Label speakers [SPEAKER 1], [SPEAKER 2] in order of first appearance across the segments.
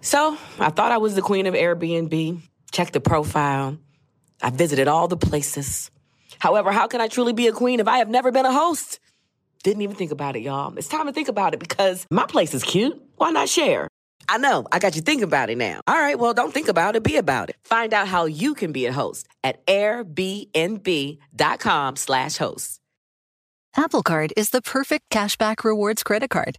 [SPEAKER 1] So I thought I was the queen of Airbnb, checked the profile. I visited all the places. However, how can I truly be a queen if I have never been a host? Didn't even think about it, y'all. It's time to think about it because my place is cute. Why not share? I know, I got you thinking about it now. All right, well, don't think about it, be about it. Find out how you can be a host at airbnb.com slash host.
[SPEAKER 2] Apple Card is the perfect cashback rewards credit card.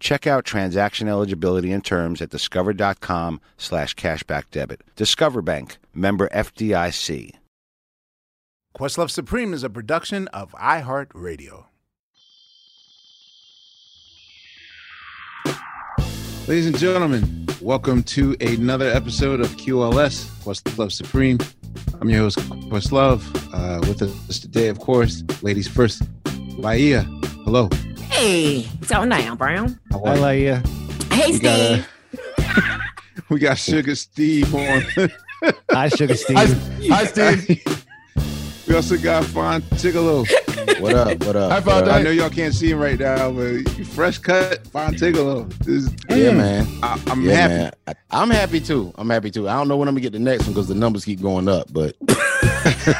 [SPEAKER 3] Check out transaction eligibility and terms at discover.com slash cashback debit. Discover Bank, member FDIC.
[SPEAKER 4] Questlove Supreme is a production of iHeartRadio. Ladies and gentlemen, welcome to another episode of QLS, Questlove Supreme. I'm your host, Questlove. Uh, with us today, of course, ladies first, Laiya. Hello.
[SPEAKER 1] Hey, so now, Brown.
[SPEAKER 4] How are
[SPEAKER 5] Hi,
[SPEAKER 4] you?
[SPEAKER 5] Laiya.
[SPEAKER 1] Hey,
[SPEAKER 4] We got,
[SPEAKER 1] Steve.
[SPEAKER 4] uh, we got Sugar Steve on.
[SPEAKER 5] Hi, Sugar Steve.
[SPEAKER 6] Hi, Steve.
[SPEAKER 4] we also got Fon Tigallo.
[SPEAKER 3] What up? What up?
[SPEAKER 6] Hi, Phonte.
[SPEAKER 4] I know y'all can't see him right now, but fresh cut Fon Tigallo.
[SPEAKER 3] Yeah, man.
[SPEAKER 4] I, I'm
[SPEAKER 3] yeah,
[SPEAKER 4] happy.
[SPEAKER 3] man. I, I'm happy too. I'm happy too. I don't know when I'm gonna get the next one because the numbers keep going up, but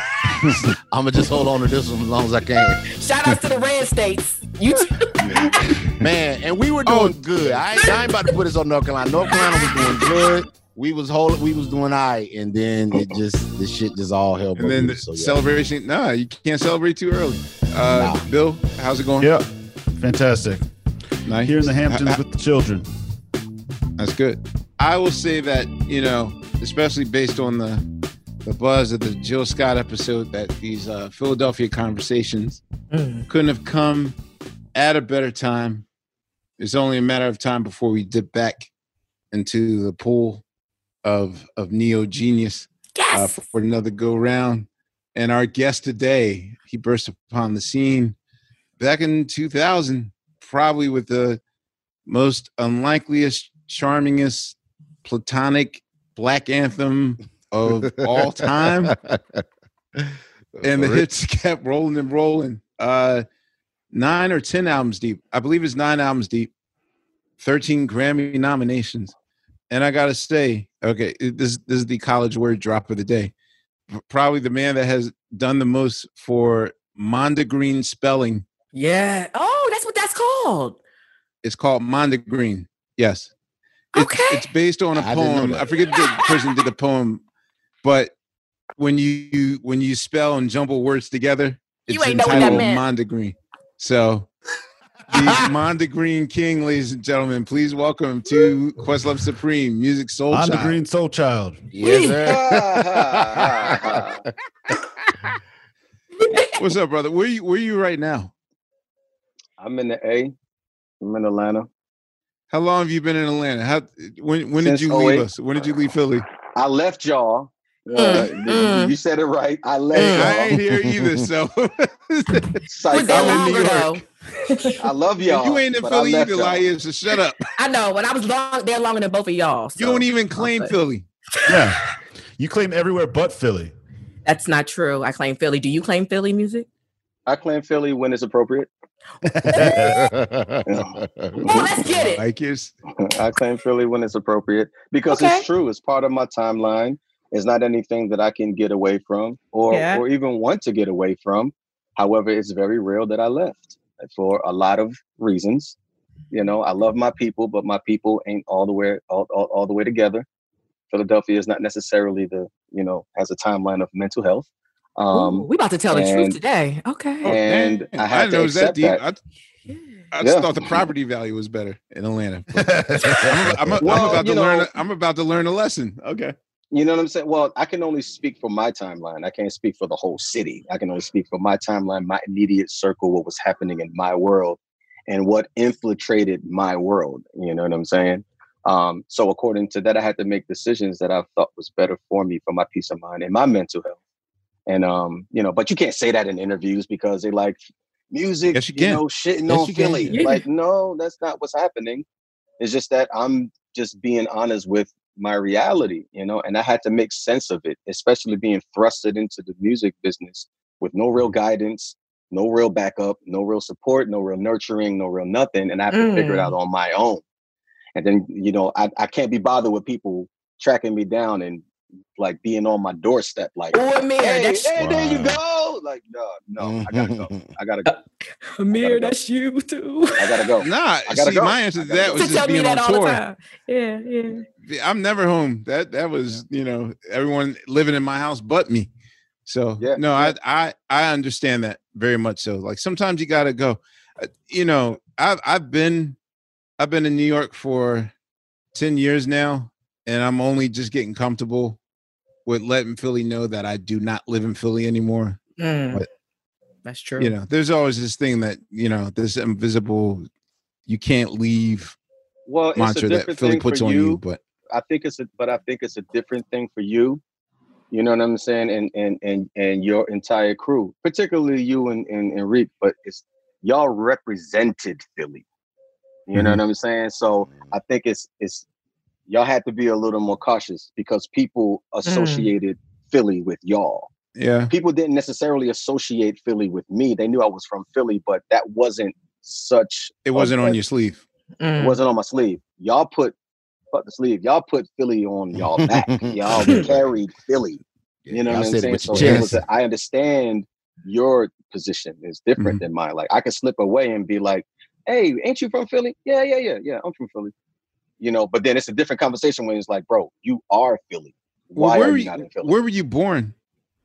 [SPEAKER 3] I'm gonna just hold on to this one as long as I can.
[SPEAKER 1] Shout out to the red states. You
[SPEAKER 3] Man, and we were doing good. I ain't, I ain't about to put this on North Carolina. North Carolina was doing good. We was holding, we was doing all right, and then it just the shit just all hell
[SPEAKER 4] And
[SPEAKER 3] broke
[SPEAKER 4] then the
[SPEAKER 3] loose. So, yeah.
[SPEAKER 4] celebration. Nah, you can't celebrate too early. Uh,
[SPEAKER 3] Nah.
[SPEAKER 4] Bill, how's it going?
[SPEAKER 5] Yep. Fantastic.
[SPEAKER 4] Nice.
[SPEAKER 5] Here in the Hamptons with the children.
[SPEAKER 4] That's good. I will say that you know, especially based on the the buzz of the Jill Scott episode, that these uh, Philadelphia conversations couldn't have come at a better time. It's only a matter of time before we dip back into the pool of of neo genius uh,
[SPEAKER 1] yes.
[SPEAKER 4] for, for another go round. And our guest today, he burst upon the scene back in 2000, probably with the most unlikeliest, charmingest, platonic black anthem of all time. and the hits kept rolling and rolling. Uh, nine or 10 albums deep. I believe it's nine albums deep, 13 Grammy nominations. And I got to say, okay, this, this is the college word drop of the day. Probably the man that has done the most for Mondegreen spelling.
[SPEAKER 1] Yeah. Oh, that's what that's called.
[SPEAKER 4] It's called Mondegreen. Yes. It's,
[SPEAKER 1] Okay.
[SPEAKER 4] it's based on a
[SPEAKER 3] I
[SPEAKER 4] poem.
[SPEAKER 3] that.
[SPEAKER 4] I forget the person did the poem, but when you when you spell and jumble words together, it's
[SPEAKER 1] You ain't know what that
[SPEAKER 4] entitled
[SPEAKER 1] meant.
[SPEAKER 4] Mondegreen. So the Mondegreen King, ladies and gentlemen, please welcome to Questlove Supreme Music Soul
[SPEAKER 5] On the
[SPEAKER 4] Child.
[SPEAKER 5] Green Soul Child.
[SPEAKER 3] Yes, sir.
[SPEAKER 4] What's up, brother? Where you where you right now?
[SPEAKER 6] I'm in the A. I'm in Atlanta.
[SPEAKER 4] How long have you been in Atlanta? How when when did
[SPEAKER 6] Since
[SPEAKER 4] you leave
[SPEAKER 6] oh
[SPEAKER 4] us? When did you leave Philly?
[SPEAKER 6] I left y'all. Uh,
[SPEAKER 1] Mm, mm.
[SPEAKER 6] You said it right. I left
[SPEAKER 1] Mm.
[SPEAKER 4] I ain't here either, so
[SPEAKER 6] Psych, I'm in New York.
[SPEAKER 1] though.
[SPEAKER 6] I love y'all.
[SPEAKER 4] you ain't in
[SPEAKER 6] I
[SPEAKER 4] Philly
[SPEAKER 6] left
[SPEAKER 4] either,
[SPEAKER 6] y'all.
[SPEAKER 4] So shut up.
[SPEAKER 1] I know, but I was long there longer than both of y'all.
[SPEAKER 4] You don't even claim Philly.
[SPEAKER 5] Yeah. You claim everywhere but Philly.
[SPEAKER 1] That's not true. I claim Philly. Do you claim Philly music?
[SPEAKER 6] I claim Philly when it's appropriate.
[SPEAKER 1] Oh, let's get it.
[SPEAKER 4] Like yours.
[SPEAKER 6] I claim Philly when it's appropriate because
[SPEAKER 1] Okay.
[SPEAKER 6] it's true. It's part of my timeline. It's not anything that I can get away from or
[SPEAKER 1] Yeah.
[SPEAKER 6] or even want to get away from. However, it's very real that I left for a lot of reasons. You know, I love my people, but my people ain't all the way all, all, all the way together. Philadelphia is not necessarily the, you know, has a timeline of mental health.
[SPEAKER 1] Ooh,
[SPEAKER 6] Um,
[SPEAKER 1] we about to tell the truth today. Okay.
[SPEAKER 6] and
[SPEAKER 4] Dang,
[SPEAKER 6] I had to
[SPEAKER 4] know it was that
[SPEAKER 6] accept
[SPEAKER 4] deep.
[SPEAKER 6] that.
[SPEAKER 4] I, I just
[SPEAKER 6] Yeah.
[SPEAKER 4] thought the property value was better in Atlanta. I'm, I'm,
[SPEAKER 6] well, I'm
[SPEAKER 4] about to
[SPEAKER 6] know,
[SPEAKER 4] learn. A, I'm about to learn a lesson. Okay.
[SPEAKER 6] You know what I'm saying? Well, I can only speak for my timeline. I can't speak for the whole city. I can only speak for my timeline, my immediate circle, what was happening in my world, and what infiltrated my world. You know what I'm saying? Um, so according to that, I had to make decisions that I thought was better for me, for my peace of mind and my mental health. And um, you know, but you can't say that in interviews because they like music,
[SPEAKER 4] Yes, you
[SPEAKER 6] you know, shitting
[SPEAKER 3] Yes,
[SPEAKER 6] on
[SPEAKER 3] you can.
[SPEAKER 6] Philly.
[SPEAKER 1] Yeah.
[SPEAKER 6] Like, no, that's not what's happening. It's just that I'm just being honest with my reality, you know, and I had to make sense of it, especially being thrusted into the music business with no real guidance, no real backup, no real support, no real nurturing, no real nothing. And I have to figure it out mm. on my own. And then, you know, I, I can't be bothered with people tracking me down and like being on my doorstep, like,
[SPEAKER 1] Oh, Amir,
[SPEAKER 6] hey,
[SPEAKER 1] that's
[SPEAKER 6] hey, there you
[SPEAKER 3] Wow.
[SPEAKER 6] Go. Like, no, no, I gotta go. I gotta go.
[SPEAKER 1] Amir,
[SPEAKER 6] go.
[SPEAKER 1] that's you too.
[SPEAKER 6] I gotta go.
[SPEAKER 4] Nah,
[SPEAKER 6] I gotta
[SPEAKER 4] see,
[SPEAKER 6] go.
[SPEAKER 4] my answer to that
[SPEAKER 6] go.
[SPEAKER 4] was
[SPEAKER 1] to
[SPEAKER 4] just
[SPEAKER 1] tell me
[SPEAKER 4] being
[SPEAKER 1] that
[SPEAKER 4] on
[SPEAKER 1] all the
[SPEAKER 4] tour.
[SPEAKER 1] time. Yeah, yeah.
[SPEAKER 4] I'm never home. That that was you know everyone living in my house but me. So
[SPEAKER 6] Yeah,
[SPEAKER 4] no,
[SPEAKER 6] yeah.
[SPEAKER 4] I I I understand that very much. So like sometimes you got to go. Uh, You know, I've I've been I've been in New York for ten years now, and I'm only just getting comfortable with letting Philly know that I do not live in Philly anymore.
[SPEAKER 1] Mm.
[SPEAKER 4] But-
[SPEAKER 1] That's true.
[SPEAKER 4] You know, there's always this thing that you know this invisible. You can't leave
[SPEAKER 6] Well, it's a
[SPEAKER 4] mantra that
[SPEAKER 6] different
[SPEAKER 4] Philly
[SPEAKER 6] thing
[SPEAKER 4] puts
[SPEAKER 6] for
[SPEAKER 4] on
[SPEAKER 6] you.
[SPEAKER 4] you, but
[SPEAKER 6] I think it's a, but I think it's a different thing for you. You know what I'm saying, and and and and your entire crew, particularly you and and Tariq. But it's y'all represented Philly. You know
[SPEAKER 4] Mhm.
[SPEAKER 6] what I'm saying? So I think it's it's y'all had to be a little more cautious because people associated Philly with y'all.
[SPEAKER 4] Yeah,
[SPEAKER 6] People didn't necessarily associate Philly with me. They knew I was from Philly, but that wasn't such
[SPEAKER 4] it wasn't
[SPEAKER 6] a-
[SPEAKER 4] on your sleeve.
[SPEAKER 1] Mm.
[SPEAKER 6] it wasn't on my sleeve. Y'all put fuck the sleeve. Y'all put Philly on y'all back. y'all carried Philly. You know
[SPEAKER 3] Y'all
[SPEAKER 6] what I'm saying? So
[SPEAKER 3] your
[SPEAKER 6] it was
[SPEAKER 3] chest.
[SPEAKER 6] a- I understand your position is different
[SPEAKER 4] Mm-hmm.
[SPEAKER 6] than mine. Like I could slip away and be like, "Hey, ain't you from Philly? Yeah, yeah, yeah, yeah. I'm from Philly." You know, but then it's a different conversation when it's like, "Bro, you are Philly.
[SPEAKER 4] Well,
[SPEAKER 6] Why
[SPEAKER 4] where
[SPEAKER 6] are
[SPEAKER 4] were
[SPEAKER 6] you
[SPEAKER 4] you,
[SPEAKER 6] not in Philly?"
[SPEAKER 4] where were you born?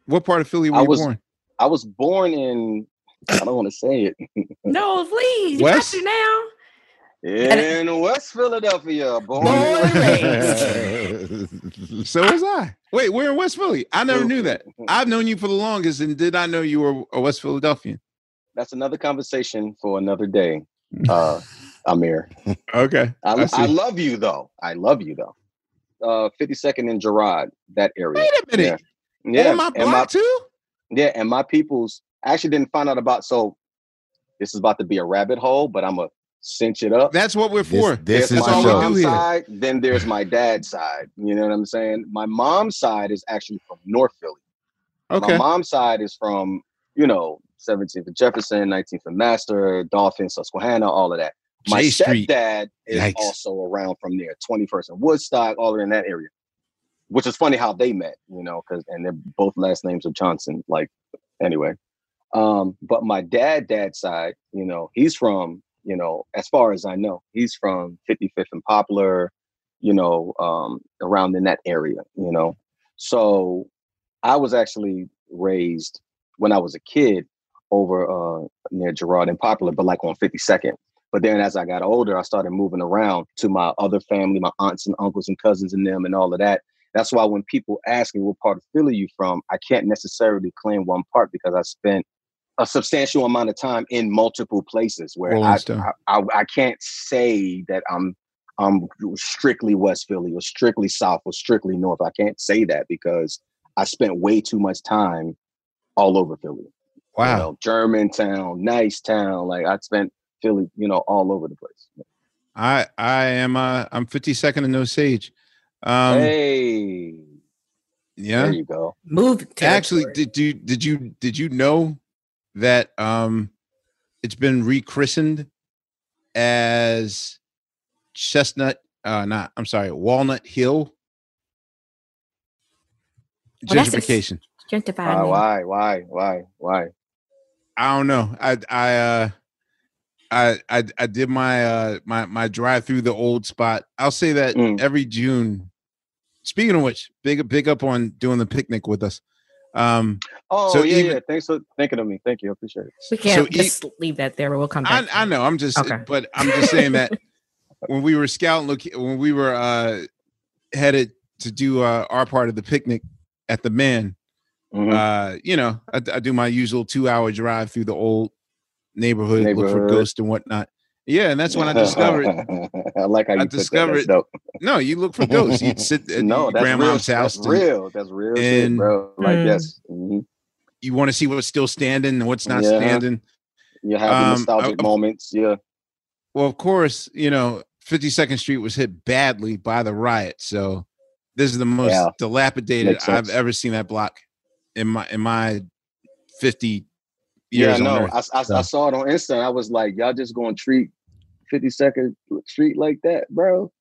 [SPEAKER 4] What part of Philly were
[SPEAKER 6] I
[SPEAKER 4] you
[SPEAKER 6] was-
[SPEAKER 4] born?
[SPEAKER 6] I was born in. I don't want to say it.
[SPEAKER 1] No, please. You
[SPEAKER 4] West?
[SPEAKER 1] got to now.
[SPEAKER 6] In West Philadelphia, born.
[SPEAKER 1] Born
[SPEAKER 6] and
[SPEAKER 1] and
[SPEAKER 4] So was I. Wait, we're in West Philly. I never knew that. I've known you for the longest and did not know you were a West Philadelphian.
[SPEAKER 6] that's another conversation for another day. Uh, Ahmir,
[SPEAKER 4] Okay.
[SPEAKER 6] I,
[SPEAKER 4] I
[SPEAKER 6] I, love you though. I love you though. Uh, 52nd and Girard, that area.
[SPEAKER 4] Wait a minute.
[SPEAKER 6] Yeah,
[SPEAKER 4] On my
[SPEAKER 6] and
[SPEAKER 4] block too?
[SPEAKER 6] yeah, and my people's. I actually didn't find out about. So this is about to be a rabbit hole, but I'm gonna cinch it up.
[SPEAKER 4] That's what we're for.
[SPEAKER 3] This, this is
[SPEAKER 6] my
[SPEAKER 4] all
[SPEAKER 3] the
[SPEAKER 4] we
[SPEAKER 3] show.
[SPEAKER 4] do
[SPEAKER 6] mom's side, then there's my dad's side. You know what I'm saying? My mom's side is actually from North Philly.
[SPEAKER 4] Okay.
[SPEAKER 6] My mom's side is from, you know, 17th and Jefferson, 19th and Master, Dolphin, Susquehanna, all of that. My
[SPEAKER 4] J Street.
[SPEAKER 6] stepdad is
[SPEAKER 4] Yikes.
[SPEAKER 6] also around from there, 21st and Woodstock, all in that area. Which is funny how they met, you know, because and they're both last names of Johnson. Like, anyway. Um, but my dad, dad's side, you know, he's from, you know, as far as I know, he's from 55th and Poplar, you know, um, around in that area, you know. So I was actually raised when I was a kid over uh near Girard and Poplar, but like on 52nd. But then as I got older, I started moving around to my other family, my aunts and uncles and cousins and them and all of that. That's why when people ask me what part of Philly you from, I can't necessarily claim one part because I spent a substantial amount of time in multiple places where I, I, I I can't say that I'm I'm strictly West Philly or strictly South or strictly North. I can't say that because I spent way too much time all over Philly.
[SPEAKER 4] Wow.
[SPEAKER 6] You know, Germantown, nice town. Like I spent Philly, you know, all over the place.
[SPEAKER 4] I I am uh I'm 52nd and Osage. Um
[SPEAKER 6] hey,
[SPEAKER 4] yeah.
[SPEAKER 6] there you go.
[SPEAKER 1] Move.
[SPEAKER 4] Actually,
[SPEAKER 1] territory.
[SPEAKER 4] did you did you did you know that um it's been rechristened as Chestnut uh not I'm sorry, Walnut Hill
[SPEAKER 1] that's
[SPEAKER 4] gentrification.
[SPEAKER 1] Gentrify
[SPEAKER 6] Uh, why, why, why, why?
[SPEAKER 4] I don't know. I I uh I I I did my uh my my drive through the old spot. I'll say that
[SPEAKER 6] Mm.
[SPEAKER 4] every June. Speaking of which, big big up on doing the picnic with us. Um,
[SPEAKER 6] Oh
[SPEAKER 4] So
[SPEAKER 6] yeah,
[SPEAKER 4] even-
[SPEAKER 6] yeah. Thanks for thinking of me. Thank you. I appreciate it.
[SPEAKER 7] We can't
[SPEAKER 4] So e-
[SPEAKER 7] just leave that there. We'll come back. to
[SPEAKER 4] I know. I'm just,
[SPEAKER 7] Okay.
[SPEAKER 4] but I'm just saying that when we were scouting, look, when we were uh headed to do uh, our part of the picnic at the Man,
[SPEAKER 6] Mhm.
[SPEAKER 4] uh, you know, I, I do my usual two hour drive through the old neighborhood, look for ghosts and whatnot. Yeah, and that's when I discovered.
[SPEAKER 6] I like how
[SPEAKER 4] I
[SPEAKER 6] you put that.
[SPEAKER 4] discovered-
[SPEAKER 6] That's dope.
[SPEAKER 4] No, you look for ghosts. You'd sit at
[SPEAKER 6] No,
[SPEAKER 4] your
[SPEAKER 6] that's real.
[SPEAKER 4] grandma's
[SPEAKER 6] That's
[SPEAKER 4] house. and
[SPEAKER 6] real. That's real shit,
[SPEAKER 4] and-
[SPEAKER 6] bro. Like
[SPEAKER 7] Mm.
[SPEAKER 6] yes, Mhm.
[SPEAKER 4] You want to see what's still standing and what's not
[SPEAKER 6] Yeah.
[SPEAKER 4] standing.
[SPEAKER 6] you have the
[SPEAKER 4] Um,
[SPEAKER 6] nostalgic
[SPEAKER 4] uh,
[SPEAKER 6] moments. Yeah.
[SPEAKER 4] Well, of course, you know, 52nd Street was hit badly by the riot. So this is the most
[SPEAKER 6] Yeah.
[SPEAKER 4] dilapidated I've ever seen that block in my in my 50
[SPEAKER 6] Yeah,
[SPEAKER 4] years. on
[SPEAKER 6] no,
[SPEAKER 4] Earth.
[SPEAKER 6] I, I,
[SPEAKER 4] So-
[SPEAKER 6] I saw it on Insta. And I was like, y'all just gonna treat 52nd Street like that, bro?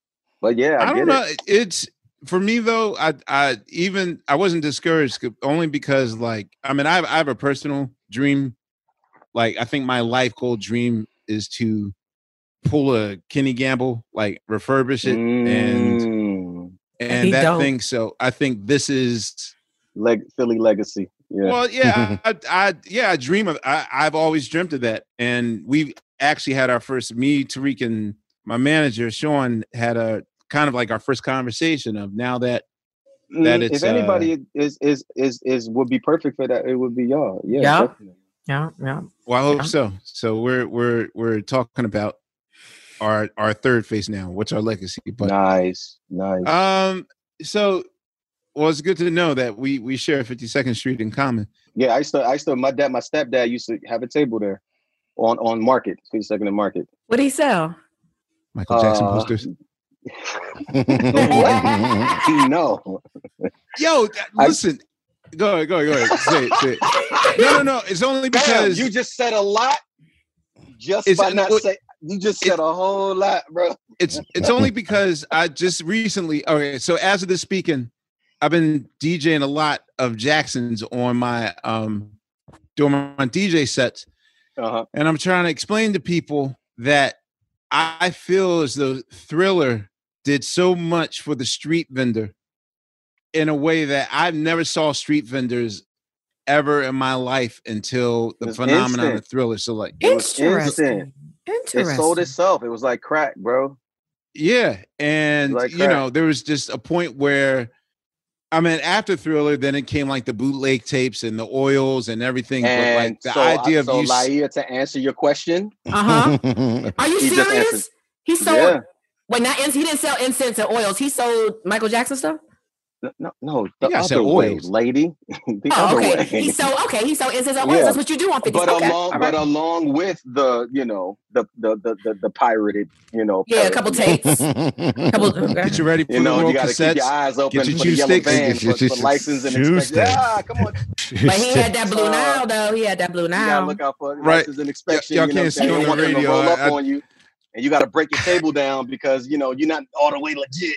[SPEAKER 6] But yeah, I,
[SPEAKER 4] I,
[SPEAKER 6] get
[SPEAKER 4] don't know.
[SPEAKER 6] it.
[SPEAKER 4] It's for me though. I I even I wasn't discouraged only because like I mean I have, I have a personal dream. Like I think my life goal dream is to pull a Kenny Gamble, like refurbish it and
[SPEAKER 6] Mm,
[SPEAKER 4] and
[SPEAKER 7] He
[SPEAKER 4] that
[SPEAKER 7] don't.
[SPEAKER 4] thing. So I think this is
[SPEAKER 6] leg Philly legacy. Yeah.
[SPEAKER 4] well, yeah, I, I yeah I dream of. I, I've always dreamt of that, and we actually had our first me, Tariq, and my manager Sean had a kind of like our first conversation of now that that
[SPEAKER 6] Mm,
[SPEAKER 4] it's,
[SPEAKER 6] if anybody is is is is would be perfect for that, it would be y'all. Yeah.
[SPEAKER 7] Yeah.
[SPEAKER 6] definitely.
[SPEAKER 7] Yeah, yeah.
[SPEAKER 4] Well, I hope
[SPEAKER 7] Yeah.
[SPEAKER 4] so. So we're we're we're talking about our our third phase now. What's our legacy? But
[SPEAKER 6] nice, nice.
[SPEAKER 4] um, so well, it's good to know that we we share Fifty Second Street in common.
[SPEAKER 6] yeah, I used to. I used to. My dad, my stepdad used to have a table there on on Market, 52nd and Market.
[SPEAKER 7] What do he sell?
[SPEAKER 4] Michael Jackson
[SPEAKER 6] Uh,
[SPEAKER 4] posters.
[SPEAKER 6] no.
[SPEAKER 4] Yo, th-
[SPEAKER 6] I-
[SPEAKER 4] listen. go ahead, go ahead, go ahead. Say it, say it. No, no, no. It's only
[SPEAKER 6] Damn,
[SPEAKER 4] because
[SPEAKER 6] you just said a lot. Just
[SPEAKER 4] It's-
[SPEAKER 6] by not
[SPEAKER 4] what-
[SPEAKER 6] say, you just said a whole lot, bro.
[SPEAKER 4] it's it's only because I just recently. Okay, so as of this speaking, I've been DJing a lot of Jacksons on my um doing my DJ sets.
[SPEAKER 6] Uh-huh.
[SPEAKER 4] and I'm trying to explain to people that I feel as though Thriller did so much for the street vendor in a way that I've never saw street vendors ever in my life until the
[SPEAKER 6] It's
[SPEAKER 4] phenomenon of. Thriller. So like,
[SPEAKER 6] It
[SPEAKER 7] Interesting.
[SPEAKER 6] instant.
[SPEAKER 7] Interesting.
[SPEAKER 6] It sold itself. It was like crack, bro.
[SPEAKER 4] yeah, and
[SPEAKER 6] Like
[SPEAKER 4] you know, there was just a point where. I mean, after Thriller, then it came like the bootleg tapes and the oils and everything.
[SPEAKER 6] And
[SPEAKER 4] but like the
[SPEAKER 6] so,
[SPEAKER 4] idea of
[SPEAKER 6] so
[SPEAKER 4] you,
[SPEAKER 6] Laiya, to answer your question,
[SPEAKER 7] Uh-huh. Are you
[SPEAKER 6] He
[SPEAKER 7] serious? He sold
[SPEAKER 6] yeah,
[SPEAKER 7] wait, not ins- he didn't sell incense and oils. He sold Michael Jackson stuff?
[SPEAKER 6] No, no, no the
[SPEAKER 4] gotta
[SPEAKER 6] other way,
[SPEAKER 4] oils.
[SPEAKER 6] lady, the
[SPEAKER 7] Oh,
[SPEAKER 6] other
[SPEAKER 7] okay.
[SPEAKER 6] way.
[SPEAKER 7] He sold okay, He's so incense and oils.
[SPEAKER 6] Yeah.
[SPEAKER 7] That's what you do on 50.
[SPEAKER 6] but
[SPEAKER 7] okay.
[SPEAKER 6] along,
[SPEAKER 7] all
[SPEAKER 6] but along with the, you know, the the the the, the pirated, you know,
[SPEAKER 7] Yeah, a couple
[SPEAKER 6] you
[SPEAKER 7] tapes. couple okay.
[SPEAKER 4] get you ready for
[SPEAKER 6] You
[SPEAKER 4] the
[SPEAKER 6] know,
[SPEAKER 4] world
[SPEAKER 6] you got to keep your eyes open
[SPEAKER 4] your
[SPEAKER 6] for the
[SPEAKER 4] juice
[SPEAKER 6] yellow
[SPEAKER 4] sticks.
[SPEAKER 6] van
[SPEAKER 3] Get your
[SPEAKER 6] for, for
[SPEAKER 3] juice
[SPEAKER 6] license and
[SPEAKER 5] juice.
[SPEAKER 6] Yeah, come on,
[SPEAKER 7] But he had that blue
[SPEAKER 6] Uh,
[SPEAKER 7] now though. He had that blue
[SPEAKER 6] you gotta
[SPEAKER 7] now.
[SPEAKER 6] look out for
[SPEAKER 4] Right.
[SPEAKER 6] license and inspection.
[SPEAKER 4] y'all
[SPEAKER 6] you know
[SPEAKER 4] can't
[SPEAKER 6] what I'm
[SPEAKER 4] see
[SPEAKER 6] saying?
[SPEAKER 4] on
[SPEAKER 6] You
[SPEAKER 4] the
[SPEAKER 6] want them to
[SPEAKER 4] radio,
[SPEAKER 6] roll up on you, and you got to break your table down because you know you're not all the way legit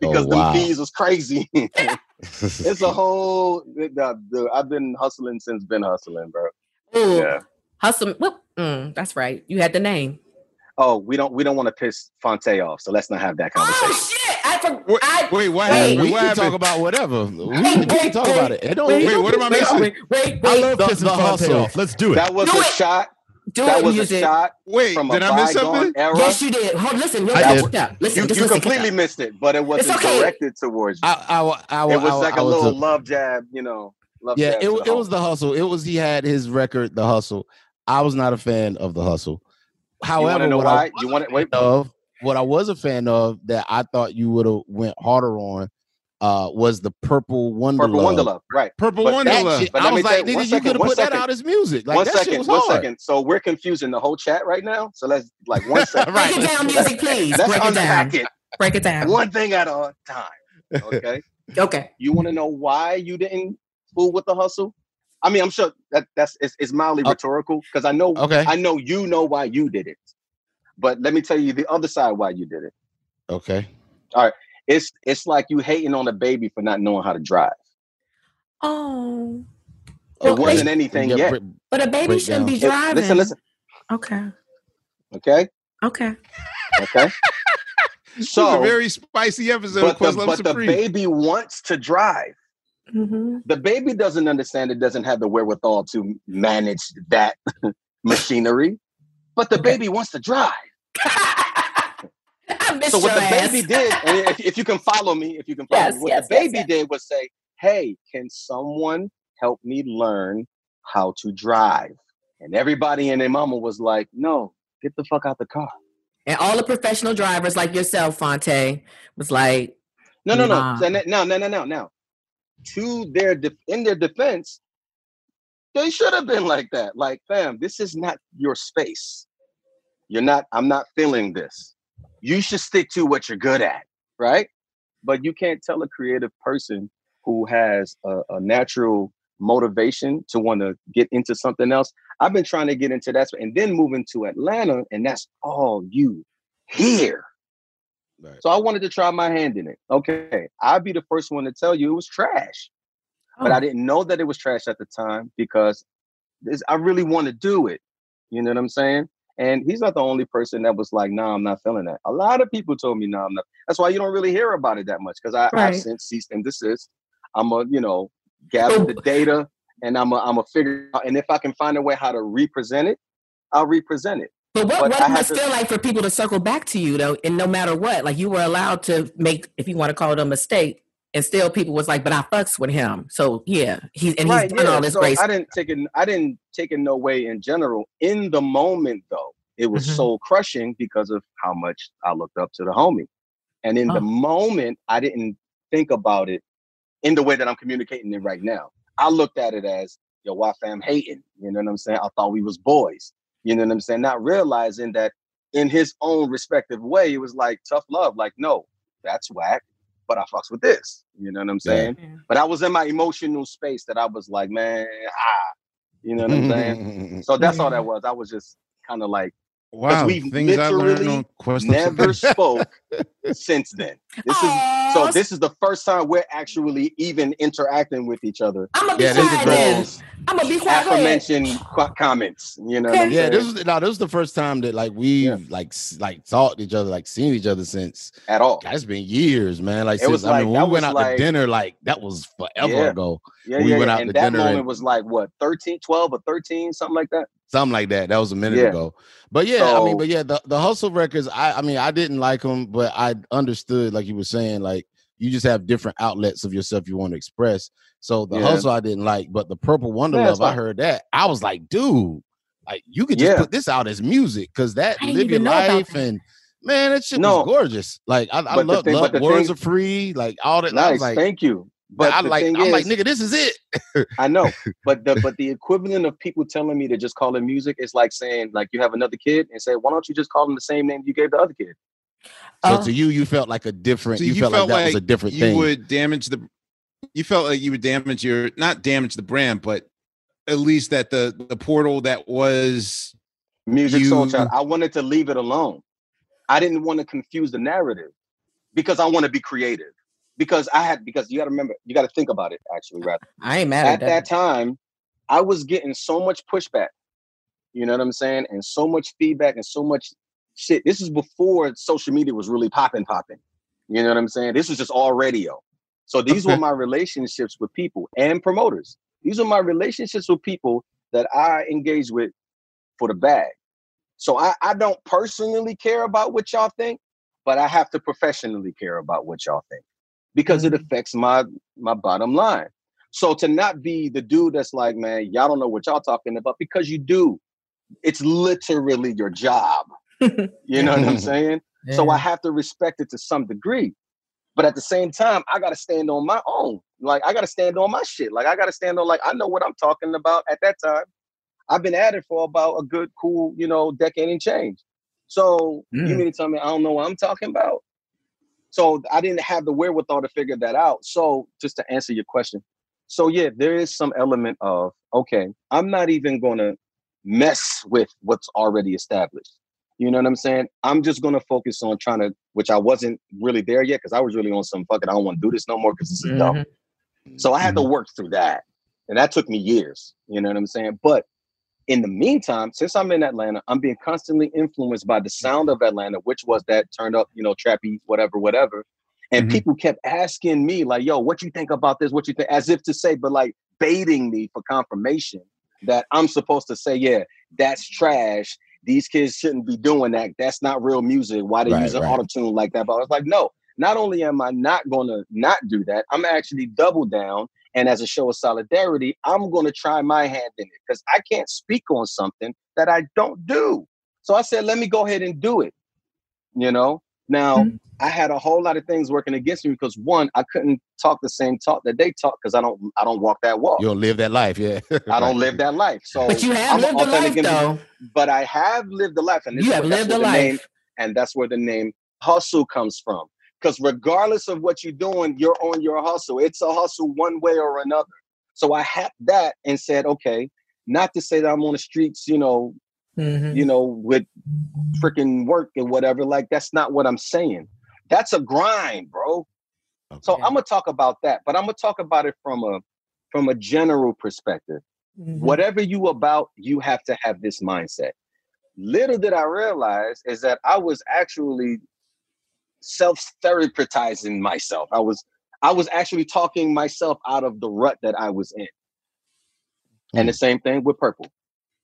[SPEAKER 6] because
[SPEAKER 3] Oh, wow.
[SPEAKER 6] the fees was crazy. it's a whole. The, the, I've been hustling since been hustling, bro.
[SPEAKER 7] Ooh,
[SPEAKER 6] Yeah.
[SPEAKER 7] hustle. Whoop. Mm, that's right. You had the name.
[SPEAKER 6] Oh, we don't we don't want to piss Phonte off, so let's not have that conversation.
[SPEAKER 7] Oh shit! I forgot.
[SPEAKER 4] Wait,
[SPEAKER 7] I,
[SPEAKER 4] wait, what
[SPEAKER 7] Wait,
[SPEAKER 4] happened?
[SPEAKER 3] we
[SPEAKER 4] What
[SPEAKER 3] can
[SPEAKER 4] happened?
[SPEAKER 3] talk about whatever. We, we can talk about it. It don't,
[SPEAKER 7] wait,
[SPEAKER 3] it
[SPEAKER 4] wait,
[SPEAKER 3] don't
[SPEAKER 4] what am I
[SPEAKER 3] me
[SPEAKER 4] missing?
[SPEAKER 3] off.
[SPEAKER 7] wait, wait,
[SPEAKER 5] I love
[SPEAKER 3] The-
[SPEAKER 5] pissing
[SPEAKER 3] the
[SPEAKER 5] Phonte
[SPEAKER 3] hustle.
[SPEAKER 5] off. Let's do it.
[SPEAKER 6] That was
[SPEAKER 7] Do
[SPEAKER 6] a
[SPEAKER 7] it.
[SPEAKER 6] shot.
[SPEAKER 7] Do
[SPEAKER 6] That
[SPEAKER 7] it.
[SPEAKER 6] was
[SPEAKER 7] use
[SPEAKER 6] a
[SPEAKER 7] it.
[SPEAKER 6] shot
[SPEAKER 4] Wait,
[SPEAKER 6] from
[SPEAKER 4] did
[SPEAKER 6] a
[SPEAKER 4] I miss something?
[SPEAKER 6] era.
[SPEAKER 7] Yes, you did. Hold, listen.
[SPEAKER 5] I
[SPEAKER 7] Listen,
[SPEAKER 5] did.
[SPEAKER 7] Look up. Listen.
[SPEAKER 6] You,
[SPEAKER 7] just
[SPEAKER 6] you
[SPEAKER 7] listen.
[SPEAKER 6] completely missed it, but it wasn't
[SPEAKER 7] okay.
[SPEAKER 6] directed towards you.
[SPEAKER 3] I, I, I, I,
[SPEAKER 6] it was
[SPEAKER 3] I,
[SPEAKER 6] like
[SPEAKER 3] I
[SPEAKER 6] a
[SPEAKER 3] was
[SPEAKER 6] little love jab, you know. Love
[SPEAKER 3] Yeah,
[SPEAKER 6] jab
[SPEAKER 3] it,
[SPEAKER 6] to
[SPEAKER 3] wa-
[SPEAKER 6] the
[SPEAKER 3] it was the hustle. It was he had his record, the hustle. I was not a fan of the hustle.
[SPEAKER 6] You want
[SPEAKER 3] However,
[SPEAKER 6] to know
[SPEAKER 3] what
[SPEAKER 6] why?
[SPEAKER 3] I
[SPEAKER 6] You want to wait?
[SPEAKER 3] of what I was a fan of that I thought you would have went harder on uh was the Purple Wonder
[SPEAKER 6] Purple
[SPEAKER 3] Love.
[SPEAKER 6] Wonder Love, right?
[SPEAKER 4] Purple
[SPEAKER 6] But
[SPEAKER 4] Wonder Love.
[SPEAKER 3] Shit,
[SPEAKER 6] But
[SPEAKER 3] I was like,
[SPEAKER 6] you-
[SPEAKER 3] nigga,
[SPEAKER 6] one
[SPEAKER 3] you could have
[SPEAKER 6] one
[SPEAKER 3] put that out as music. Like
[SPEAKER 6] one
[SPEAKER 3] that shit was
[SPEAKER 6] one
[SPEAKER 3] hard.
[SPEAKER 6] second. So we're confusing the whole chat right now. So let's like one second.
[SPEAKER 7] Break it down, music, please.
[SPEAKER 6] Let's
[SPEAKER 7] Break it down.
[SPEAKER 6] it
[SPEAKER 7] Break it down.
[SPEAKER 6] one thing at a time. Okay.
[SPEAKER 7] Okay.
[SPEAKER 6] you want to know why you didn't fool with the hustle? I mean, I'm sure that that's it's, it's mildly
[SPEAKER 3] Oh.
[SPEAKER 6] rhetorical because I know
[SPEAKER 3] Okay.
[SPEAKER 6] I know you know why you did it. But let me tell you the other side why you did it.
[SPEAKER 3] Okay.
[SPEAKER 6] It's it's like you hating on a baby for not knowing how to drive.
[SPEAKER 7] Oh,
[SPEAKER 6] It
[SPEAKER 7] Well,
[SPEAKER 6] wasn't
[SPEAKER 7] they-
[SPEAKER 6] anything
[SPEAKER 3] Yeah,
[SPEAKER 6] yet.
[SPEAKER 3] break-
[SPEAKER 7] but a baby
[SPEAKER 3] Break
[SPEAKER 7] shouldn't
[SPEAKER 3] down.
[SPEAKER 7] be
[SPEAKER 6] It-
[SPEAKER 7] driving.
[SPEAKER 6] listen, listen.
[SPEAKER 7] Okay.
[SPEAKER 6] Okay,
[SPEAKER 7] Okay.
[SPEAKER 6] okay.
[SPEAKER 4] This is a
[SPEAKER 6] so,
[SPEAKER 4] very spicy episode of
[SPEAKER 6] but the, but the
[SPEAKER 4] Supreme.
[SPEAKER 6] baby wants to drive.
[SPEAKER 7] Mhm.
[SPEAKER 6] The baby doesn't understand it, doesn't have the wherewithal to manage that machinery, but the
[SPEAKER 7] Okay.
[SPEAKER 6] baby wants to drive.
[SPEAKER 7] I missed
[SPEAKER 6] So what the
[SPEAKER 7] ass.
[SPEAKER 6] baby did, and if, if you can follow me, if you can follow
[SPEAKER 7] Yes,
[SPEAKER 6] me, what
[SPEAKER 7] yes,
[SPEAKER 6] the baby
[SPEAKER 7] yes.
[SPEAKER 6] did was say, "Hey, can someone help me learn how to drive?" And everybody and their mama was like, "No, get the fuck out the car."
[SPEAKER 7] And all the professional drivers like yourself, Phonte, was like,
[SPEAKER 6] No, no, no,
[SPEAKER 7] Nah.
[SPEAKER 6] Na- no, no, no, no, no. To their def- in their defense, they should have been like that. Like, fam, this is not your space. You're not. I'm not feeling this. You should stick to what you're good at, right? But you can't tell a creative person who has a, a natural motivation to want to get into something else. I've been trying to get into that, and then moving to Atlanta, and that's all you hear.
[SPEAKER 8] Right.
[SPEAKER 6] So I wanted to try my hand in it. Okay, I'd be the first one to tell you it was trash, but
[SPEAKER 7] Oh.
[SPEAKER 6] I didn't know that it was trash at the time because this, I really want to do it. You know what I'm saying? And he's not the only person that was like, "Nah, I'm not feeling that." A lot of people told me, "Nah, I'm not." That's why you don't really hear about it that much because I,
[SPEAKER 7] Right.
[SPEAKER 6] I've since ceased and desist. I'm a, you know, gather the data and I'm a, I'm a figure out. And if I can find a way how to represent it, I'll represent it.
[SPEAKER 7] But what,
[SPEAKER 6] But
[SPEAKER 7] what it must
[SPEAKER 6] to-
[SPEAKER 7] feel like for people to circle back to you though, and no matter what, like you were allowed to make, if you want to call it a mistake, and still people was like, "But I fucks with him." So yeah, he's and he's done all this
[SPEAKER 6] so
[SPEAKER 7] great.
[SPEAKER 6] I didn't take it. I didn't take it no way in general. In the moment, though, it was
[SPEAKER 7] Mhm.
[SPEAKER 6] soul crushing because of how much I looked up to the homie. And in
[SPEAKER 7] Oh.
[SPEAKER 6] the moment, I didn't think about it in the way that I'm communicating it right now. I looked at it as, yo, why fam hating? You know what I'm saying? I thought we was boys. You know what I'm saying? Not realizing that in his own respective way, it was like tough love. Like, no, that's whack, but I fucks with this. You know what I'm
[SPEAKER 8] Yeah.
[SPEAKER 6] saying? But I was in my emotional space that I was like, man, ah, you know what I'm saying? So that's all that was. I was just kind of like,
[SPEAKER 4] Wow,
[SPEAKER 6] we've
[SPEAKER 4] things I learned
[SPEAKER 6] literally
[SPEAKER 4] on
[SPEAKER 6] never spoke since then. This is so. This is the first time we're actually even interacting with each other.
[SPEAKER 7] I'm gonna be
[SPEAKER 8] Yeah, this is
[SPEAKER 7] quiet
[SPEAKER 8] great.
[SPEAKER 7] then. I'm gonna be quiet. Go ahead.
[SPEAKER 6] aforementioned comments. You know what I'm
[SPEAKER 8] Yeah, this is no, this was the first time that like we
[SPEAKER 6] Yeah.
[SPEAKER 8] like like talked to each other, like seen each other since.
[SPEAKER 6] at all.
[SPEAKER 8] God, it's been years, man. Like
[SPEAKER 6] It
[SPEAKER 8] since
[SPEAKER 6] was
[SPEAKER 8] I mean,
[SPEAKER 6] like-
[SPEAKER 8] when we went out
[SPEAKER 6] like-
[SPEAKER 8] to dinner, like that was forever
[SPEAKER 6] Yeah.
[SPEAKER 8] ago,
[SPEAKER 6] Yeah,
[SPEAKER 8] we
[SPEAKER 6] yeah,
[SPEAKER 8] went
[SPEAKER 6] yeah.
[SPEAKER 8] out
[SPEAKER 6] and
[SPEAKER 8] to
[SPEAKER 6] that
[SPEAKER 8] dinner
[SPEAKER 6] moment
[SPEAKER 8] and-
[SPEAKER 6] was like what 13, 12 or 13, something like that.
[SPEAKER 8] Something like that. That was a minute
[SPEAKER 6] Yeah.
[SPEAKER 8] ago. But yeah, I mean, but yeah, the the hustle records. I I mean, I didn't like them, but I understood, like you were saying, like you just have different outlets of yourself you want to express. So the
[SPEAKER 6] Yeah.
[SPEAKER 8] hustle I didn't like, but the Purple Wonder
[SPEAKER 6] Yeah, it's
[SPEAKER 8] Love, I heard that. I was like, dude, like you could just
[SPEAKER 6] Yeah.
[SPEAKER 8] put this out as music because that live your
[SPEAKER 7] even know about
[SPEAKER 8] life and man, that shit
[SPEAKER 6] No.
[SPEAKER 8] was gorgeous. Like I, I love,
[SPEAKER 6] thing-
[SPEAKER 8] love words
[SPEAKER 6] thing-
[SPEAKER 8] are free, like all that. I was
[SPEAKER 6] Nice,
[SPEAKER 8] like,
[SPEAKER 6] thank you. But
[SPEAKER 8] I like, I'm like, nigga, this is it.
[SPEAKER 6] I know, but the but the equivalent of people telling me to just call it music is like saying like you have another kid and say why don't you just call him the same name you gave the other kid?
[SPEAKER 8] So
[SPEAKER 7] Oh.
[SPEAKER 8] to you, you felt like a different.
[SPEAKER 4] So
[SPEAKER 8] you, felt, like that was a different
[SPEAKER 4] you
[SPEAKER 8] thing.
[SPEAKER 4] would damage the. You felt like you would damage your not damage the brand, but at least that the the portal that was Musiq
[SPEAKER 6] Soulchild. I wanted to leave it alone. I didn't want to confuse the narrative because I want to be creative. Because I had because you got to remember you got to think about it actually. Rather
[SPEAKER 7] I ain't mad
[SPEAKER 6] at
[SPEAKER 7] at,
[SPEAKER 6] that time, I was getting so much pushback. You know what I'm saying? And so much feedback and so much shit. This is before social media was really popping, popping. You know what I'm saying? This was just all radio. So these were my relationships with people and promoters. These are my relationships with people that I engage with for the bag. So I, I don't personally care about what y'all think, but I have to professionally care about what y'all think because it
[SPEAKER 7] Mhm.
[SPEAKER 6] affects my my bottom line. So to not be the dude that's like, man, y'all don't know what y'all talking about because you do. It's literally your job. You know what I'm saying? So I have to respect it to some degree. But at the same time, I gotta stand on my own. Like I gotta stand on my shit. Like I gotta stand on like I know what I'm talking about at that time. I've been at it for about a good, cool, you know, decade and change. So you
[SPEAKER 7] Mm.
[SPEAKER 6] mean to tell me I don't know what I'm talking about? So I didn't have the wherewithal to figure that out. So just to answer your question, so yeah, there is some element of okay, I'm not even gonna mess with what's already established. You know what I'm saying? I'm just gonna focus on trying to, which I wasn't really there yet because I was really on some fucking. I don't want to do this no more because this is dumb. Mm-hmm. So I had to mm-hmm. work through that, and that took me years. You know what I'm saying? But in the meantime, since I'm in Atlanta, I'm being constantly influenced by the sound of Atlanta, which was that turned up, you know, trappy, whatever, whatever. And
[SPEAKER 4] Mhm.
[SPEAKER 6] people kept asking me, like, yo, what you think about this? What you think? As if to say, but like baiting me for confirmation that I'm supposed to say, yeah, that's trash. These kids shouldn't be doing that. That's not real music. Why they
[SPEAKER 8] Right,
[SPEAKER 6] an
[SPEAKER 8] right.
[SPEAKER 6] auto tune like that? But I was like, no, not only am I not gonna not do that, I'm actually double down. And as a show of solidarity, I'm gonna try my hand in it because I can't speak on something that I don't do. So I said, let me go ahead and do it. You know, now
[SPEAKER 7] Mhm.
[SPEAKER 6] I had a whole lot of things working against me because one, I couldn't talk the same talk that they talk because I don't I don't walk that walk.
[SPEAKER 8] You don't live that life, yeah.
[SPEAKER 6] I don't live that life. So
[SPEAKER 7] But you have
[SPEAKER 6] I'm
[SPEAKER 7] lived a life
[SPEAKER 6] authentic in-
[SPEAKER 7] though.
[SPEAKER 6] But I have lived a life, and this
[SPEAKER 7] You
[SPEAKER 6] is
[SPEAKER 7] have lived a
[SPEAKER 6] where the name-
[SPEAKER 7] life.
[SPEAKER 6] and that's where the name hustle comes from. Because regardless of what you're doing, you're on your hustle. It's a hustle one way or another. So I had that and said, okay, not to say that I'm on the streets, you know,
[SPEAKER 7] Mhm.
[SPEAKER 6] you know, with freaking work and whatever. Like that's not what I'm saying. That's a grind, bro. So I'm gonna talk about that, but I'm gonna talk about it from a from a general perspective.
[SPEAKER 7] Mhm.
[SPEAKER 6] Whatever you about, you have to have this mindset. Little did I realize is that I was actually self-therapizing myself. I was I was actually talking myself out of the rut that I was in. And the mm. same thing with purple.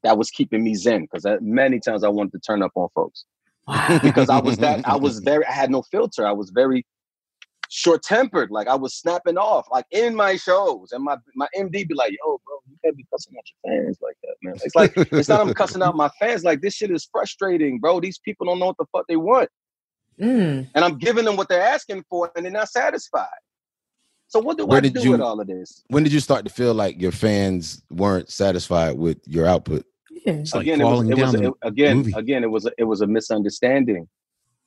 [SPEAKER 6] That was keeping me zen because many times I wanted to turn up on folks
[SPEAKER 7] Wow.
[SPEAKER 6] because I was that I was very I had no filter. I was very short tempered. Like I was snapping off like in my shows, and my my MD be like, "Yo, bro, you can't be cussing out your fans like that, man." It's like it's not I'm cussing out my fans. Like this shit is frustrating, bro. These people don't know what the fuck they want,
[SPEAKER 7] Mm.
[SPEAKER 6] and I'm giving them what they're asking for, and they're not satisfied. So what do
[SPEAKER 8] Where
[SPEAKER 6] I
[SPEAKER 8] did
[SPEAKER 6] do
[SPEAKER 8] you-
[SPEAKER 6] with all of this?
[SPEAKER 8] when did you start to feel like your fans weren't satisfied with your output?
[SPEAKER 7] Yeah.
[SPEAKER 4] It's like
[SPEAKER 6] again, it was,
[SPEAKER 4] falling
[SPEAKER 6] it was
[SPEAKER 4] down
[SPEAKER 6] a-
[SPEAKER 4] the
[SPEAKER 6] again,
[SPEAKER 4] movie.
[SPEAKER 6] again, it was a, it was a misunderstanding.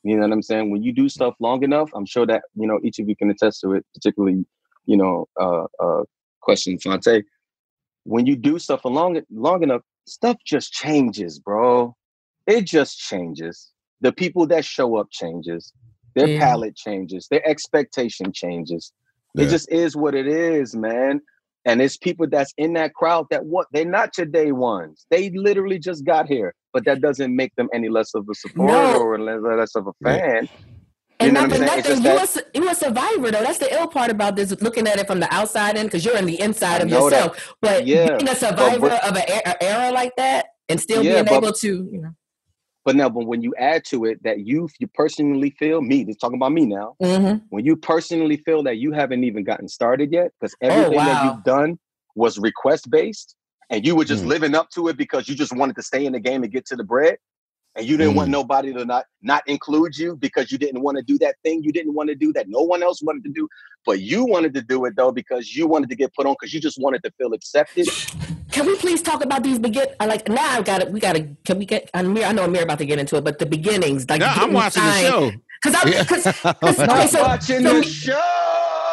[SPEAKER 6] You know what I'm saying? When you do stuff long enough, I'm sure that you know each of you can attest to it. Particularly, you know, uh, uh, question Phonte. When you do stuff for long long enough, stuff just changes, bro. It just changes. The people that show up changes. Their
[SPEAKER 7] Yeah.
[SPEAKER 6] palette changes. Their expectation changes. It just is what it is, man. And it's people that's in that crowd that what they're not your day ones. They literally just got here, but that doesn't make them any less of a supporter
[SPEAKER 7] No.
[SPEAKER 6] or less, less of a
[SPEAKER 8] Yeah.
[SPEAKER 6] fan. You
[SPEAKER 7] And not
[SPEAKER 6] what
[SPEAKER 7] for
[SPEAKER 6] I'm saying? It's
[SPEAKER 7] nothing, you
[SPEAKER 6] that-
[SPEAKER 7] a, you a survivor though. That's the ill part about this, looking at it from the outside in, because you're in the inside of
[SPEAKER 6] know that.
[SPEAKER 7] yourself. But
[SPEAKER 6] Yeah,
[SPEAKER 7] being a survivor
[SPEAKER 6] but-
[SPEAKER 7] of an era, era like that and still
[SPEAKER 6] Yeah,
[SPEAKER 7] being
[SPEAKER 6] but-
[SPEAKER 7] able to, you know.
[SPEAKER 6] But now, but when you add to it that you you personally feel me, this talking about me now.
[SPEAKER 7] Mhm.
[SPEAKER 6] When you personally feel that you haven't even gotten started yet, because everything that
[SPEAKER 7] Oh, wow.
[SPEAKER 6] you've done was request based, and you were just
[SPEAKER 8] Mm.
[SPEAKER 6] living up to it because you just wanted to stay in the game and get to the bread, and you didn't want
[SPEAKER 8] Mm.
[SPEAKER 6] nobody to not not include you because you didn't want to do that thing you didn't want to do that no one else wanted to do, but you wanted to do it though because you wanted to get put on because you just wanted to feel accepted.
[SPEAKER 7] Can we please talk about these begin? I like now. I've got it. We got to. Can we get? Ahmir, I know Ahmir about to get into it, but the beginnings, like
[SPEAKER 4] No, I'm watching the show.
[SPEAKER 7] Because I'm
[SPEAKER 8] Yeah.
[SPEAKER 7] because okay,
[SPEAKER 6] Not
[SPEAKER 7] so,
[SPEAKER 6] watching
[SPEAKER 7] so-
[SPEAKER 6] the show.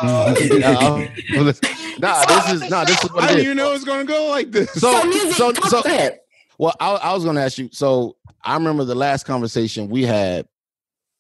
[SPEAKER 6] Mm.
[SPEAKER 8] nah, nah, this is nah, this is what
[SPEAKER 4] I
[SPEAKER 8] it
[SPEAKER 4] didn't even know it was going to go like this.
[SPEAKER 8] So,
[SPEAKER 7] so music.
[SPEAKER 8] so,
[SPEAKER 7] talk,
[SPEAKER 8] so,
[SPEAKER 7] go
[SPEAKER 8] well, I, I was going to ask you. So, I remember the last conversation we had.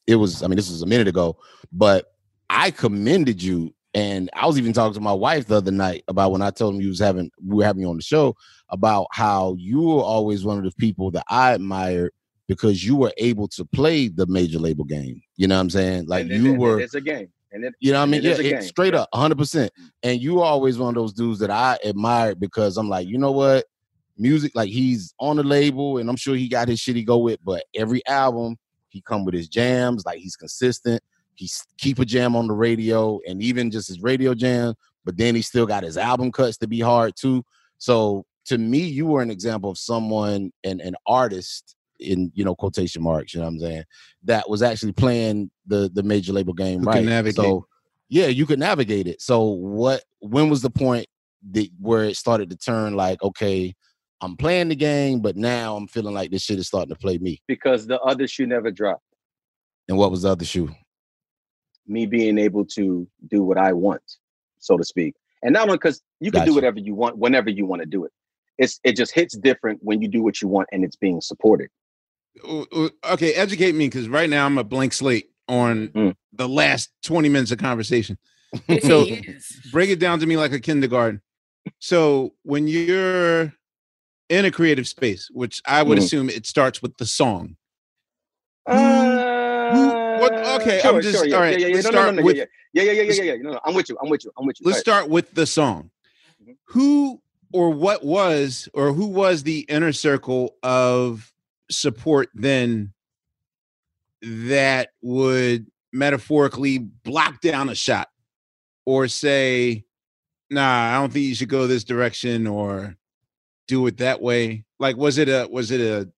[SPEAKER 8] It was, I mean, this was a minute ago, but I commended you, and I was even talking to my wife the other night about when I told him you was having we were having you on the show about how you were always one of the people that I admired because you were able to play the major label game. You know what I'm saying? Like
[SPEAKER 6] And
[SPEAKER 8] you
[SPEAKER 6] and
[SPEAKER 8] were.
[SPEAKER 6] It's a game, and it,
[SPEAKER 8] You know what I mean?
[SPEAKER 6] It
[SPEAKER 8] Yeah, it- straight up, 100%. Mm. And you are always one of those dudes that I admired because I'm like, you know what? Music, like he's on the label and I'm sure he got his shit he go with, but every album he come with his jams, like he's consistent. He's keep a jam on the radio and even just his radio jam, but then he still got his album cuts to be hard too. So to me, you were an example of someone and an artist in you know quotation marks, you know what I'm saying, that was actually playing the the major label game
[SPEAKER 4] Who
[SPEAKER 8] right.
[SPEAKER 4] navigate.
[SPEAKER 8] So yeah, you could navigate it. So what when was the point that where it started to turn like, okay, I'm playing the game, but now I'm feeling like this shit is starting to play me.
[SPEAKER 6] because the other shoe never dropped.
[SPEAKER 8] And what was the other shoe?
[SPEAKER 6] Me being able to do what I want, so to speak, and not only because you can
[SPEAKER 8] Gotcha.
[SPEAKER 6] do whatever you want whenever you want to do it. It's it just hits different when you do what you want and it's being supported.
[SPEAKER 4] Okay, educate me because right now I'm a blank slate on
[SPEAKER 6] Mm.
[SPEAKER 4] the last 20 minutes of conversation.
[SPEAKER 7] So,
[SPEAKER 4] So- Break it down to me like a kindergarten. So when you're in a creative space, which I would
[SPEAKER 6] Mhm.
[SPEAKER 4] assume it starts with the song.
[SPEAKER 6] Uh,
[SPEAKER 4] Well, okay, I'm just-
[SPEAKER 6] yeah,
[SPEAKER 4] all right,
[SPEAKER 6] Yeah, yeah,
[SPEAKER 4] let's
[SPEAKER 6] yeah, no,
[SPEAKER 4] start
[SPEAKER 6] no,
[SPEAKER 4] with-
[SPEAKER 6] yeah, yeah, yeah, yeah, yeah, yeah, yeah. No, no, I'm with you. I'm with you. I'm with you.
[SPEAKER 4] let's
[SPEAKER 6] ahead.
[SPEAKER 4] start with the song.
[SPEAKER 6] Mhm.
[SPEAKER 4] Who or what was or who was the inner circle of support then that would metaphorically block down a shot or say, nah, I don't think you should go this direction or do it that way? Like was it a was it a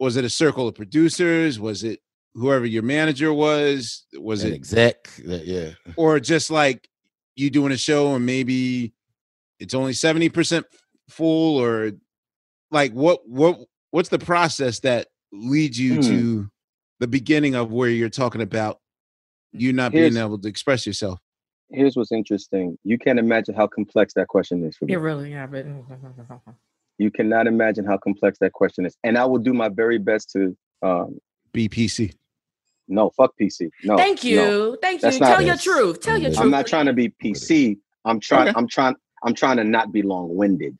[SPEAKER 4] was it a circle of producers? Was it whoever your manager was? Was
[SPEAKER 8] An
[SPEAKER 4] it
[SPEAKER 8] exec? Yeah.
[SPEAKER 4] or just like you doing a show and maybe it's only 70% full or like what what what's the process that leads you
[SPEAKER 6] Hmm.
[SPEAKER 4] to the beginning of where you're talking about you not
[SPEAKER 6] Here's-
[SPEAKER 4] being able to express yourself
[SPEAKER 6] Here's what's interesting. You can't imagine how complex that question is for me.
[SPEAKER 7] It really, yeah, but
[SPEAKER 6] You cannot imagine how complex that question is. And I will do my very best to um
[SPEAKER 4] bpc
[SPEAKER 6] no, fuck PC. No.
[SPEAKER 7] thank you,
[SPEAKER 6] no.
[SPEAKER 7] thank you.
[SPEAKER 6] That's
[SPEAKER 7] Tell your
[SPEAKER 8] Yes.
[SPEAKER 7] truth. Tell your mm-hmm.
[SPEAKER 8] I'm
[SPEAKER 7] truth.
[SPEAKER 6] I'm not trying to be PC. I'm trying
[SPEAKER 4] Okay.
[SPEAKER 6] I'm trying I'm trying to not be long-winded.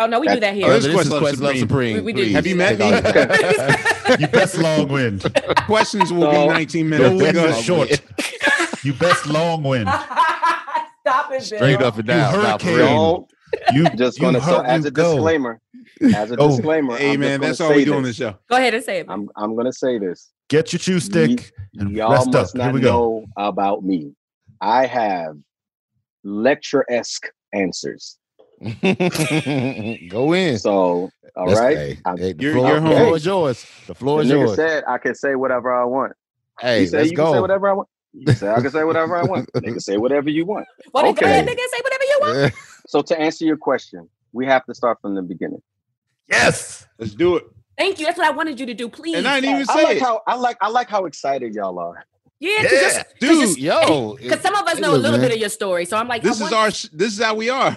[SPEAKER 7] Oh no, we do that here.
[SPEAKER 4] Oh,
[SPEAKER 8] Oh,
[SPEAKER 4] this
[SPEAKER 8] this
[SPEAKER 4] is
[SPEAKER 8] is
[SPEAKER 4] Questlove
[SPEAKER 8] Questlove
[SPEAKER 4] Supreme.
[SPEAKER 8] Supreme.
[SPEAKER 7] We- we did-
[SPEAKER 8] please.
[SPEAKER 4] Have you met me?
[SPEAKER 5] You best long wind.
[SPEAKER 4] questions will
[SPEAKER 6] So-
[SPEAKER 4] be 19
[SPEAKER 5] No
[SPEAKER 4] minutes
[SPEAKER 5] wind
[SPEAKER 4] Go
[SPEAKER 5] is
[SPEAKER 4] ahead.
[SPEAKER 5] short. You best long wind.
[SPEAKER 7] Stop it,
[SPEAKER 8] Straight
[SPEAKER 7] Bill.
[SPEAKER 8] up and down.
[SPEAKER 5] You
[SPEAKER 8] Nah, for
[SPEAKER 5] hurricane.
[SPEAKER 8] real.
[SPEAKER 6] Don't
[SPEAKER 5] You
[SPEAKER 6] just
[SPEAKER 5] you
[SPEAKER 6] gonna so as a
[SPEAKER 5] go.
[SPEAKER 6] disclaimer. As a
[SPEAKER 5] Go.
[SPEAKER 6] disclaimer.
[SPEAKER 4] hey
[SPEAKER 6] I'm
[SPEAKER 4] man that's all we
[SPEAKER 6] say
[SPEAKER 4] do on
[SPEAKER 6] this.
[SPEAKER 4] this show
[SPEAKER 7] Go ahead and say it.
[SPEAKER 6] I'm I'm gonna say this.
[SPEAKER 5] Get your chew stick and
[SPEAKER 6] Y'all
[SPEAKER 5] rest up.
[SPEAKER 6] must
[SPEAKER 5] Here
[SPEAKER 6] not
[SPEAKER 5] we go.
[SPEAKER 6] know about me. I have lecture-esque answers.
[SPEAKER 8] Go in.
[SPEAKER 6] So all
[SPEAKER 8] That's-
[SPEAKER 6] right.
[SPEAKER 8] hey,
[SPEAKER 6] I'm-
[SPEAKER 8] hey, the
[SPEAKER 4] You're-
[SPEAKER 8] floor,
[SPEAKER 4] you're
[SPEAKER 8] the
[SPEAKER 4] home.
[SPEAKER 8] floor is yours. The floor
[SPEAKER 6] The
[SPEAKER 8] is
[SPEAKER 6] nigga
[SPEAKER 8] yours.
[SPEAKER 6] said I can say whatever I want.
[SPEAKER 8] Hey,
[SPEAKER 6] you say
[SPEAKER 8] let's
[SPEAKER 6] you
[SPEAKER 8] go.
[SPEAKER 6] can say whatever I want. You say I can say whatever I want. Nigga say whatever you want.
[SPEAKER 7] Well, then go ahead,
[SPEAKER 6] Okay.
[SPEAKER 7] nigga, say whatever you want.
[SPEAKER 6] So to answer your question, we have to start from the beginning.
[SPEAKER 5] Yes.
[SPEAKER 4] let's do it
[SPEAKER 7] Thank you. That's what I wanted you to do. Please.
[SPEAKER 4] and i didn't even
[SPEAKER 6] I
[SPEAKER 4] say
[SPEAKER 6] like
[SPEAKER 4] it
[SPEAKER 6] how I like I like how excited y'all are.
[SPEAKER 7] yeah,
[SPEAKER 5] Yeah.
[SPEAKER 7] because
[SPEAKER 8] Dude, yo.
[SPEAKER 7] Because some of us know a little
[SPEAKER 8] man.
[SPEAKER 7] bit of your story. So I'm like,
[SPEAKER 4] this
[SPEAKER 7] I
[SPEAKER 4] is
[SPEAKER 7] want-
[SPEAKER 4] our this is how we are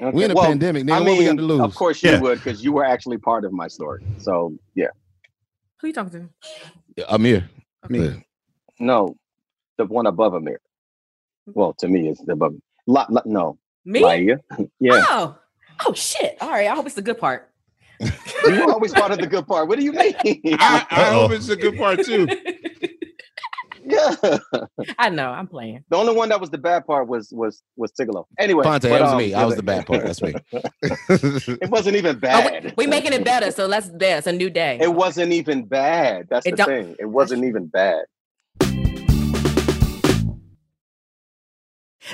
[SPEAKER 6] Okay,
[SPEAKER 8] We in a
[SPEAKER 6] well,
[SPEAKER 8] pandemic, nigga.
[SPEAKER 6] I
[SPEAKER 8] what we got to lose?
[SPEAKER 6] of course you
[SPEAKER 5] Yeah.
[SPEAKER 6] would because you were actually part of my story. So yeah,
[SPEAKER 7] Who you talking to?
[SPEAKER 8] Ahmir.
[SPEAKER 4] Me.
[SPEAKER 8] Yeah.
[SPEAKER 6] no, the one above Ahmir. Well, to me, it's the above. La, la, no,
[SPEAKER 7] Me?
[SPEAKER 6] Laiya. yeah,
[SPEAKER 7] Oh. Oh shit. All right. I hope it's the good part.
[SPEAKER 6] You always part of the good part. What do you mean?
[SPEAKER 4] I, I hope it's a good part too
[SPEAKER 6] yeah,
[SPEAKER 7] I know. I'm playing.
[SPEAKER 6] the only one that was the bad part was was was Tigallo. Anyway,
[SPEAKER 8] Phonte,
[SPEAKER 6] but,
[SPEAKER 8] that was
[SPEAKER 6] um,
[SPEAKER 8] me. I was the bad part. That's me.
[SPEAKER 6] It wasn't even
[SPEAKER 7] Oh,
[SPEAKER 6] bad.
[SPEAKER 7] we, we making it better. So let's dance. A new day.
[SPEAKER 6] It wasn't even bad. That's
[SPEAKER 7] It
[SPEAKER 6] the thing. It wasn't even bad.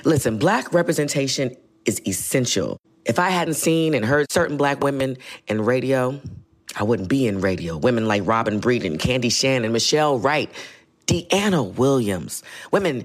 [SPEAKER 1] Listen, black representation is essential. If I hadn't seen and heard certain black women in radio, I wouldn't be in radio. Women like Robin Breeden, Candy Shannon, and Michelle Wright, Deanna Williams. Women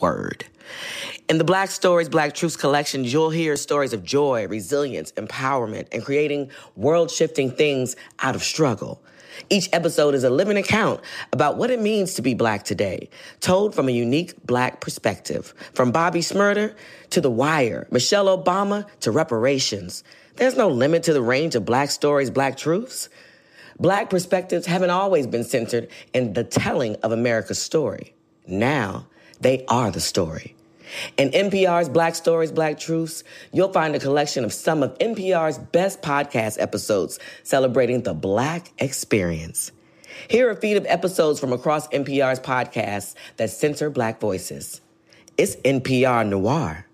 [SPEAKER 1] Word. In the Black Stories, Black Truths collection, you'll hear stories of joy, resilience, empowerment, and creating world shifting things out of struggle. Each episode is a living account about what it means to be black today, told from a unique black perspective. From Bobby Shmurda to The Wire, Michelle Obama to reparations. There's no limit to the range of black stories, black truths. Black perspectives haven't always been centered in the telling of America's story. Now, they are the story. In NPR's Black Stories, Black Truths, you'll find a collection of some of NPR's best podcast episodes celebrating the Black experience. Here are a feed of episodes from across NPR's podcasts that center Black voices. It's NPR Noir.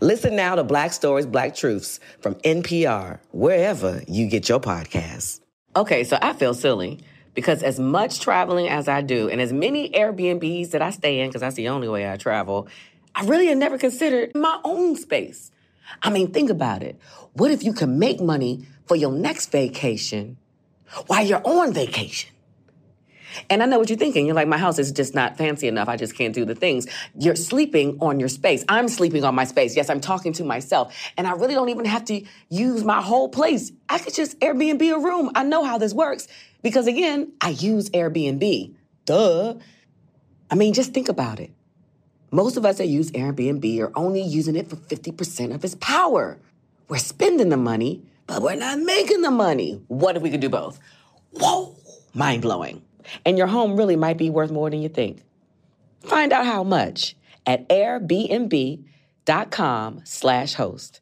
[SPEAKER 1] Listen now to Black Stories, Black Truths from NPR, wherever you get your podcasts. Okay, so I feel silly because as much traveling as I do and as many Airbnbs that I stay in, because that's the only way I travel, I really had never considered my own space. I mean, think about it. What if you can make money for your next vacation while you're on vacation? And I know what you're thinking. You're like, my house is just not fancy enough. I just can't do the things. You're sleeping on your space. I'm sleeping on my space. Yes, I'm talking to myself. And I really don't even have to use my whole place. I could just Airbnb a room. I know how this works because, again, I use Airbnb. Duh. I mean, just think about it. Most of us that use Airbnb are only using it for 50% of its power. We're spending the money, but we're not making the money. What if we could do both? Whoa, mind blowing. And your home really might be worth more than you think. Find out how much at airbnb.com slash host.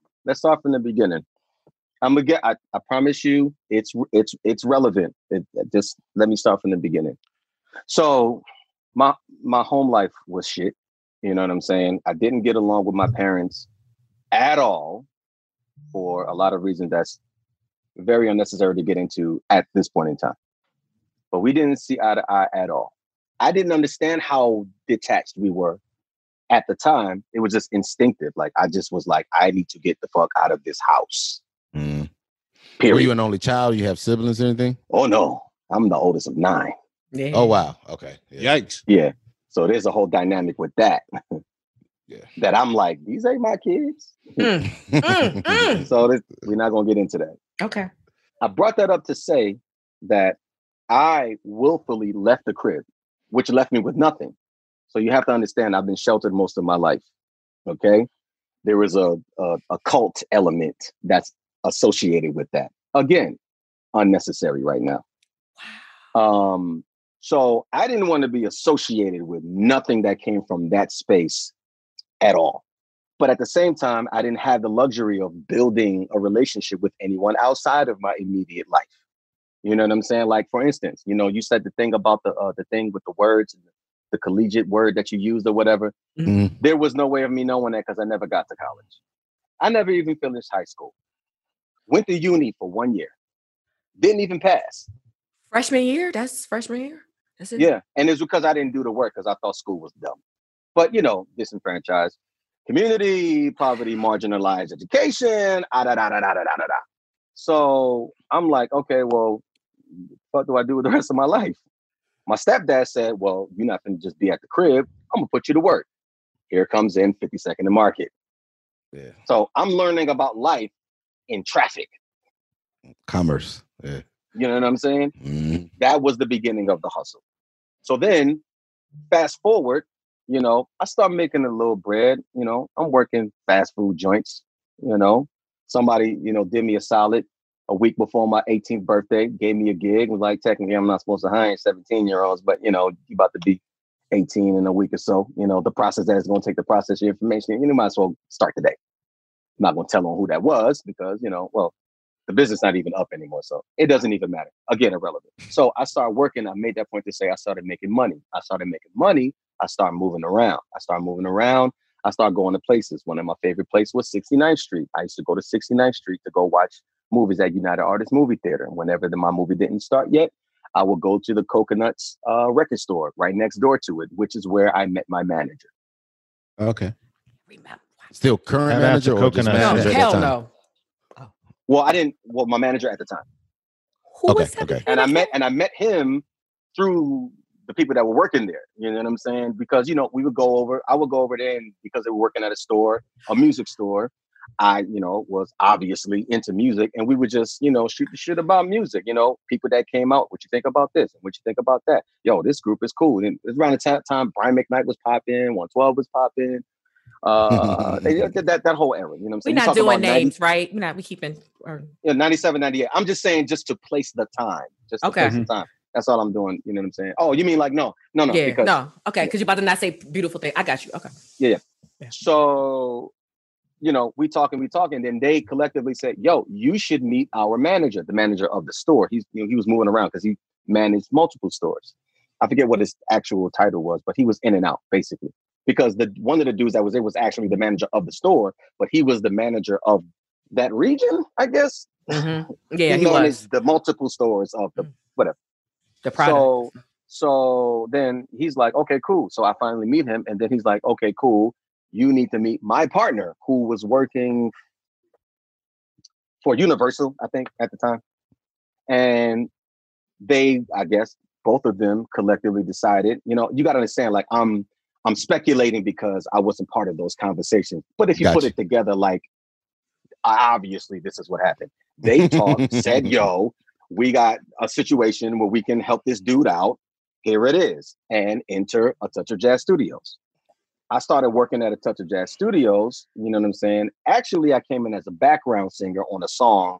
[SPEAKER 6] let's start from the beginning. I'm gonna get. I, I promise you, it's it's it's relevant. It, just let me start from the beginning. So my my home life was shit. You know what I'm saying? I didn't get along with my parents at all for a lot of reasons. That's very unnecessary to get into at this point in time. But we didn't see eye to eye at all. I didn't understand how detached we were at the time. It was just instinctive. Like I just was like, I need to get the fuck out of this house.
[SPEAKER 8] Mm.
[SPEAKER 6] Period.
[SPEAKER 8] Were you an only child? You have siblings or anything?
[SPEAKER 6] Oh no, I'm the oldest of nine.
[SPEAKER 7] Yeah.
[SPEAKER 8] Oh wow. Okay. Yeah.
[SPEAKER 4] Yikes.
[SPEAKER 6] Yeah. So there's a whole dynamic with that.
[SPEAKER 8] Yeah.
[SPEAKER 6] That I'm like, these ain't my kids.
[SPEAKER 7] Mm, mm, mm.
[SPEAKER 6] So this, we're not gonna get into that.
[SPEAKER 7] Okay.
[SPEAKER 6] I brought that up to say that I willfully left the crib, which left me with nothing. So you have to understand, I've been sheltered most of my life. Okay, there is a a, a cult element that's associated with that. Again, unnecessary right now. Um, so I didn't want to be associated with nothing that came from that space at all. But at the same time, I didn't have the luxury of building a relationship with anyone outside of my immediate life. You know what I'm saying? Like for instance, you know, you said the thing about the uh, the thing with the words, the collegiate word that you used or whatever.
[SPEAKER 8] Mm-hmm. mm-hmm.
[SPEAKER 6] There was no way of me knowing that because I never got to college. I never even finished high school. Went to uni for one year. Didn't even pass.
[SPEAKER 7] Freshman year? That's freshman year? That's it?
[SPEAKER 6] Yeah. And it's because I didn't do the work because I thought school was dumb. But, you know, disenfranchised community, poverty, marginalized education, ah, da, da, da, da, da, da, da. So I'm like, okay, well, what do I do with the rest of my life? My stepdad said, well, you're not going to just be at the crib. I'm going to put you to work. Here comes in 52nd to Market.
[SPEAKER 8] Yeah.
[SPEAKER 6] So I'm learning about life in traffic.
[SPEAKER 8] Commerce. Yeah.
[SPEAKER 6] You know what I'm saying?
[SPEAKER 8] Mhm.
[SPEAKER 6] that was the beginning of the hustle. So then, fast forward, you know, I start making a little bread. You know, I'm working fast food joints. You know, somebody, you know, did me a solid a week before my 18th birthday, gave me a gig. Was like, technically, I'm not supposed to hire 17 year olds, but you know, you about to be 18 in a week or so. You know, the process that is going to take the process your information. You might as well start today. I'm not going to tell on who that was because you know, well, the business not even up anymore, so it doesn't even matter. Again, irrelevant. So I started working. I made that point to say I started making money. I started making money. I started moving around. I started moving around. I started going to places. One of my favorite places was 69th Street. I used to go to 69th Street to go watch movies at United Artists Movie Theater. Whenever the, my movie didn't start yet, I would go to the Coconuts uh, record store right next door to it, which is where I met my manager.
[SPEAKER 8] Okay.
[SPEAKER 1] Remember.
[SPEAKER 8] Still current
[SPEAKER 5] Shout out
[SPEAKER 8] manager
[SPEAKER 5] to
[SPEAKER 8] or just
[SPEAKER 5] Coconut.
[SPEAKER 7] No,
[SPEAKER 8] manager at that
[SPEAKER 7] hell
[SPEAKER 8] time?
[SPEAKER 7] no.
[SPEAKER 6] Well, I didn't. Well, my manager at the time.
[SPEAKER 7] Who
[SPEAKER 8] Okay,
[SPEAKER 7] was that?
[SPEAKER 8] okay.
[SPEAKER 6] and I met and I met him through the people that were working there. You know what I'm saying? Because you know we would go over. I would go over there, and because they were working at a store, a music store, I you know was obviously into music, and we would just you know shoot the shit about music. You know, people that came out. What you think about this? And what you think about that? Yo, this group is cool. And it's around the ta- time Brian McKnight was popping, 112 was popping. Uh, they did that that whole era. You know what I'm
[SPEAKER 7] We're
[SPEAKER 6] saying?
[SPEAKER 7] Not doing
[SPEAKER 6] about 90
[SPEAKER 7] names, right? We're not. We keeping. Or,
[SPEAKER 6] yeah, 97, 98. I'm just saying just to place the time. Just to
[SPEAKER 7] Okay.
[SPEAKER 6] place the time. That's all I'm doing. You know what I'm saying? Oh, you mean like no, no, no.
[SPEAKER 7] yeah.
[SPEAKER 6] because
[SPEAKER 7] no. Okay. Because you're about to not say beautiful thing. I got you. Okay. Yeah, yeah.
[SPEAKER 6] So you know, we talk and we talk, and Then they collectively said, "Yo, you should meet our manager, the manager of the store." He's, you know, he was moving around because he managed multiple stores. I forget what his actual title was, but he was in and out basically. Because the one of the dudes that was there was actually the manager of the store, but he was the manager of that region, I guess.
[SPEAKER 7] Mhm. Yeah, he
[SPEAKER 6] managed
[SPEAKER 7] was.
[SPEAKER 6] the multiple stores of the whatever.
[SPEAKER 7] The product.
[SPEAKER 6] So so then he's like, okay, cool. So I finally meet him, and then he's like, okay, cool. You need to meet my partner who was working for Universal, I think, at the time. And they, I guess, both of them collectively decided, you know, you gotta understand, like I'm I'm speculating because I wasn't part of those conversations. But if you put it together, like obviously this is what happened. They talked, said, yo, we got a situation where we can help this dude out. Here it is. And enter a Touch of Jazz Studios. I started working at a Touch of Jazz Studios. You know what I'm saying? Actually, I came in as a background singer on a song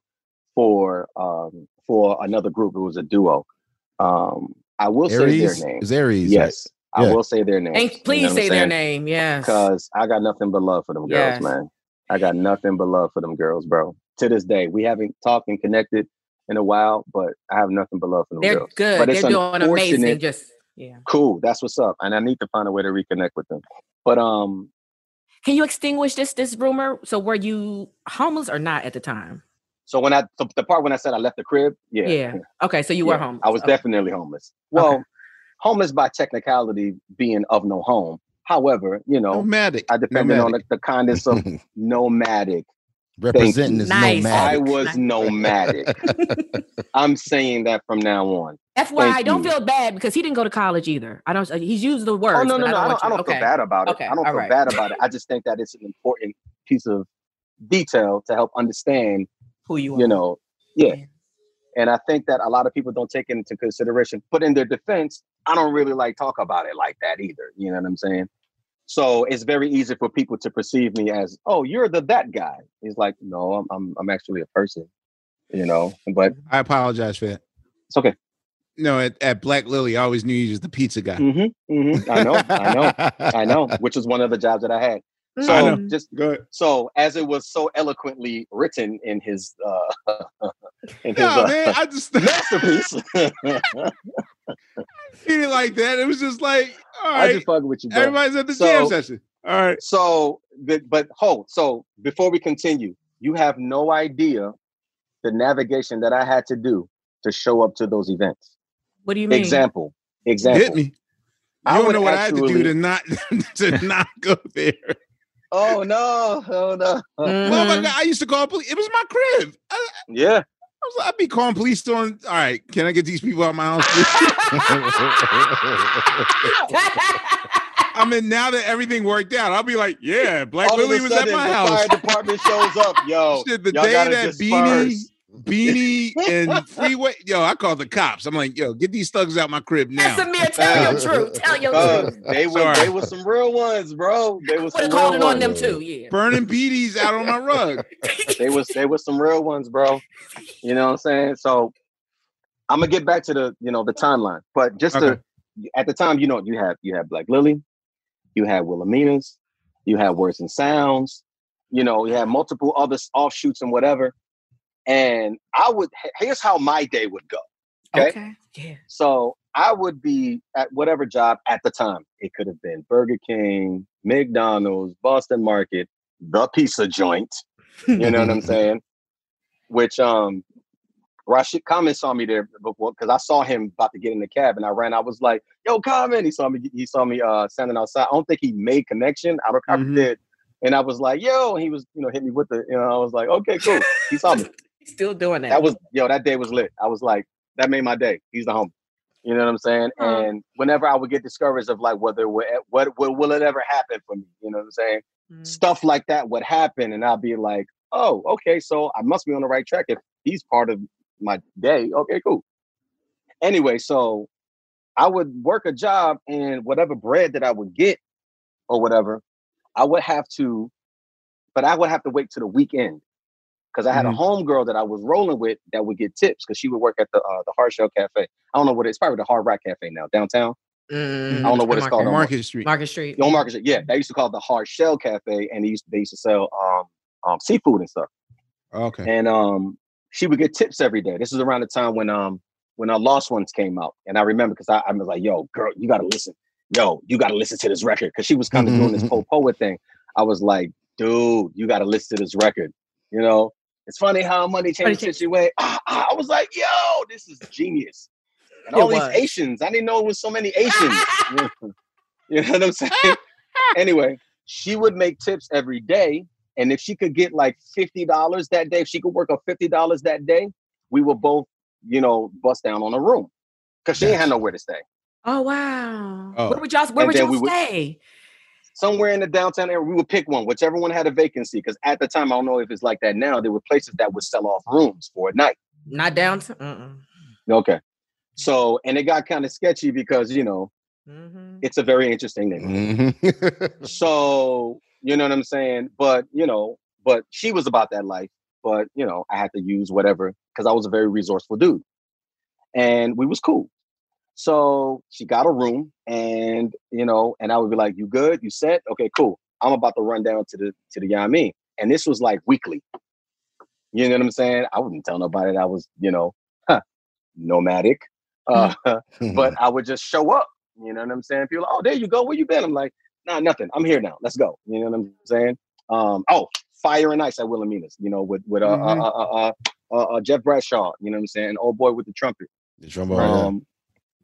[SPEAKER 6] for um, for another group. It was a duo. Um, I will say their name.
[SPEAKER 8] It's Aries, right?
[SPEAKER 6] Yes, I will say their name.
[SPEAKER 7] And please say their name. Yes.
[SPEAKER 6] Because I got nothing but love for them girls,
[SPEAKER 7] Yes.
[SPEAKER 6] man. I got nothing but love for them girls, bro. To this day, we haven't talked and connected in a while, but I have nothing but love for them
[SPEAKER 7] They're
[SPEAKER 6] girls.
[SPEAKER 7] good.
[SPEAKER 6] But
[SPEAKER 7] They're doing amazing. Just yeah.
[SPEAKER 6] cool. That's what's up, and I need to find a way to reconnect with them. But um,
[SPEAKER 7] Can you extinguish this this rumor? So were you homeless or not at the time?
[SPEAKER 6] so when I the, the part when I said I left the crib, yeah,
[SPEAKER 7] Yeah. Okay, so you were
[SPEAKER 6] Yeah,
[SPEAKER 7] homeless.
[SPEAKER 6] I was
[SPEAKER 7] Okay.
[SPEAKER 6] definitely homeless. Well, homeless by technicality being of no home. However, you know,
[SPEAKER 4] nomadic.
[SPEAKER 6] I depended on the, the kindness of nomadic. Thank
[SPEAKER 8] Representing
[SPEAKER 6] you.
[SPEAKER 8] as Nice.
[SPEAKER 6] I was nomadic. I'm saying that from now on.
[SPEAKER 7] FYI,
[SPEAKER 6] Thank
[SPEAKER 7] don't
[SPEAKER 6] you.
[SPEAKER 7] feel bad because he didn't go to college either. I don't. He's used the oh, words.
[SPEAKER 6] Oh no,
[SPEAKER 7] but
[SPEAKER 6] no, no! I don't, I don't
[SPEAKER 7] okay.
[SPEAKER 6] feel bad about it.
[SPEAKER 7] Okay,
[SPEAKER 6] I don't
[SPEAKER 7] all
[SPEAKER 6] feel
[SPEAKER 7] right.
[SPEAKER 6] bad about it. I just think that it's an important piece of detail to help understand
[SPEAKER 7] who you are.
[SPEAKER 6] You know, yeah. And I think that a lot of people don't take it into consideration. But in their defense, I don't really like talk about it like that either. You know what I'm saying? So it's very easy for people to perceive me as, oh, you're the that guy. He's like, no, I'm I'm, I'm actually a person. You know, but
[SPEAKER 4] I apologize for that.
[SPEAKER 6] It's okay.
[SPEAKER 4] No, at, at Black Lily, I always knew you was the pizza guy.
[SPEAKER 6] Mm-hmm, mm-hmm. I know, I know, I know. Which was one of the jobs that I had. So
[SPEAKER 4] I know.
[SPEAKER 6] just
[SPEAKER 4] Go ahead.
[SPEAKER 6] so as it was so eloquently written in his uh in his
[SPEAKER 4] No,
[SPEAKER 6] uh,
[SPEAKER 4] man, I just
[SPEAKER 6] masterpiece.
[SPEAKER 4] Treat it like that. It was just like, all
[SPEAKER 6] I just fucking with you, bro.
[SPEAKER 4] Everybody's at the
[SPEAKER 6] So-
[SPEAKER 4] jam session. All right.
[SPEAKER 6] So, but, but hold. So before we continue, you have no idea the navigation that I had to do to show up to those events.
[SPEAKER 7] What do you mean?
[SPEAKER 6] Example. Example.
[SPEAKER 4] Hit me. You
[SPEAKER 6] I
[SPEAKER 4] don't know what I had to do to not to not go there.
[SPEAKER 6] Oh no! Oh no!
[SPEAKER 4] Well, my God, I used to call police. It was my crib. I,
[SPEAKER 6] Yeah.
[SPEAKER 4] I was like, I'd be calling police on. All right, can I get these people out of my house? I mean, now that everything worked out, I'll be like, yeah, Black
[SPEAKER 6] All of a
[SPEAKER 4] Lily was at
[SPEAKER 6] sudden,
[SPEAKER 4] my
[SPEAKER 6] the
[SPEAKER 4] house.
[SPEAKER 6] Fire department shows up, yo.
[SPEAKER 4] Shit, the
[SPEAKER 6] y'all
[SPEAKER 4] day that Beanie,
[SPEAKER 6] disperse.
[SPEAKER 4] Beanie, and Freeway, yo, I called the cops. I'm like, yo, get these thugs out my crib now.
[SPEAKER 7] Samir, tell your truth. Tell your
[SPEAKER 6] Uh,
[SPEAKER 7] truth.
[SPEAKER 6] they were
[SPEAKER 4] Sorry.
[SPEAKER 6] they were some real ones, bro. They were
[SPEAKER 7] Would
[SPEAKER 6] some
[SPEAKER 7] have
[SPEAKER 6] real
[SPEAKER 7] called it on
[SPEAKER 6] ones.
[SPEAKER 7] them too. Yeah.
[SPEAKER 4] Burning beaties out on my rug.
[SPEAKER 6] they was they was some real ones, bro. You know what I'm saying? So I'm gonna get back to the you know the timeline, but just
[SPEAKER 4] Okay.
[SPEAKER 6] to at the time, you know, you have you have Black Lily, you had Wilhelmina's, you had Words and Sounds, you know, you had multiple other offshoots and whatever. And I would here's how my day would go. Okay.
[SPEAKER 7] Okay. Yeah.
[SPEAKER 6] So I would be at whatever job at the time. It could have been Burger King, McDonald's, Boston Market, the pizza joint. You know what I'm saying? Which um Rashid Khan saw me there before because I saw him about to get in the cab and I ran. I was like, yo, Common. He saw me, he saw me uh standing outside. I don't think he made connection. I don't
[SPEAKER 4] Mhm.
[SPEAKER 6] did. And I was like, yo, and he was, you know, hit me with the, you know, I was like, okay, cool. He saw me.
[SPEAKER 7] He's still doing that.
[SPEAKER 6] That was yo, that day was lit. I was like, that made my day. He's the homie. You know what I'm saying?
[SPEAKER 7] Aw.
[SPEAKER 6] And whenever I would get discouraged of like whether what what will, will it ever happen for me? You know what I'm saying?
[SPEAKER 7] Mm.
[SPEAKER 6] Stuff like that would happen, and I'd be like, oh, okay, so I must be on the right track if he's part of my day. Okay, cool. Anyway, so I would work a job and whatever bread that I would get or whatever, I would have to, but I would have to wait to the weekend because I had
[SPEAKER 4] Mhm.
[SPEAKER 6] a homegirl that I was rolling with that would get tips because she would work at the uh, the Hard Shell Cafe. I don't know what it is, probably the Hard Rock Cafe now downtown.
[SPEAKER 7] Mm,
[SPEAKER 6] I don't know what it's
[SPEAKER 7] Market-
[SPEAKER 6] called. no.
[SPEAKER 4] Market Street.
[SPEAKER 7] Market Street.
[SPEAKER 6] Yo, Market Street. Yeah, they used to call it the Hard Shell Cafe, and they used they used to sell um, um seafood and stuff.
[SPEAKER 4] Okay.
[SPEAKER 6] And um, she would get tips every day. This is around the time when um when our Lost Ones came out, and I remember because I, I was like, "Yo, girl, you gotta listen. Yo, you gotta listen to this record." Because she was kind of doing this po poet thing. I was like, "Dude, you gotta listen to this record." You know, it's funny how money changes the situation. Ah, ah, I was like, "Yo, this is genius." And
[SPEAKER 7] It
[SPEAKER 6] all these. Asians, I didn't know it was so many Asians. you know what I'm saying? anyway, she would make tips every day. And if she could get like $50 that day, if she could work up $50 that day, we would both, you know, bust down on a room. Cause she ain't had nowhere to stay.
[SPEAKER 7] Oh wow.
[SPEAKER 6] Oh.
[SPEAKER 7] Where would y'all where
[SPEAKER 6] And
[SPEAKER 7] would y'all
[SPEAKER 6] we would-
[SPEAKER 7] stay?
[SPEAKER 6] Somewhere in the downtown area, we would pick one, whichever one had a vacancy. Because at the time, I don't know if it's like that now. There were places that would sell off rooms for a night.
[SPEAKER 7] Not downtown.
[SPEAKER 6] Okay. So, and it got kind of sketchy because, you know,
[SPEAKER 7] Mm-hmm.
[SPEAKER 6] it's a very interesting neighborhood. so, you know what I'm saying? But, you know, but she was about that life. But, you know, I had to use whatever because I was a very resourceful dude. And we was cool. So she got a room and, you know, and I would be like, you good? You set? Okay, cool. I'm about to run down to the to the Yami. And this was like weekly. You know what I'm saying? I wouldn't tell nobody that I was, you know, huh, nomadic. Uh, but I would just show up. You know what I'm saying? People, oh, there you go. Where you been? I'm like, nah, nothing. I'm here now. Let's go. You know what I'm saying? Um, oh, Fire and Ice at Wilhelmina's. You know, with with uh, uh, uh, uh, uh, uh, Jeff Bradshaw. You know what I'm saying? Old boy with the trumpet.
[SPEAKER 8] The trombone.
[SPEAKER 6] Um,